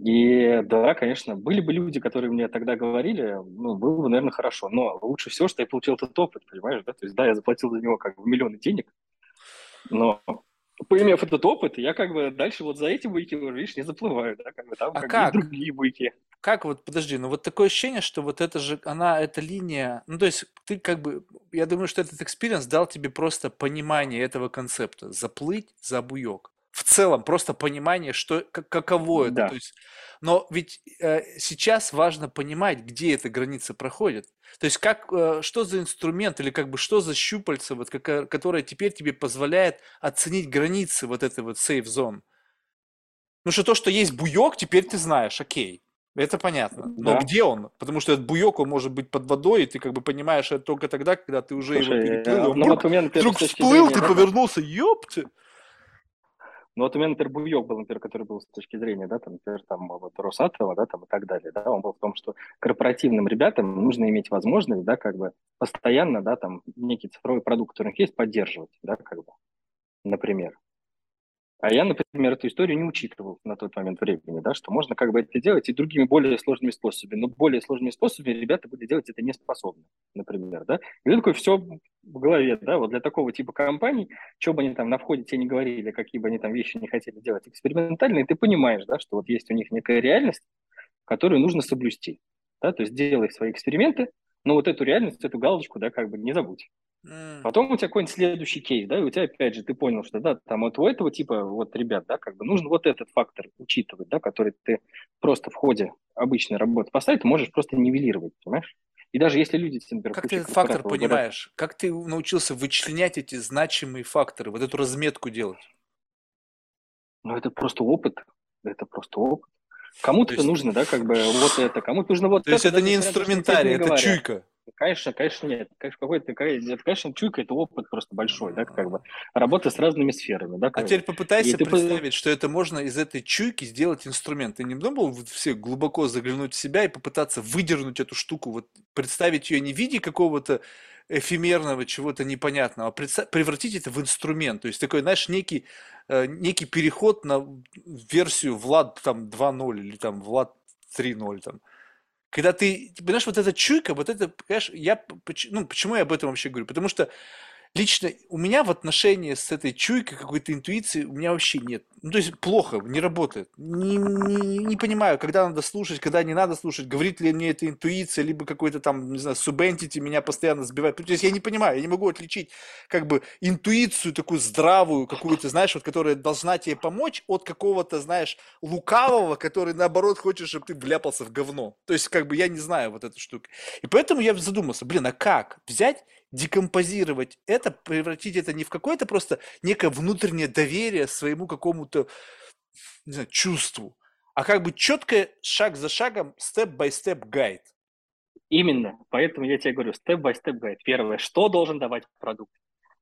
A: и да, конечно, были бы люди, которые мне тогда говорили, ну, было бы, наверное, хорошо. Но лучше всего, что я получил этот опыт, понимаешь, да? То есть, да, я заплатил за него как бы миллионы денег, но поимев этот опыт, я как бы дальше вот за эти буйки, уже, видишь, не заплываю, да, как бы там
B: А
A: как,
B: как?
A: другие буйки.
B: Как вот, подожди, ну вот такое ощущение, что вот это же, она, эта линия, ну то есть ты как бы, я думаю, что этот experience дал тебе просто понимание этого концепта, заплыть за буек. В целом, просто понимание, что, как- каково это.
A: Да.
B: То есть, но ведь э, сейчас важно понимать, где эта граница проходит. То есть, как, э, что за инструмент или как бы что за щупальце, вот, какая- которое теперь тебе позволяет оценить границы вот этой вот safe zone. Ну что то, что есть буек, теперь ты знаешь, окей. Это понятно. Но
A: Да.
B: где он? Потому что этот буек, он может быть под водой, и ты как бы понимаешь это только тогда, когда ты уже его
A: Слушай,
B: переплыл. и
A: э,
B: он
A: ну
B: вдруг,
A: вот
B: всплыл, ты повернулся, ёпты.
A: Ну, вот у меня, например, буек был, например, который был с точки зрения, да, там, например, там, вот Росатома, да, там, и так далее, да, он был в том, что корпоративным ребятам нужно иметь возможность, да, как бы постоянно, да, там, некий цифровой продукт, который у них есть, поддерживать, да, как бы, например. А я, например, эту историю не учитывал на тот момент времени, да, что можно как бы это делать и другими более сложными способами. Но более сложными способами ребята были делать это не способны, например, да. И ты такой, все в голове, да, вот для такого типа компаний, что бы они там на входе тебе не говорили, какие бы они там вещи не хотели делать экспериментальные, ты понимаешь, да, что вот есть у них некая реальность, которую нужно соблюсти, да, то есть делай свои эксперименты, но вот эту реальность, эту галочку, да, как бы не забудь. Потом у тебя какой-нибудь следующий кейс, да, и у тебя опять же ты понял, что да, там вот у этого типа вот ребят, да, как бы нужно вот этот фактор учитывать, да, который ты просто в ходе обычной работы по сайту можешь просто нивелировать, понимаешь? И даже если люди, например,
B: Как ты этот фактор
A: говорят,
B: понимаешь? Как ты научился вычленять эти значимые факторы, вот эту разметку делать?
A: ну это просто опыт, это просто опыт.
B: То
A: Кому-то
B: есть,
A: нужно, да, как бы вот это, кому-то нужно вот
B: то есть
A: это,
B: это не
A: то, тебе
B: инструментарий,
A: не
B: это
A: говорят.
B: чуйка.
A: Конечно, конечно, нет. Конечно, какой-то, это, конечно, чуйка, это опыт просто большой, да, как бы работа с разными сферами, да,
B: А
A: как
B: теперь
A: бы. И
B: попытайся
A: ты
B: представить, что это можно из этой чуйки сделать инструмент. Ты не думал все глубоко заглянуть в себя и попытаться выдернуть эту штуку, вот представить ее не в виде какого-то эфемерного, чего-то непонятного, превратить это в инструмент. То есть такой, знаешь, некий, э, некий переход на версию Влад там 2.0 или там Влад 3.0 там. Когда ты, понимаешь, вот эта чуйка, вот это, понимаешь, я, ну, почему я об этом вообще говорю? Потому что лично у меня в отношении с этой чуйкой, какой-то интуиции, у меня вообще нет. Ну, то есть плохо, не работает. Не, не, не понимаю, когда надо слушать, когда не надо слушать, говорит ли мне эта интуиция, либо какой-то там, не знаю, субентити меня постоянно сбивает. То есть я не понимаю, я не могу отличить как бы интуицию такую здравую, какую-то, знаешь, вот, которая должна тебе помочь от какого-то, знаешь, лукавого, который наоборот хочет, чтобы ты вляпался в говно. То есть как бы я не знаю вот эту штуку. И поэтому я задумался, блин, а как взять декомпозировать это, превратить это не в какое-то просто некое внутреннее доверие своему какому-то, не знаю, чувству, а как бы четко шаг за шагом, step-by-step guide.
A: Именно. Поэтому я тебе говорю, step-by-step guide. Первое, что должен давать продукт?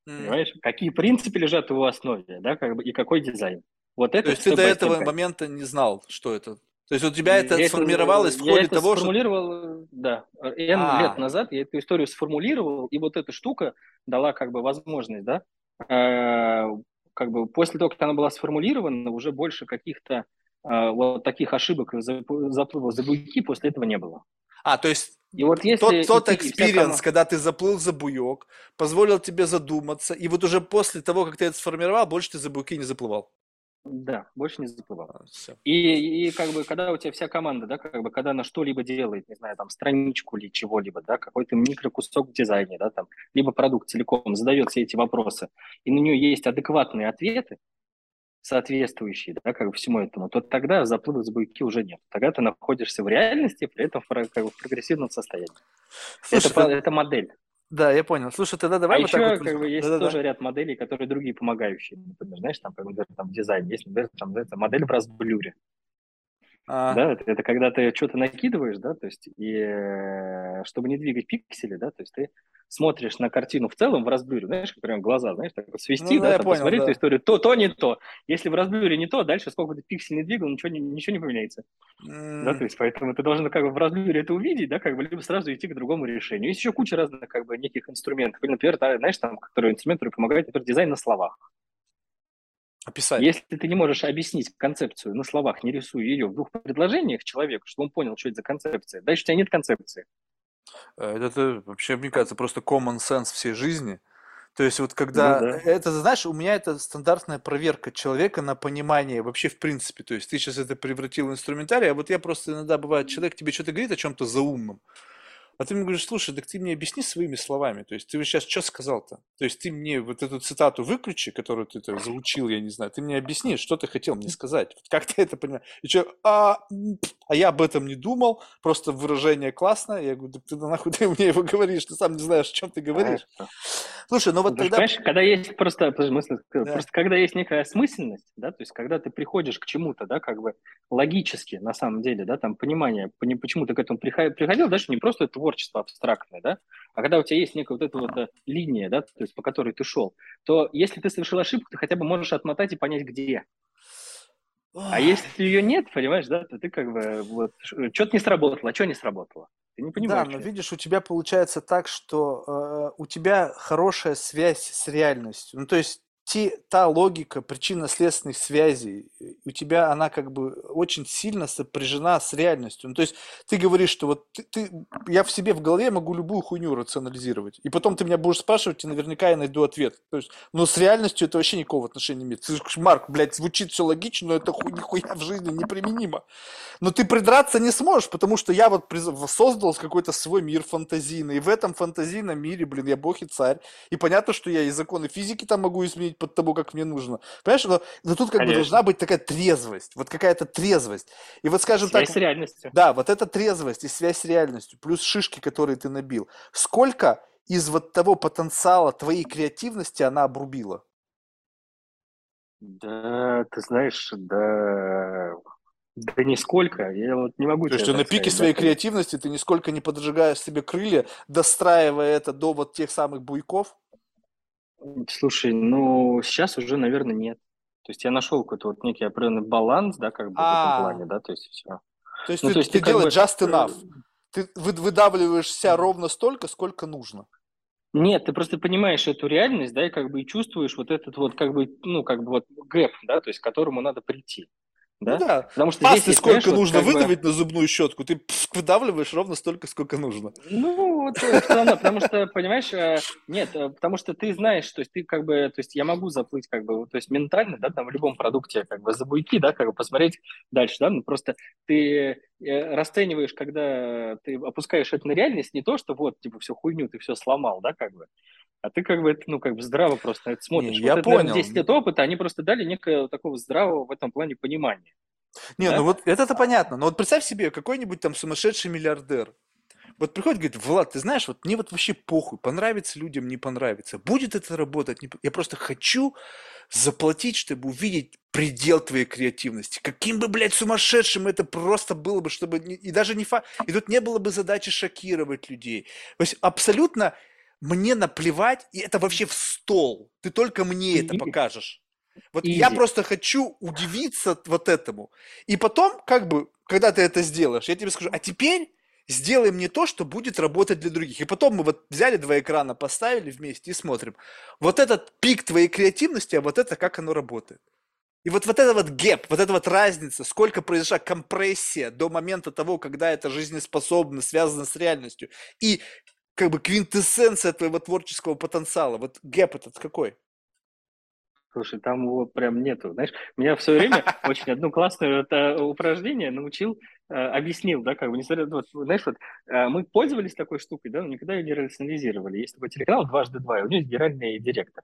A: Mm. Понимаешь? Какие принципы лежат в его основе, да, как бы, и какой дизайн.
B: Вот это То есть ты до этого guide. момента не знал, что это? То есть у тебя это я сформировалось это, в ходе
A: я
B: того,
A: сформулировал, что... да, N а. лет назад я эту историю сформулировал, и вот эта штука дала как бы возможность, да, э, как бы после того, как она была сформулирована, уже больше каких-то э, вот таких ошибок заплыва за буйки после этого не было.
B: А, то есть и вот если тот, тот experience, когда ты заплыл за буек, позволил тебе задуматься, и вот уже после того, как ты это сформировал, больше ты за буйки не заплывал.
A: Да, больше не забывал. А, и, и как бы, когда у тебя вся команда, да, как бы, когда она что-либо делает, не знаю, там, страничку или чего-либо, да, какой-то микрокусок в дизайне, да, там, либо продукт целиком задает все эти вопросы, и на нее есть адекватные ответы, соответствующие, да, как бы всему этому, то тогда заплыва с буйки уже нет. Тогда ты находишься в реальности, при этом в, как бы, в прогрессивном состоянии. Слушай, это, ты... это модель.
B: Да, я понял. Слушай, тогда давай
A: а вот еще, так вот... как бы, есть да, тоже да. ряд моделей, которые другие помогающие. Например, знаешь, там, например, там дизайн. Есть, например, там, это модель в разблюре. А. Да, это, это когда ты что-то накидываешь, да, то есть, и э, чтобы не двигать пиксели, да, то есть ты смотришь на картину в целом в разблюре, знаешь, как прям глаза, знаешь, так вот свести, ну, да, да там, понял, посмотреть да. эту историю, то, то, не то. Если в разблюре не то, дальше сколько ты пиксель не двигал, ничего не, ничего не поменяется. Mm. Да, то есть поэтому ты должен как бы в разблюре это увидеть, да, как бы, либо сразу идти к другому решению. Есть еще куча разных как бы неких инструментов. Например, да, знаешь, там, которые инструмент, который помогает, например, дизайн на словах. Описать. Если ты не можешь объяснить концепцию на словах, не рисуя ее в двух предложениях человеку, чтобы он понял, что это за концепция, дальше у тебя нет концепции.
B: Э, это вообще, мне кажется, просто common sense всей жизни. То есть вот когда ну, да. это, знаешь, у меня это стандартная проверка человека на понимание вообще в принципе. То есть ты сейчас это превратил в инструментарий, а вот я просто иногда бывает, человек тебе что-то говорит о чем-то заумном. А ты мне говоришь, слушай, так ты мне объясни своими словами. То есть ты сейчас что сказал-то? То есть ты мне вот эту цитату выключи, которую ты -то заучил, я не знаю. Ты мне объясни, что ты хотел мне сказать. Вот как ты это понимаешь? И что, а, а я об этом не думал, просто выражение классное. Я говорю, да ты нахуй ты мне его говоришь, ты сам не знаешь, о чем ты говоришь.
A: Слушай, ну вот тогда... Понимаешь, когда есть просто, смысл, да. просто когда есть некая осмысленность, да, то есть когда ты приходишь к чему-то, да, как бы логически, на самом деле, да, там понимание, почему ты к этому приходил, даже не просто творчество абстрактное, да, а когда у тебя есть некая вот эта вот э, линия, да, то есть по которой ты шел, то если ты совершил ошибку, ты хотя бы можешь отмотать и понять, где. А если ее нет, понимаешь, да, то ты как бы вот что-то не сработало, а что не сработало? Ты не понимаешь.
B: Да, но видишь, у тебя получается так, что э, у тебя хорошая связь с реальностью. Ну, то есть те, та логика причинно-следственных связей у тебя, она как бы очень сильно сопряжена с реальностью. Ну, то есть ты говоришь, что вот ты, ты, я в себе в голове могу любую хуйню рационализировать, и потом ты меня будешь спрашивать, и наверняка я найду ответ. То есть, но с реальностью это вообще никакого отношения не имеет. Ты, Марк, блядь, звучит все логично, но это хуй, нихуя в жизни неприменимо. Но ты придраться не сможешь, потому что я вот создал какой-то свой мир фантазийный, и в этом фантазийном мире, блин, я бог и царь. И понятно, что я и законы физики там могу изменить, изменить под того, как мне нужно. Понимаешь, но, но тут как Конечно. бы должна быть такая трезвость, вот какая-то трезвость. И вот скажем
A: связь
B: так...
A: с реальностью.
B: Да, вот эта трезвость и связь с реальностью, плюс шишки, которые ты набил. Сколько из вот того потенциала твоей креативности она обрубила?
A: Да, ты знаешь, да, да нисколько, я вот не могу
B: То есть на пике сказать, своей да? креативности ты нисколько не поджигаешь себе крылья, достраивая это до вот тех самых буйков?
A: Слушай, ну, сейчас уже, наверное, нет. То есть я нашел какой-то вот некий определенный баланс, да, как бы в этом а. плане, да, то есть все.
B: То есть ну, ты, то есть ты, ты делаешь just enough. Ты выдавливаешься ровно столько, сколько нужно.
A: Нет, ты просто понимаешь эту реальность, да, и как бы и чувствуешь вот этот вот, как бы, ну, как бы вот гэп, да, то есть к которому надо прийти. Да?
B: Ну да. Потому что Пасты здесь, сколько знаешь, нужно вот, выдавить бы... на зубную щетку, ты пф, выдавливаешь ровно столько, сколько нужно.
A: Ну, вот все равно, потому что, понимаешь, э, нет, э, потому что ты знаешь, то есть ты как бы, то есть я могу заплыть как бы, то есть ментально, да, там в любом продукте как бы за буйки, да, как бы посмотреть дальше, да, ну просто ты э, расцениваешь, когда ты опускаешь это на реальность, не то, что вот, типа, все хуйню, ты все сломал, да, как бы, а ты как бы, ну, как бы здраво просто на это смотришь.
B: Не, вот я это, понял. Наверное,
A: 10 лет опыта, они просто дали некое такого здравого в этом плане понимания.
B: Не, да? ну вот это-то понятно. Но вот представь себе, какой-нибудь там сумасшедший миллиардер. Вот приходит, говорит, Влад, ты знаешь, вот мне вот вообще похуй, понравится людям, не понравится. Будет это работать? Не... Я просто хочу заплатить, чтобы увидеть предел твоей креативности. Каким бы, блядь, сумасшедшим это просто было бы, чтобы... И даже не фа... И тут не было бы задачи шокировать людей. То есть абсолютно мне наплевать, и это вообще в стол. Ты только мне это покажешь. Вот Easy. я просто хочу удивиться вот этому. И потом, как бы, когда ты это сделаешь, я тебе скажу, а теперь сделай мне то, что будет работать для других. И потом мы вот взяли два экрана, поставили вместе и смотрим. Вот этот пик твоей креативности, а вот это как оно работает. И вот, вот это вот гэп, вот эта вот разница, сколько произошла компрессия до момента того, когда это жизнеспособно, связано с реальностью. И как бы квинтэссенция твоего творческого потенциала. Вот гэп этот какой?
A: Слушай, там его прям нету. Знаешь, меня в свое время очень одно классное это упражнение научил, объяснил, да, как бы, несмотря, вот, знаешь, вот э, мы пользовались такой штукой, да, но никогда ее не рационализировали. Есть такой телеканал «Дважды два», и у него есть генеральный директор,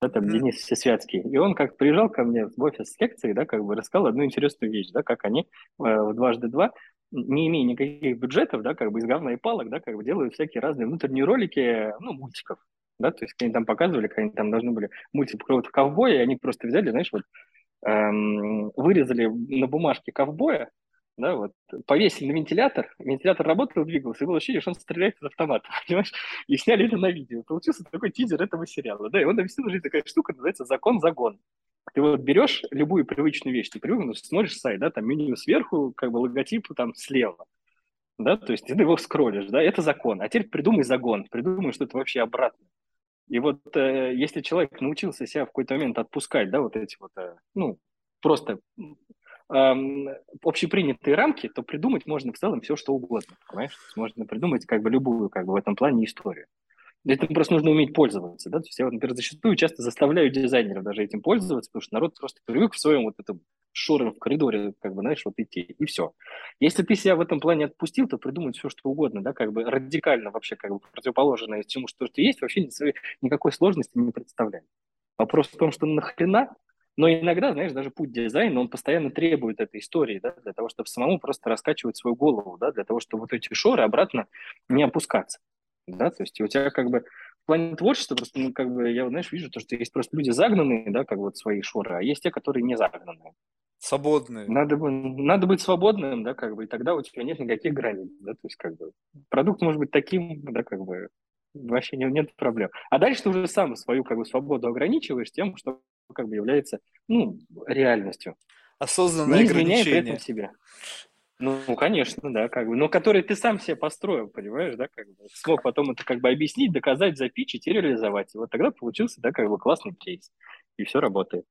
A: да, там, mm-hmm. Денис Всесвятский. И он как приезжал ко мне в офис с лекцией, да, как бы рассказал одну интересную вещь, да, как они э, в «Дважды два», не имея никаких бюджетов, да, как бы из говна и палок, да, как бы делают всякие разные внутренние ролики, ну, мультиков, да, то есть они там показывали, как они там должны были мультик про ковбоя, и они просто взяли, знаешь, вот эм, вырезали на бумажке ковбоя, да, вот, повесили на вентилятор, вентилятор работал, двигался, и было ощущение, что он стреляет из автомата, понимаешь, и сняли это на видео. Получился такой тизер этого сериала, да, и он объяснил, что такая штука называется «Закон-загон». Ты вот берешь любую привычную вещь, ты привык, ну, смотришь сайт, да, там меню сверху, как бы логотип там слева, да, то есть ты его скроллишь, да, это закон. А теперь придумай загон, придумай что-то вообще обратно. И вот э, если человек научился себя в какой-то момент отпускать, да, вот эти вот, э, ну, просто общепринятые рамки, то придумать можно в целом все, что угодно, понимаешь? Можно придумать как бы любую, как бы в этом плане историю. Этим просто нужно уметь пользоваться, да, то есть я, например, зачастую часто заставляю дизайнеров даже этим пользоваться, потому что народ просто привык в своем вот этом шоры в коридоре, как бы, знаешь, вот идти, и все. Если ты себя в этом плане отпустил, то придумать все, что угодно, да, как бы радикально вообще как бы противоположное всему, что ты есть, вообще никакой сложности не представляет. Вопрос в том, что нахрена, но иногда, знаешь, даже путь дизайна, он постоянно требует этой истории, да, для того, чтобы самому просто раскачивать свою голову, да, для того, чтобы вот эти шоры обратно не опускаться, да, то есть у тебя как бы в плане творчества просто, ну, как бы, я, знаешь, вижу то, что есть просто люди загнанные, да, как вот свои шоры, а есть те, которые не загнанные.
B: Свободные.
A: Надо, надо быть свободным, да, как бы, и тогда у тебя нет никаких границ, да, то есть, как бы, продукт может быть таким, да, как бы, вообще нет, нет проблем. А дальше ты уже сам свою, как бы, свободу ограничиваешь тем, что, как бы, является, ну, реальностью.
B: Осознанное не ограничение. при этом
A: себя. Ну, конечно, да, как бы, но который ты сам себе построил, понимаешь, да, как бы, смог потом это как бы объяснить, доказать, запичить и реализовать. И вот тогда получился, да, как бы классный кейс, и все работает.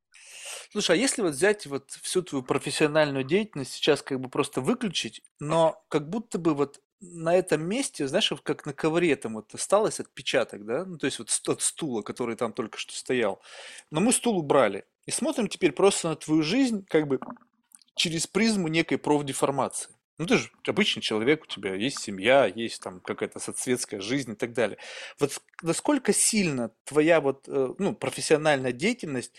B: Слушай, а если вот взять вот всю твою профессиональную деятельность сейчас как бы просто выключить, но как будто бы вот на этом месте, знаешь, как на ковре там вот осталось отпечаток, да, ну то есть вот от стула, который там только что стоял. Но мы стул убрали и смотрим теперь просто на твою жизнь как бы через призму некой профдеформации. Ну, ты же обычный человек, у тебя есть семья, есть там какая-то соцветская жизнь и так далее. Вот насколько сильно твоя вот, э, ну, профессиональная деятельность,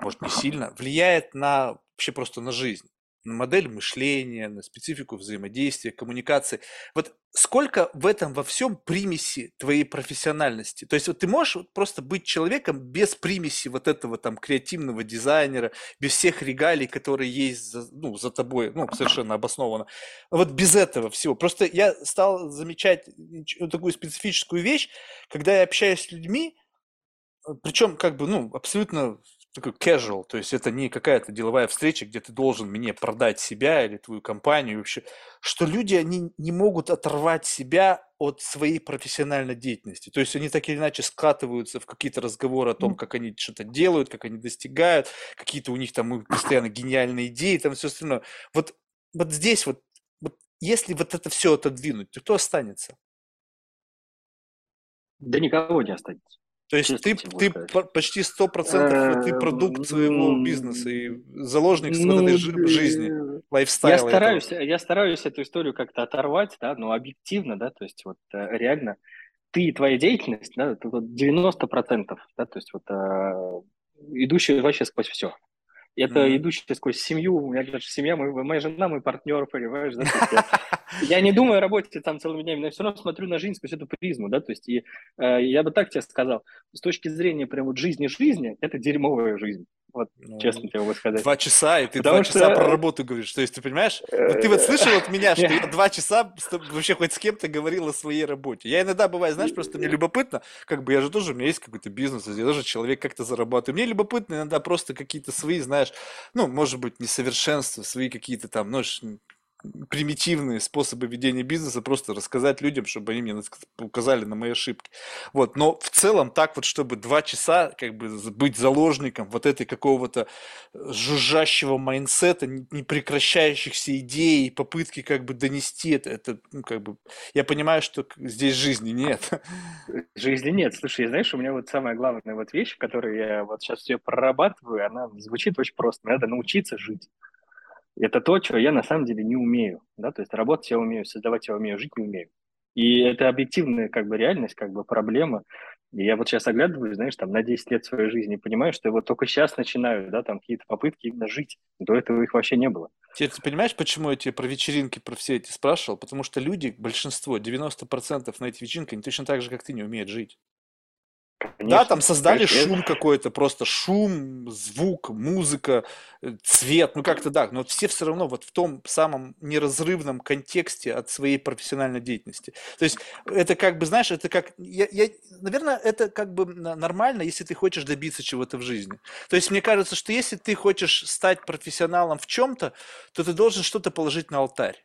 B: может, не сильно, влияет на вообще просто на жизнь? На модель мышления, на специфику взаимодействия, коммуникации. Вот сколько в этом во всем примеси твоей профессиональности? То есть вот ты можешь просто быть человеком без примеси вот этого там креативного дизайнера, без всех регалий, которые есть за, ну, за тобой, ну, совершенно обоснованно. Вот без этого всего. Просто я стал замечать такую специфическую вещь, когда я общаюсь с людьми, причем как бы, ну, абсолютно такой casual, то есть это не какая-то деловая встреча, где ты должен мне продать себя или твою компанию вообще, что люди, они не могут оторвать себя от своей профессиональной деятельности. То есть они так или иначе скатываются в какие-то разговоры о том, как они что-то делают, как они достигают, какие-то у них там постоянно гениальные идеи, там все остальное. Вот, вот здесь вот, вот если вот это все отодвинуть, то кто останется?
A: Да никого не останется.
B: То есть ты, ты почти сто процентов ты продукт своего бизнеса и заложник ну, этой жизни, лайфстайла.
A: Я стараюсь, этого. я стараюсь эту историю как-то оторвать, да, но объективно, да, то есть вот э, реально ты и твоя деятельность, да, это вот 90 процентов, да, то есть вот э, идущая вообще сквозь все. Это mm-hmm. идущая сквозь семью, у меня даже семья, моя, моя жена, мой партнер, понимаешь, да, Я не думаю о работе там целыми днями, но я все равно смотрю на жизнь сквозь эту призму, да, то есть и э, я бы так тебе сказал, с точки зрения прям вот жизни-жизни, это дерьмовая жизнь. Вот, ну, честно тебе могу сказать.
B: Два часа, и ты Потому два что... часа про работу говоришь. То есть, ты понимаешь, вот ты вот слышал от меня, что я два часа вообще хоть с кем-то говорил о своей работе. Я иногда бывает, знаешь, просто мне любопытно, как бы я же тоже, у меня есть какой-то бизнес, я тоже человек как-то зарабатываю. Мне любопытно иногда просто какие-то свои, знаешь, ну, может быть, несовершенства, свои какие-то там, ну, примитивные способы ведения бизнеса, просто рассказать людям, чтобы они мне указали на мои ошибки. Вот, но в целом так вот, чтобы два часа как бы быть заложником вот этой какого-то э, жужжащего майнсета, не прекращающихся идей, попытки как бы донести это, это ну, как бы, я понимаю, что здесь жизни нет.
A: Жизни нет. Слушай, знаешь, у меня вот самая главная вот вещь, которую я вот сейчас все прорабатываю, она звучит очень просто. Надо научиться жить это то, чего я на самом деле не умею, да, то есть работать я умею, создавать я умею, жить не умею. И это объективная как бы реальность, как бы проблема. И я вот сейчас оглядываюсь, знаешь, там на 10 лет своей жизни и понимаю, что я вот только сейчас начинаю, да, там какие-то попытки именно жить. До этого их вообще не было.
B: Теперь ты понимаешь, почему я тебе про вечеринки, про все эти спрашивал? Потому что люди, большинство, 90% на эти вечеринки, они точно так же, как ты, не умеют жить. Конечно, да, там создали конечно. шум какой-то, просто шум, звук, музыка, э, цвет, ну как-то да, но все все равно вот в том самом неразрывном контексте от своей профессиональной деятельности. То есть это как бы, знаешь, это как, я, я, наверное, это как бы нормально, если ты хочешь добиться чего-то в жизни. То есть мне кажется, что если ты хочешь стать профессионалом в чем-то, то ты должен что-то положить на алтарь.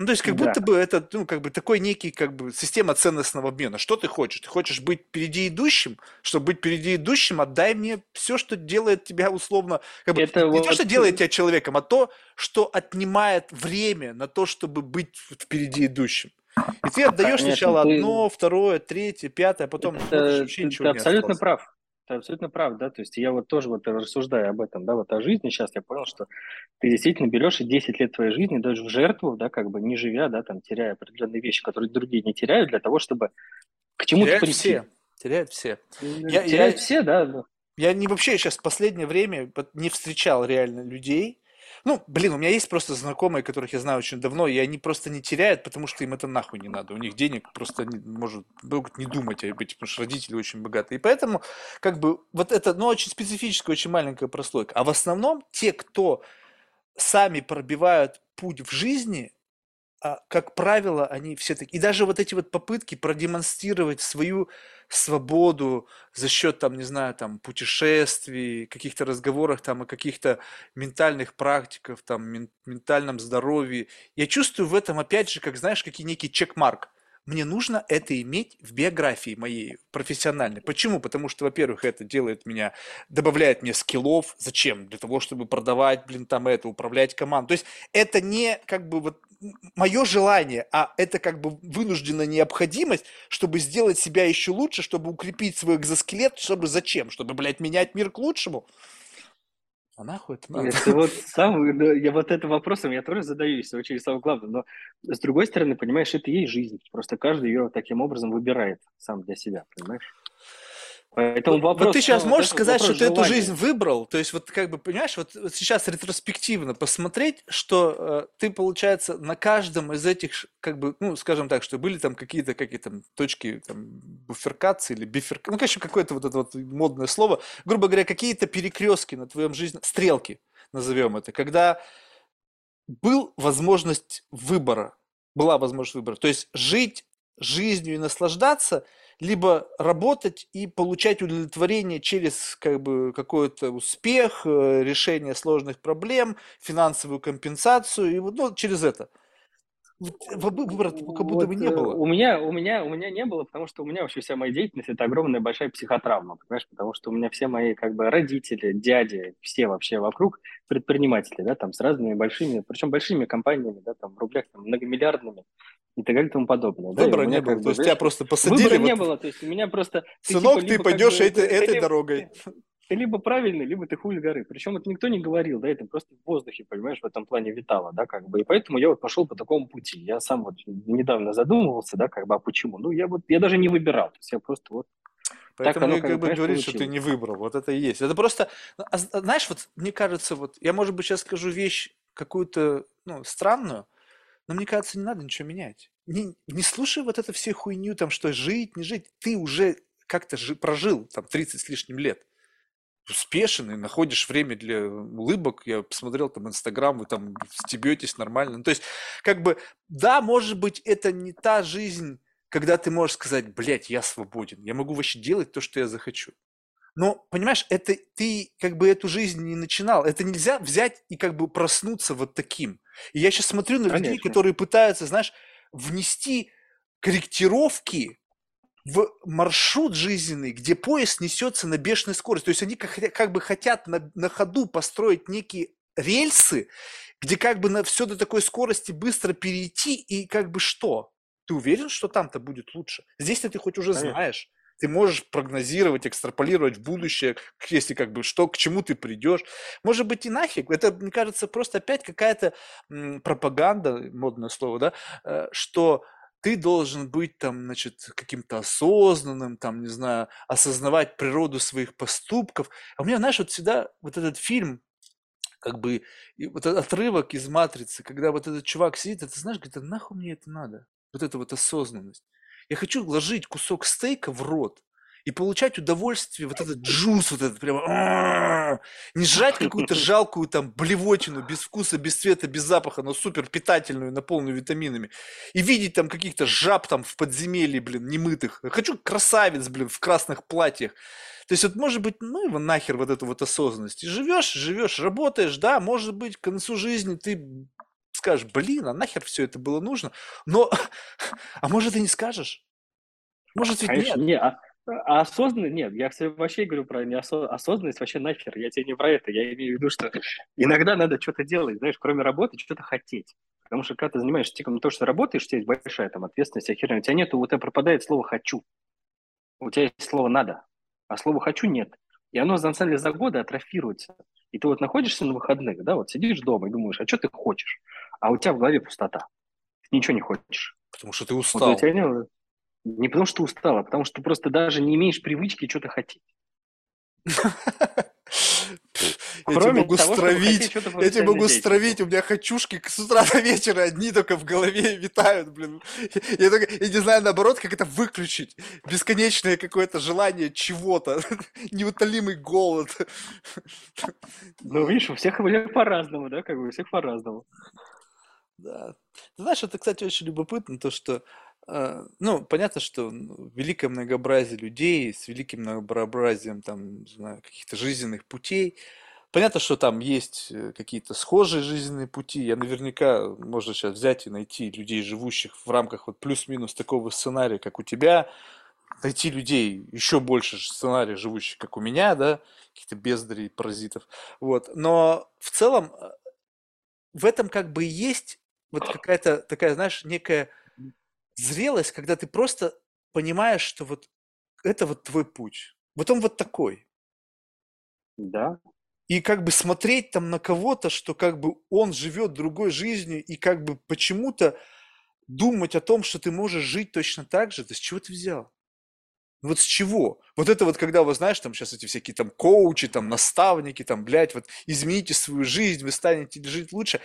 B: Ну, то есть, как да. будто бы это, ну, как бы такой некий, как бы, система ценностного обмена. Что ты хочешь? Ты хочешь быть впереди идущим? Чтобы быть впереди идущим, отдай мне все, что делает тебя условно, как бы, это не вот... то, что делает тебя человеком, а то, что отнимает время на то, чтобы быть впереди идущим. И ты отдаешь Конечно, сначала ты... одно, второе, третье, пятое, а потом это,
A: вообще ты, ничего ты не абсолютно осталось. прав. Ты абсолютно прав, да, то есть я вот тоже вот рассуждаю об этом, да, вот о жизни сейчас, я понял, что ты действительно берешь и 10 лет твоей жизни даже в жертву, да, как бы не живя, да, там, теряя определенные вещи, которые другие не теряют, для того, чтобы к чему-то
B: прийти. все, теряют все.
A: Я, теряют я, все, да.
B: Я не вообще сейчас в последнее время не встречал реально людей, ну, блин, у меня есть просто знакомые, которых я знаю очень давно, и они просто не теряют, потому что им это нахуй не надо. У них денег просто не, может, могут не думать об этом, потому что родители очень богатые. И поэтому, как бы, вот это, ну, очень специфическая, очень маленькая прослойка. А в основном те, кто сами пробивают путь в жизни, как правило, они все такие. И даже вот эти вот попытки продемонстрировать свою свободу за счет, там, не знаю, там, путешествий, каких-то разговорах там о каких-то ментальных практиках, там, ментальном здоровье. Я чувствую в этом, опять же, как, знаешь, какие некий чекмарк мне нужно это иметь в биографии моей профессиональной. Почему? Потому что, во-первых, это делает меня, добавляет мне скиллов. Зачем? Для того, чтобы продавать, блин, там это, управлять командой. То есть это не как бы вот мое желание, а это как бы вынужденная необходимость, чтобы сделать себя еще лучше, чтобы укрепить свой экзоскелет, чтобы зачем? Чтобы, блядь, менять мир к лучшему?
A: А нахуй это надо? Это вот сам, я вот этим вопросом я тоже задаюсь, очень самое главное. Но с другой стороны, понимаешь, это и жизнь. Просто каждый ее таким образом выбирает сам для себя, понимаешь?
B: Поэтому вопрос, Но ты сейчас можешь сказать, что ты эту жизнь выбрал, то есть вот как бы, понимаешь, вот, вот сейчас ретроспективно посмотреть, что э, ты, получается, на каждом из этих, как бы, ну, скажем так, что были там какие-то какие то точки там, буферкации или биферкации, ну, конечно, какое-то вот это вот модное слово, грубо говоря, какие-то перекрестки на твоем жизни, стрелки, назовем это, когда был возможность выбора, была возможность выбора, то есть жить жизнью и наслаждаться – либо работать и получать удовлетворение через как бы какой-то успех, э, решение сложных проблем, финансовую компенсацию и ну, через это.
A: Выбора как будто бы не э, было. У меня, у, меня, у меня не было, потому что у меня вообще вся моя деятельность – это огромная большая психотравма, понимаешь? Потому что у меня все мои как бы родители, дяди, все вообще вокруг предприниматели, да, там с разными большими, причем большими компаниями, да, там в рублях там, многомиллиардными и так далее и тому подобное.
B: Выбора да, не было, то есть тебя просто посадили.
A: Выбора вот... не было, то есть у меня просто...
B: Сынок, ты, типа, ты пойдешь как бы, этой, этой дорогой.
A: Ты либо правильный, либо ты хуй с горы. Причем это никто не говорил, да, это просто в воздухе, понимаешь, в этом плане витало, да, как бы. И поэтому я вот пошел по такому пути. Я сам вот недавно задумывался, да, как бы, а почему? Ну, я вот, я даже не выбирал, то есть я просто вот
B: Поэтому так оно, как, бы говорит, что ты не выбрал. Вот это и есть. Это просто, ну, а, знаешь, вот мне кажется, вот я, может быть, сейчас скажу вещь какую-то, ну, странную, Но мне кажется, не надо ничего менять. Не, не слушай вот это все хуйню, там, что жить, не жить. Ты уже как-то жи, прожил там 30 с лишним лет. Успешен и находишь время для улыбок. Я посмотрел там Инстаграм, вы там стебетесь нормально. Ну, то есть, как бы, да, может быть, это не та жизнь, когда ты можешь сказать, блядь, я свободен, я могу вообще делать то, что я захочу. Но, понимаешь, это ты как бы эту жизнь не начинал. Это нельзя взять и как бы проснуться вот таким. И я сейчас смотрю на людей, которые пытаются, знаешь, внести корректировки в маршрут жизненный, где поезд несется на бешеной скорости. То есть они как, как бы хотят на, на ходу построить некие рельсы, где как бы на все до такой скорости быстро перейти и как бы что? Ты уверен, что там-то будет лучше? Здесь-то ты хоть уже Конечно. знаешь. Ты можешь прогнозировать, экстраполировать в будущее, если как бы что, к чему ты придешь. Может быть и нафиг. Это, мне кажется, просто опять какая-то пропаганда, модное слово, да, э, что ты должен быть там, значит, каким-то осознанным, там, не знаю, осознавать природу своих поступков. А у меня, знаешь, вот всегда вот этот фильм, как бы, вот этот отрывок из «Матрицы», когда вот этот чувак сидит, ты знаешь, говорит, а нахуй мне это надо? Вот эта вот осознанность. Я хочу ложить кусок стейка в рот и получать удовольствие, вот этот джус, вот этот прямо, не жрать какую-то жалкую там блевотину, без вкуса, без цвета, без запаха, но супер питательную, наполненную витаминами. И видеть там каких-то жаб там в подземелье, блин, немытых. Хочу красавец, блин, в красных платьях. То есть вот может быть, ну его нахер вот эту вот осознанность. И живешь, живешь, работаешь, да, может быть, к концу жизни ты скажешь, блин, а нахер все это было нужно? Но, а может и не скажешь? Может ведь Конечно, нет?
A: Не, а, осознанность, нет, я вообще говорю про неосознанность, вообще нахер, я тебе не про это, я имею в виду, что иногда надо что-то делать, знаешь, кроме работы, что-то хотеть. Потому что когда ты занимаешься тем, то, что работаешь, у тебя есть большая там ответственность, а у тебя нет, у тебя пропадает слово «хочу». У тебя есть слово «надо», а слова «хочу» нет. И оно, на самом деле, за годы атрофируется. И ты вот находишься на выходных, да, вот сидишь дома и думаешь, а что ты хочешь? а у тебя в голове пустота. Ты ничего не хочешь.
B: Потому что ты устал. Вот
A: тебя не, не потому что ты устал, а потому что просто даже не имеешь привычки что-то хотеть.
B: Я тебе могу стравить, я тебе могу стравить, у меня хочушки с утра до вечера одни только в голове витают, блин. Я, только, я не знаю, наоборот, как это выключить. Бесконечное какое-то желание чего-то, неутолимый голод.
A: Ну, видишь, у всех по-разному, да, как бы у всех по-разному.
B: Да. Ты знаешь, это, кстати, очень любопытно, то, что, ну, понятно, что великое многообразие людей с великим многообразием, там, не знаю, каких-то жизненных путей, понятно, что там есть э, какие-то схожие жизненные пути, я наверняка, можно сейчас взять и найти людей, живущих в рамках вот плюс-минус такого сценария, как у тебя, найти людей еще больше сценария, живущих, как у меня, да, каких-то бездарей, паразитов, вот, но в целом э, в этом как бы есть вот какая-то такая, знаешь, некая зрелость, когда ты просто понимаешь, что вот это вот твой путь. Вот он вот такой.
A: Да.
B: И как бы смотреть там на кого-то, что как бы он живет другой жизнью, и как бы почему-то думать о том, что ты можешь жить точно так же, да с чего ты взял? Ну вот с чего? Вот это вот, когда вы знаешь, там сейчас эти всякие там коучи, там наставники, там, блядь, вот измените свою жизнь, вы станете жить лучше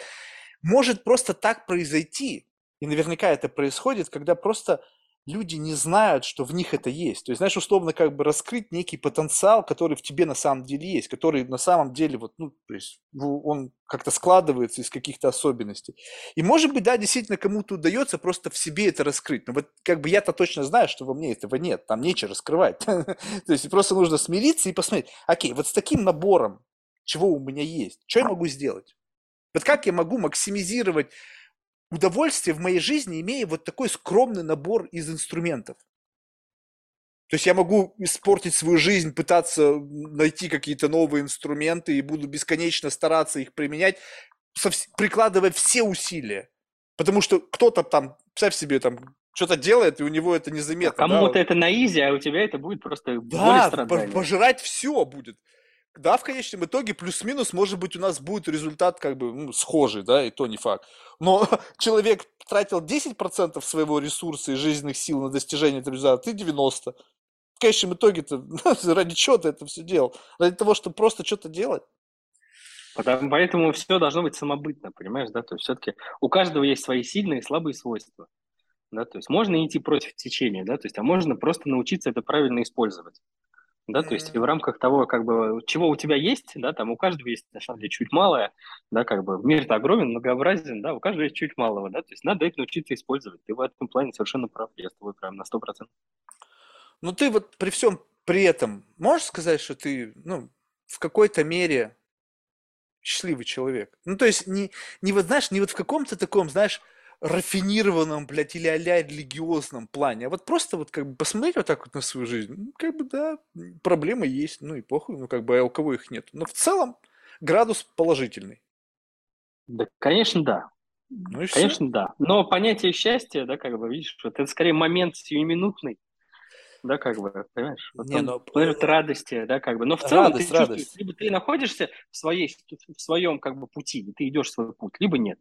B: может просто так произойти, и наверняка это происходит, когда просто люди не знают, что в них это есть. То есть, знаешь, условно как бы раскрыть некий потенциал, который в тебе на самом деле есть, который на самом деле вот, ну, то есть он как-то складывается из каких-то особенностей. И может быть, да, действительно кому-то удается просто в себе это раскрыть. Но вот как бы я-то точно знаю, что во мне этого нет, там нечего раскрывать. То есть просто нужно смириться и посмотреть, окей, вот с таким набором, чего у меня есть, что я могу сделать? Вот как я могу максимизировать удовольствие в моей жизни, имея вот такой скромный набор из инструментов? То есть я могу испортить свою жизнь, пытаться найти какие-то новые инструменты и буду бесконечно стараться их применять, прикладывая все усилия. Потому что кто-то там, представь себе, там что-то делает, и у него это незаметно.
A: Кому-то
B: да?
A: это на изи, а у тебя это будет просто
B: да, пожирать все будет да, в конечном итоге плюс-минус, может быть, у нас будет результат как бы ну, схожий, да, и то не факт. Но человек тратил 10% своего ресурса и жизненных сил на достижение этого результата, ты 90%. В конечном итоге-то ради чего ты это все делал? Ради того, чтобы просто что-то делать?
A: Поэтому все должно быть самобытно, понимаешь, да? То есть все-таки у каждого есть свои сильные и слабые свойства. Да? То есть можно идти против течения, да, то есть, а можно просто научиться это правильно использовать. Да, то есть и в рамках того, как бы, чего у тебя есть, да, там у каждого есть, на самом деле, чуть малое, да, как бы, мир-то огромен, многообразен, да, у каждого есть чуть малого, да, то есть надо это научиться использовать. Ты в этом плане совершенно прав, я с тобой прям на сто процентов.
B: Ну, ты вот при всем при этом можешь сказать, что ты, ну, в какой-то мере счастливый человек? Ну, то есть не, не вот, знаешь, не вот в каком-то таком, знаешь, рафинированном, блядь, или а-ля религиозном плане, а вот просто вот как бы посмотреть вот так вот на свою жизнь, ну, как бы, да, проблемы есть, ну и похуй, ну как бы, а у кого их нет. Но в целом градус положительный.
A: Да, конечно, да. Ну и Конечно, все. да. Но понятие счастья, да, как бы, видишь, вот это скорее момент сиюминутный, да, как бы, понимаешь? Вот не, но... Момент радости, да, как бы. Но в целом радость, ты радость. либо ты находишься в, своей, в своем, как бы, пути, ты идешь свой путь, либо нет.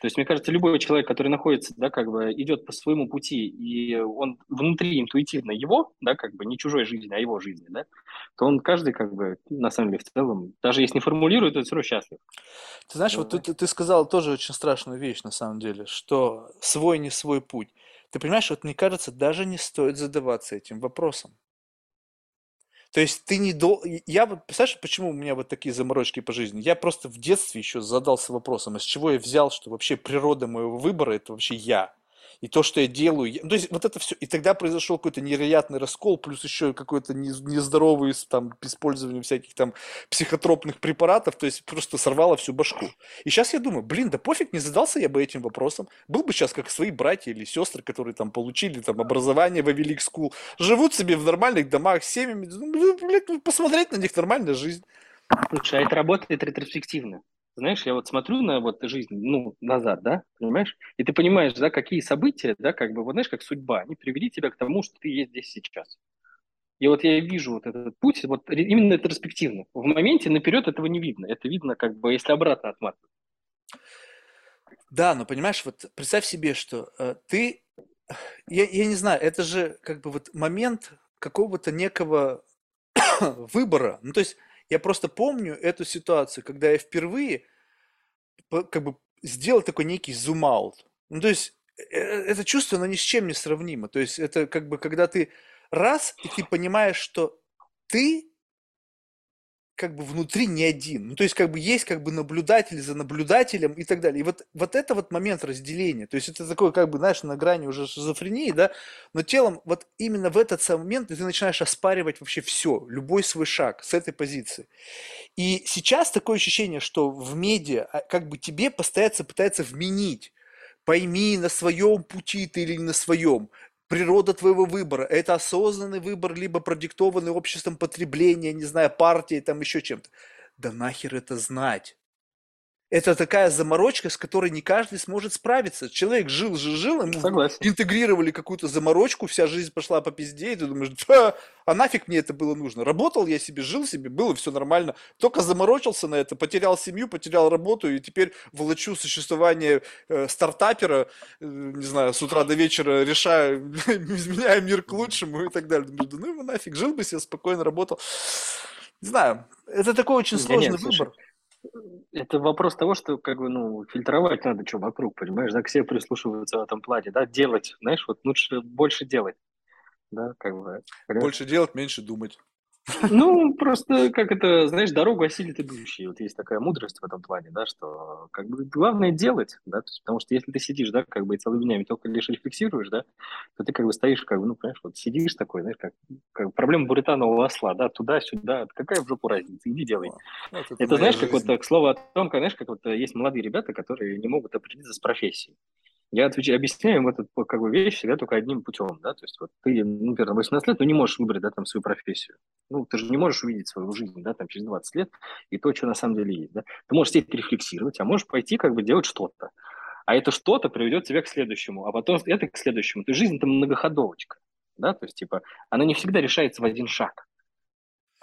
A: То есть, мне кажется, любой человек, который находится, да, как бы идет по своему пути, и он внутри интуитивно его, да, как бы не чужой жизни, а его жизни, да, то он каждый, как бы, на самом деле, в целом, даже если не формулирует, то все равно счастлив.
B: Ты знаешь, да. вот ты, ты сказал тоже очень страшную вещь, на самом деле, что свой не свой путь. Ты понимаешь, вот мне кажется, даже не стоит задаваться этим вопросом. То есть ты не до... Я вот, представляешь, почему у меня вот такие заморочки по жизни? Я просто в детстве еще задался вопросом, из чего я взял, что вообще природа моего выбора – это вообще я и то, что я делаю. Я, то есть вот это все. И тогда произошел какой-то невероятный раскол, плюс еще какой-то нездоровый там использование всяких там психотропных препаратов, то есть просто сорвало всю башку. И сейчас я думаю, блин, да пофиг, не задался я бы этим вопросом. Был бы сейчас как свои братья или сестры, которые там получили там образование в Ivy League school, живут себе в нормальных домах семьями, ну, блядь, ну, посмотреть на них нормальная жизнь.
A: Слушай, а это работает ретроспективно. Знаешь, я вот смотрю на вот жизнь, ну, назад, да, понимаешь? И ты понимаешь, да, какие события, да, как бы, вот знаешь, как судьба, они привели тебя к тому, что ты есть здесь сейчас. И вот я вижу вот этот путь, вот именно это ретроспективно. В моменте наперед этого не видно. Это видно, как бы, если обратно отматывать.
B: Да, но понимаешь, вот представь себе, что э, ты, я, я не знаю, это же как бы вот момент какого-то некого выбора. Ну, то есть я просто помню эту ситуацию, когда я впервые как бы сделал такой некий зум-аут. Ну, то есть э, э, это чувство, оно ни с чем не сравнимо. То есть это как бы, когда ты раз, и ты понимаешь, что ты как бы внутри не один. Ну, то есть, как бы есть как бы наблюдатель за наблюдателем и так далее. И вот, вот это вот момент разделения. То есть, это такое, как бы, знаешь, на грани уже шизофрении, да, но телом вот именно в этот самый момент ты начинаешь оспаривать вообще все, любой свой шаг с этой позиции. И сейчас такое ощущение, что в медиа а, как бы тебе постоянно пытается вменить пойми, на своем пути ты или не на своем природа твоего выбора. Это осознанный выбор, либо продиктованный обществом потребления, не знаю, партией, там еще чем-то. Да нахер это знать? Это такая заморочка, с которой не каждый сможет справиться. Человек жил, жил, жил, ему Согласен. интегрировали какую-то заморочку, вся жизнь пошла по пизде, и ты думаешь, да, а нафиг мне это было нужно? Работал я себе, жил себе, было все нормально. Только заморочился на это, потерял семью, потерял работу, и теперь волочу существование э, стартапера, э, не знаю, с утра до вечера решаю, изменяю мир к лучшему и так далее. Думаю, да ну его нафиг, жил бы себе спокойно, работал. Не знаю, это такой очень сложный нет, выбор. Слушай,
A: это вопрос того, что как бы, ну, фильтровать надо, что вокруг, понимаешь, да, к себе прислушиваться в этом плане, да, делать, знаешь, вот лучше больше делать, да, как бы.
B: Понимаешь? Больше делать, меньше думать.
A: Ну, просто, как это, знаешь, дорогу осилит идущий. Вот есть такая мудрость в этом плане, да, что как бы главное делать, да, есть, потому что если ты сидишь, да, как бы и целыми днями только лишь рефлексируешь, да, то ты как бы стоишь, как бы, ну, понимаешь, вот сидишь такой, знаешь, как, как проблема буританового осла, да, туда-сюда, какая в жопу разница, иди делай. Ну, это, это знаешь, жизнь. как вот, к слову о том, как, знаешь, как вот есть молодые ребята, которые не могут определиться с профессией. Я отвечаю, объясняю им эту как бы, вещь всегда только одним путем, да, то есть вот ты, ну, например, 18 лет, ну, не можешь выбрать, да, там, свою профессию. Ну, ты же не можешь увидеть свою жизнь, да, там, через 20 лет и то, что на самом деле есть, да. Ты можешь сидеть рефлексировать, а можешь пойти, как бы, делать что-то. А это что-то приведет тебя к следующему, а потом это к следующему. То есть жизнь – это многоходовочка, да, то есть, типа, она не всегда решается в один шаг.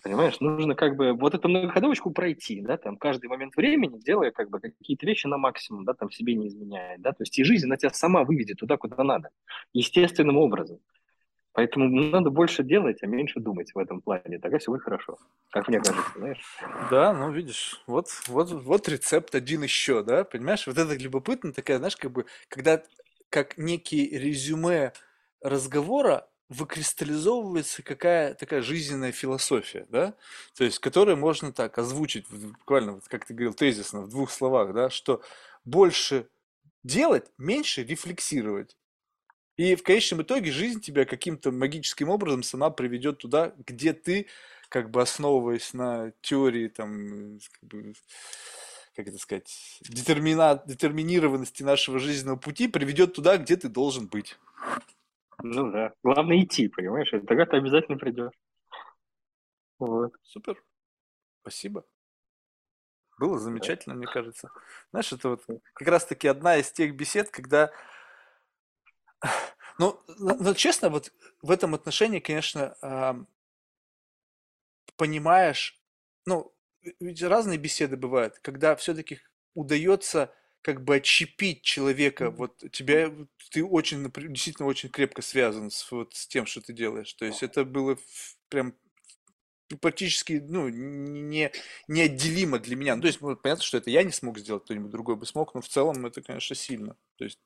A: Понимаешь, нужно как бы вот эту многоходовочку пройти, да, там каждый момент времени, делая как бы какие-то вещи на максимум, да, там себе не изменяя, да, то есть и жизнь, она тебя сама выведет туда, куда надо, естественным образом. Поэтому надо больше делать, а меньше думать в этом плане. Тогда все будет хорошо. Как мне кажется, знаешь?
B: Да, ну видишь, вот, вот, вот рецепт один еще, да, понимаешь? Вот это любопытно, такая, знаешь, как бы, когда как некий резюме разговора выкристаллизовывается какая такая жизненная философия, да, то есть, которую можно так озвучить, буквально, вот, как ты говорил, тезисно, в двух словах, да, что больше делать, меньше рефлексировать. И в конечном итоге жизнь тебя каким-то магическим образом сама приведет туда, где ты, как бы основываясь на теории, там, как, бы, как это сказать, детермина, детерминированности нашего жизненного пути, приведет туда, где ты должен быть.
A: Ну да. Главное идти, понимаешь? И тогда ты обязательно придешь.
B: Вот. Супер. Спасибо. Было замечательно, да. мне кажется. Знаешь, это вот как раз-таки одна из тех бесед, когда ну, ну, честно, вот в этом отношении, конечно, понимаешь, ну, ведь разные беседы бывают, когда все-таки удается как бы отщепить человека, вот тебя, ты очень, действительно очень крепко связан с, вот, с тем, что ты делаешь. То есть это было прям практически ну, не, неотделимо для меня. Ну, то есть, ну, понятно, что это я не смог сделать, кто-нибудь другой бы смог, но в целом это, конечно, сильно. То есть,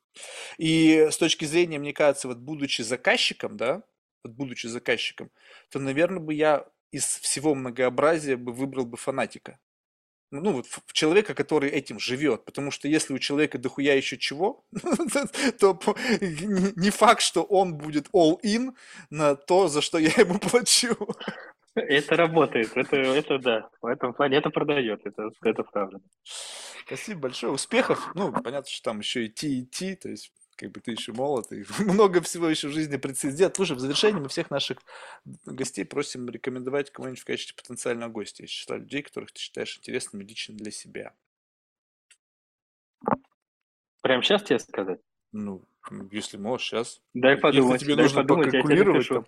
B: и с точки зрения, мне кажется, вот будучи заказчиком, да, вот будучи заказчиком, то, наверное, бы я из всего многообразия бы выбрал бы фанатика. Ну, вот человека, который этим живет. Потому что если у человека дохуя еще чего, то не факт, что он будет all-in на то, за что я ему плачу.
A: Это работает, это, это да, в этом плане это продает, это, это правда.
B: Спасибо большое, успехов. Ну, понятно, что там еще идти, идти, то есть как бы ты еще молод, и много всего еще в жизни предстоит сделать. Слушай, в завершении мы всех наших гостей просим рекомендовать кого-нибудь в качестве потенциального гостя из числа людей, которых ты считаешь интересными лично для себя.
A: Прям сейчас тебе сказать?
B: Ну, если можешь, сейчас.
A: Дай подумать.
B: Если тебе
A: дай
B: нужно
A: подумать,
B: покалькулировать там.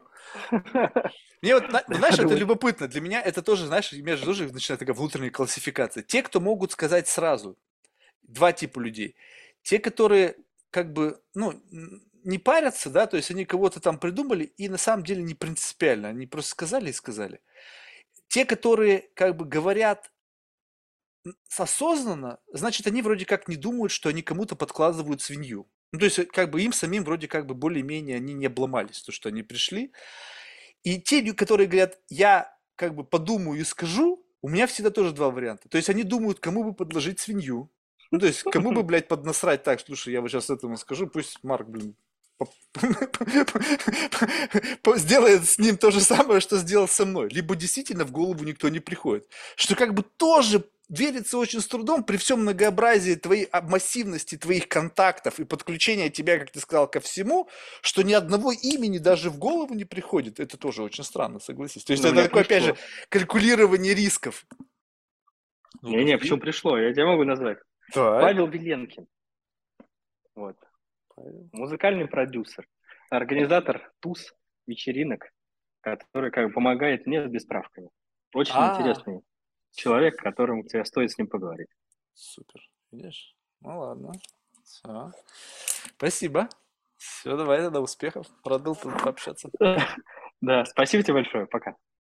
B: Мне вот, знаешь, это любопытно. Для меня это тоже, знаешь, у меня же тоже начинает такая внутренняя классификация. Те, кто могут сказать сразу, два типа людей. Те, которые как бы, ну, не парятся, да, то есть они кого-то там придумали и на самом деле не принципиально, они просто сказали и сказали. Те, которые как бы говорят осознанно, значит, они вроде как не думают, что они кому-то подкладывают свинью. Ну, то есть, как бы им самим вроде как бы более-менее они не обломались, то, что они пришли. И те, которые говорят, я как бы подумаю и скажу, у меня всегда тоже два варианта. То есть они думают, кому бы подложить свинью. Ну, то есть, кому бы, блядь, поднасрать так, слушай, я вот сейчас этому скажу, пусть Марк, блин, сделает с ним то же самое, что сделал со мной. Либо действительно в голову никто не приходит. Что как бы тоже верится очень с трудом при всем многообразии твоей а, массивности твоих контактов и подключения тебя, как ты сказал, ко всему, что ни одного имени даже в голову не приходит. Это тоже очень странно, согласись. То есть ну, это такое, пришло. опять же, калькулирование рисков.
A: Не-не, ну, почему пришло? Я тебя могу назвать. Так. Павел Веленкин. Вот. Павел. Музыкальный продюсер, организатор туз, вечеринок, который как бы помогает мне с бесправками. Очень А-а-а. интересный человек, которому тебе стоит с ним поговорить.
B: Супер. Видишь? Ну ладно. Все. Спасибо. Все, давай тогда успехов. Был пообщаться.
A: Да, спасибо тебе большое. Пока.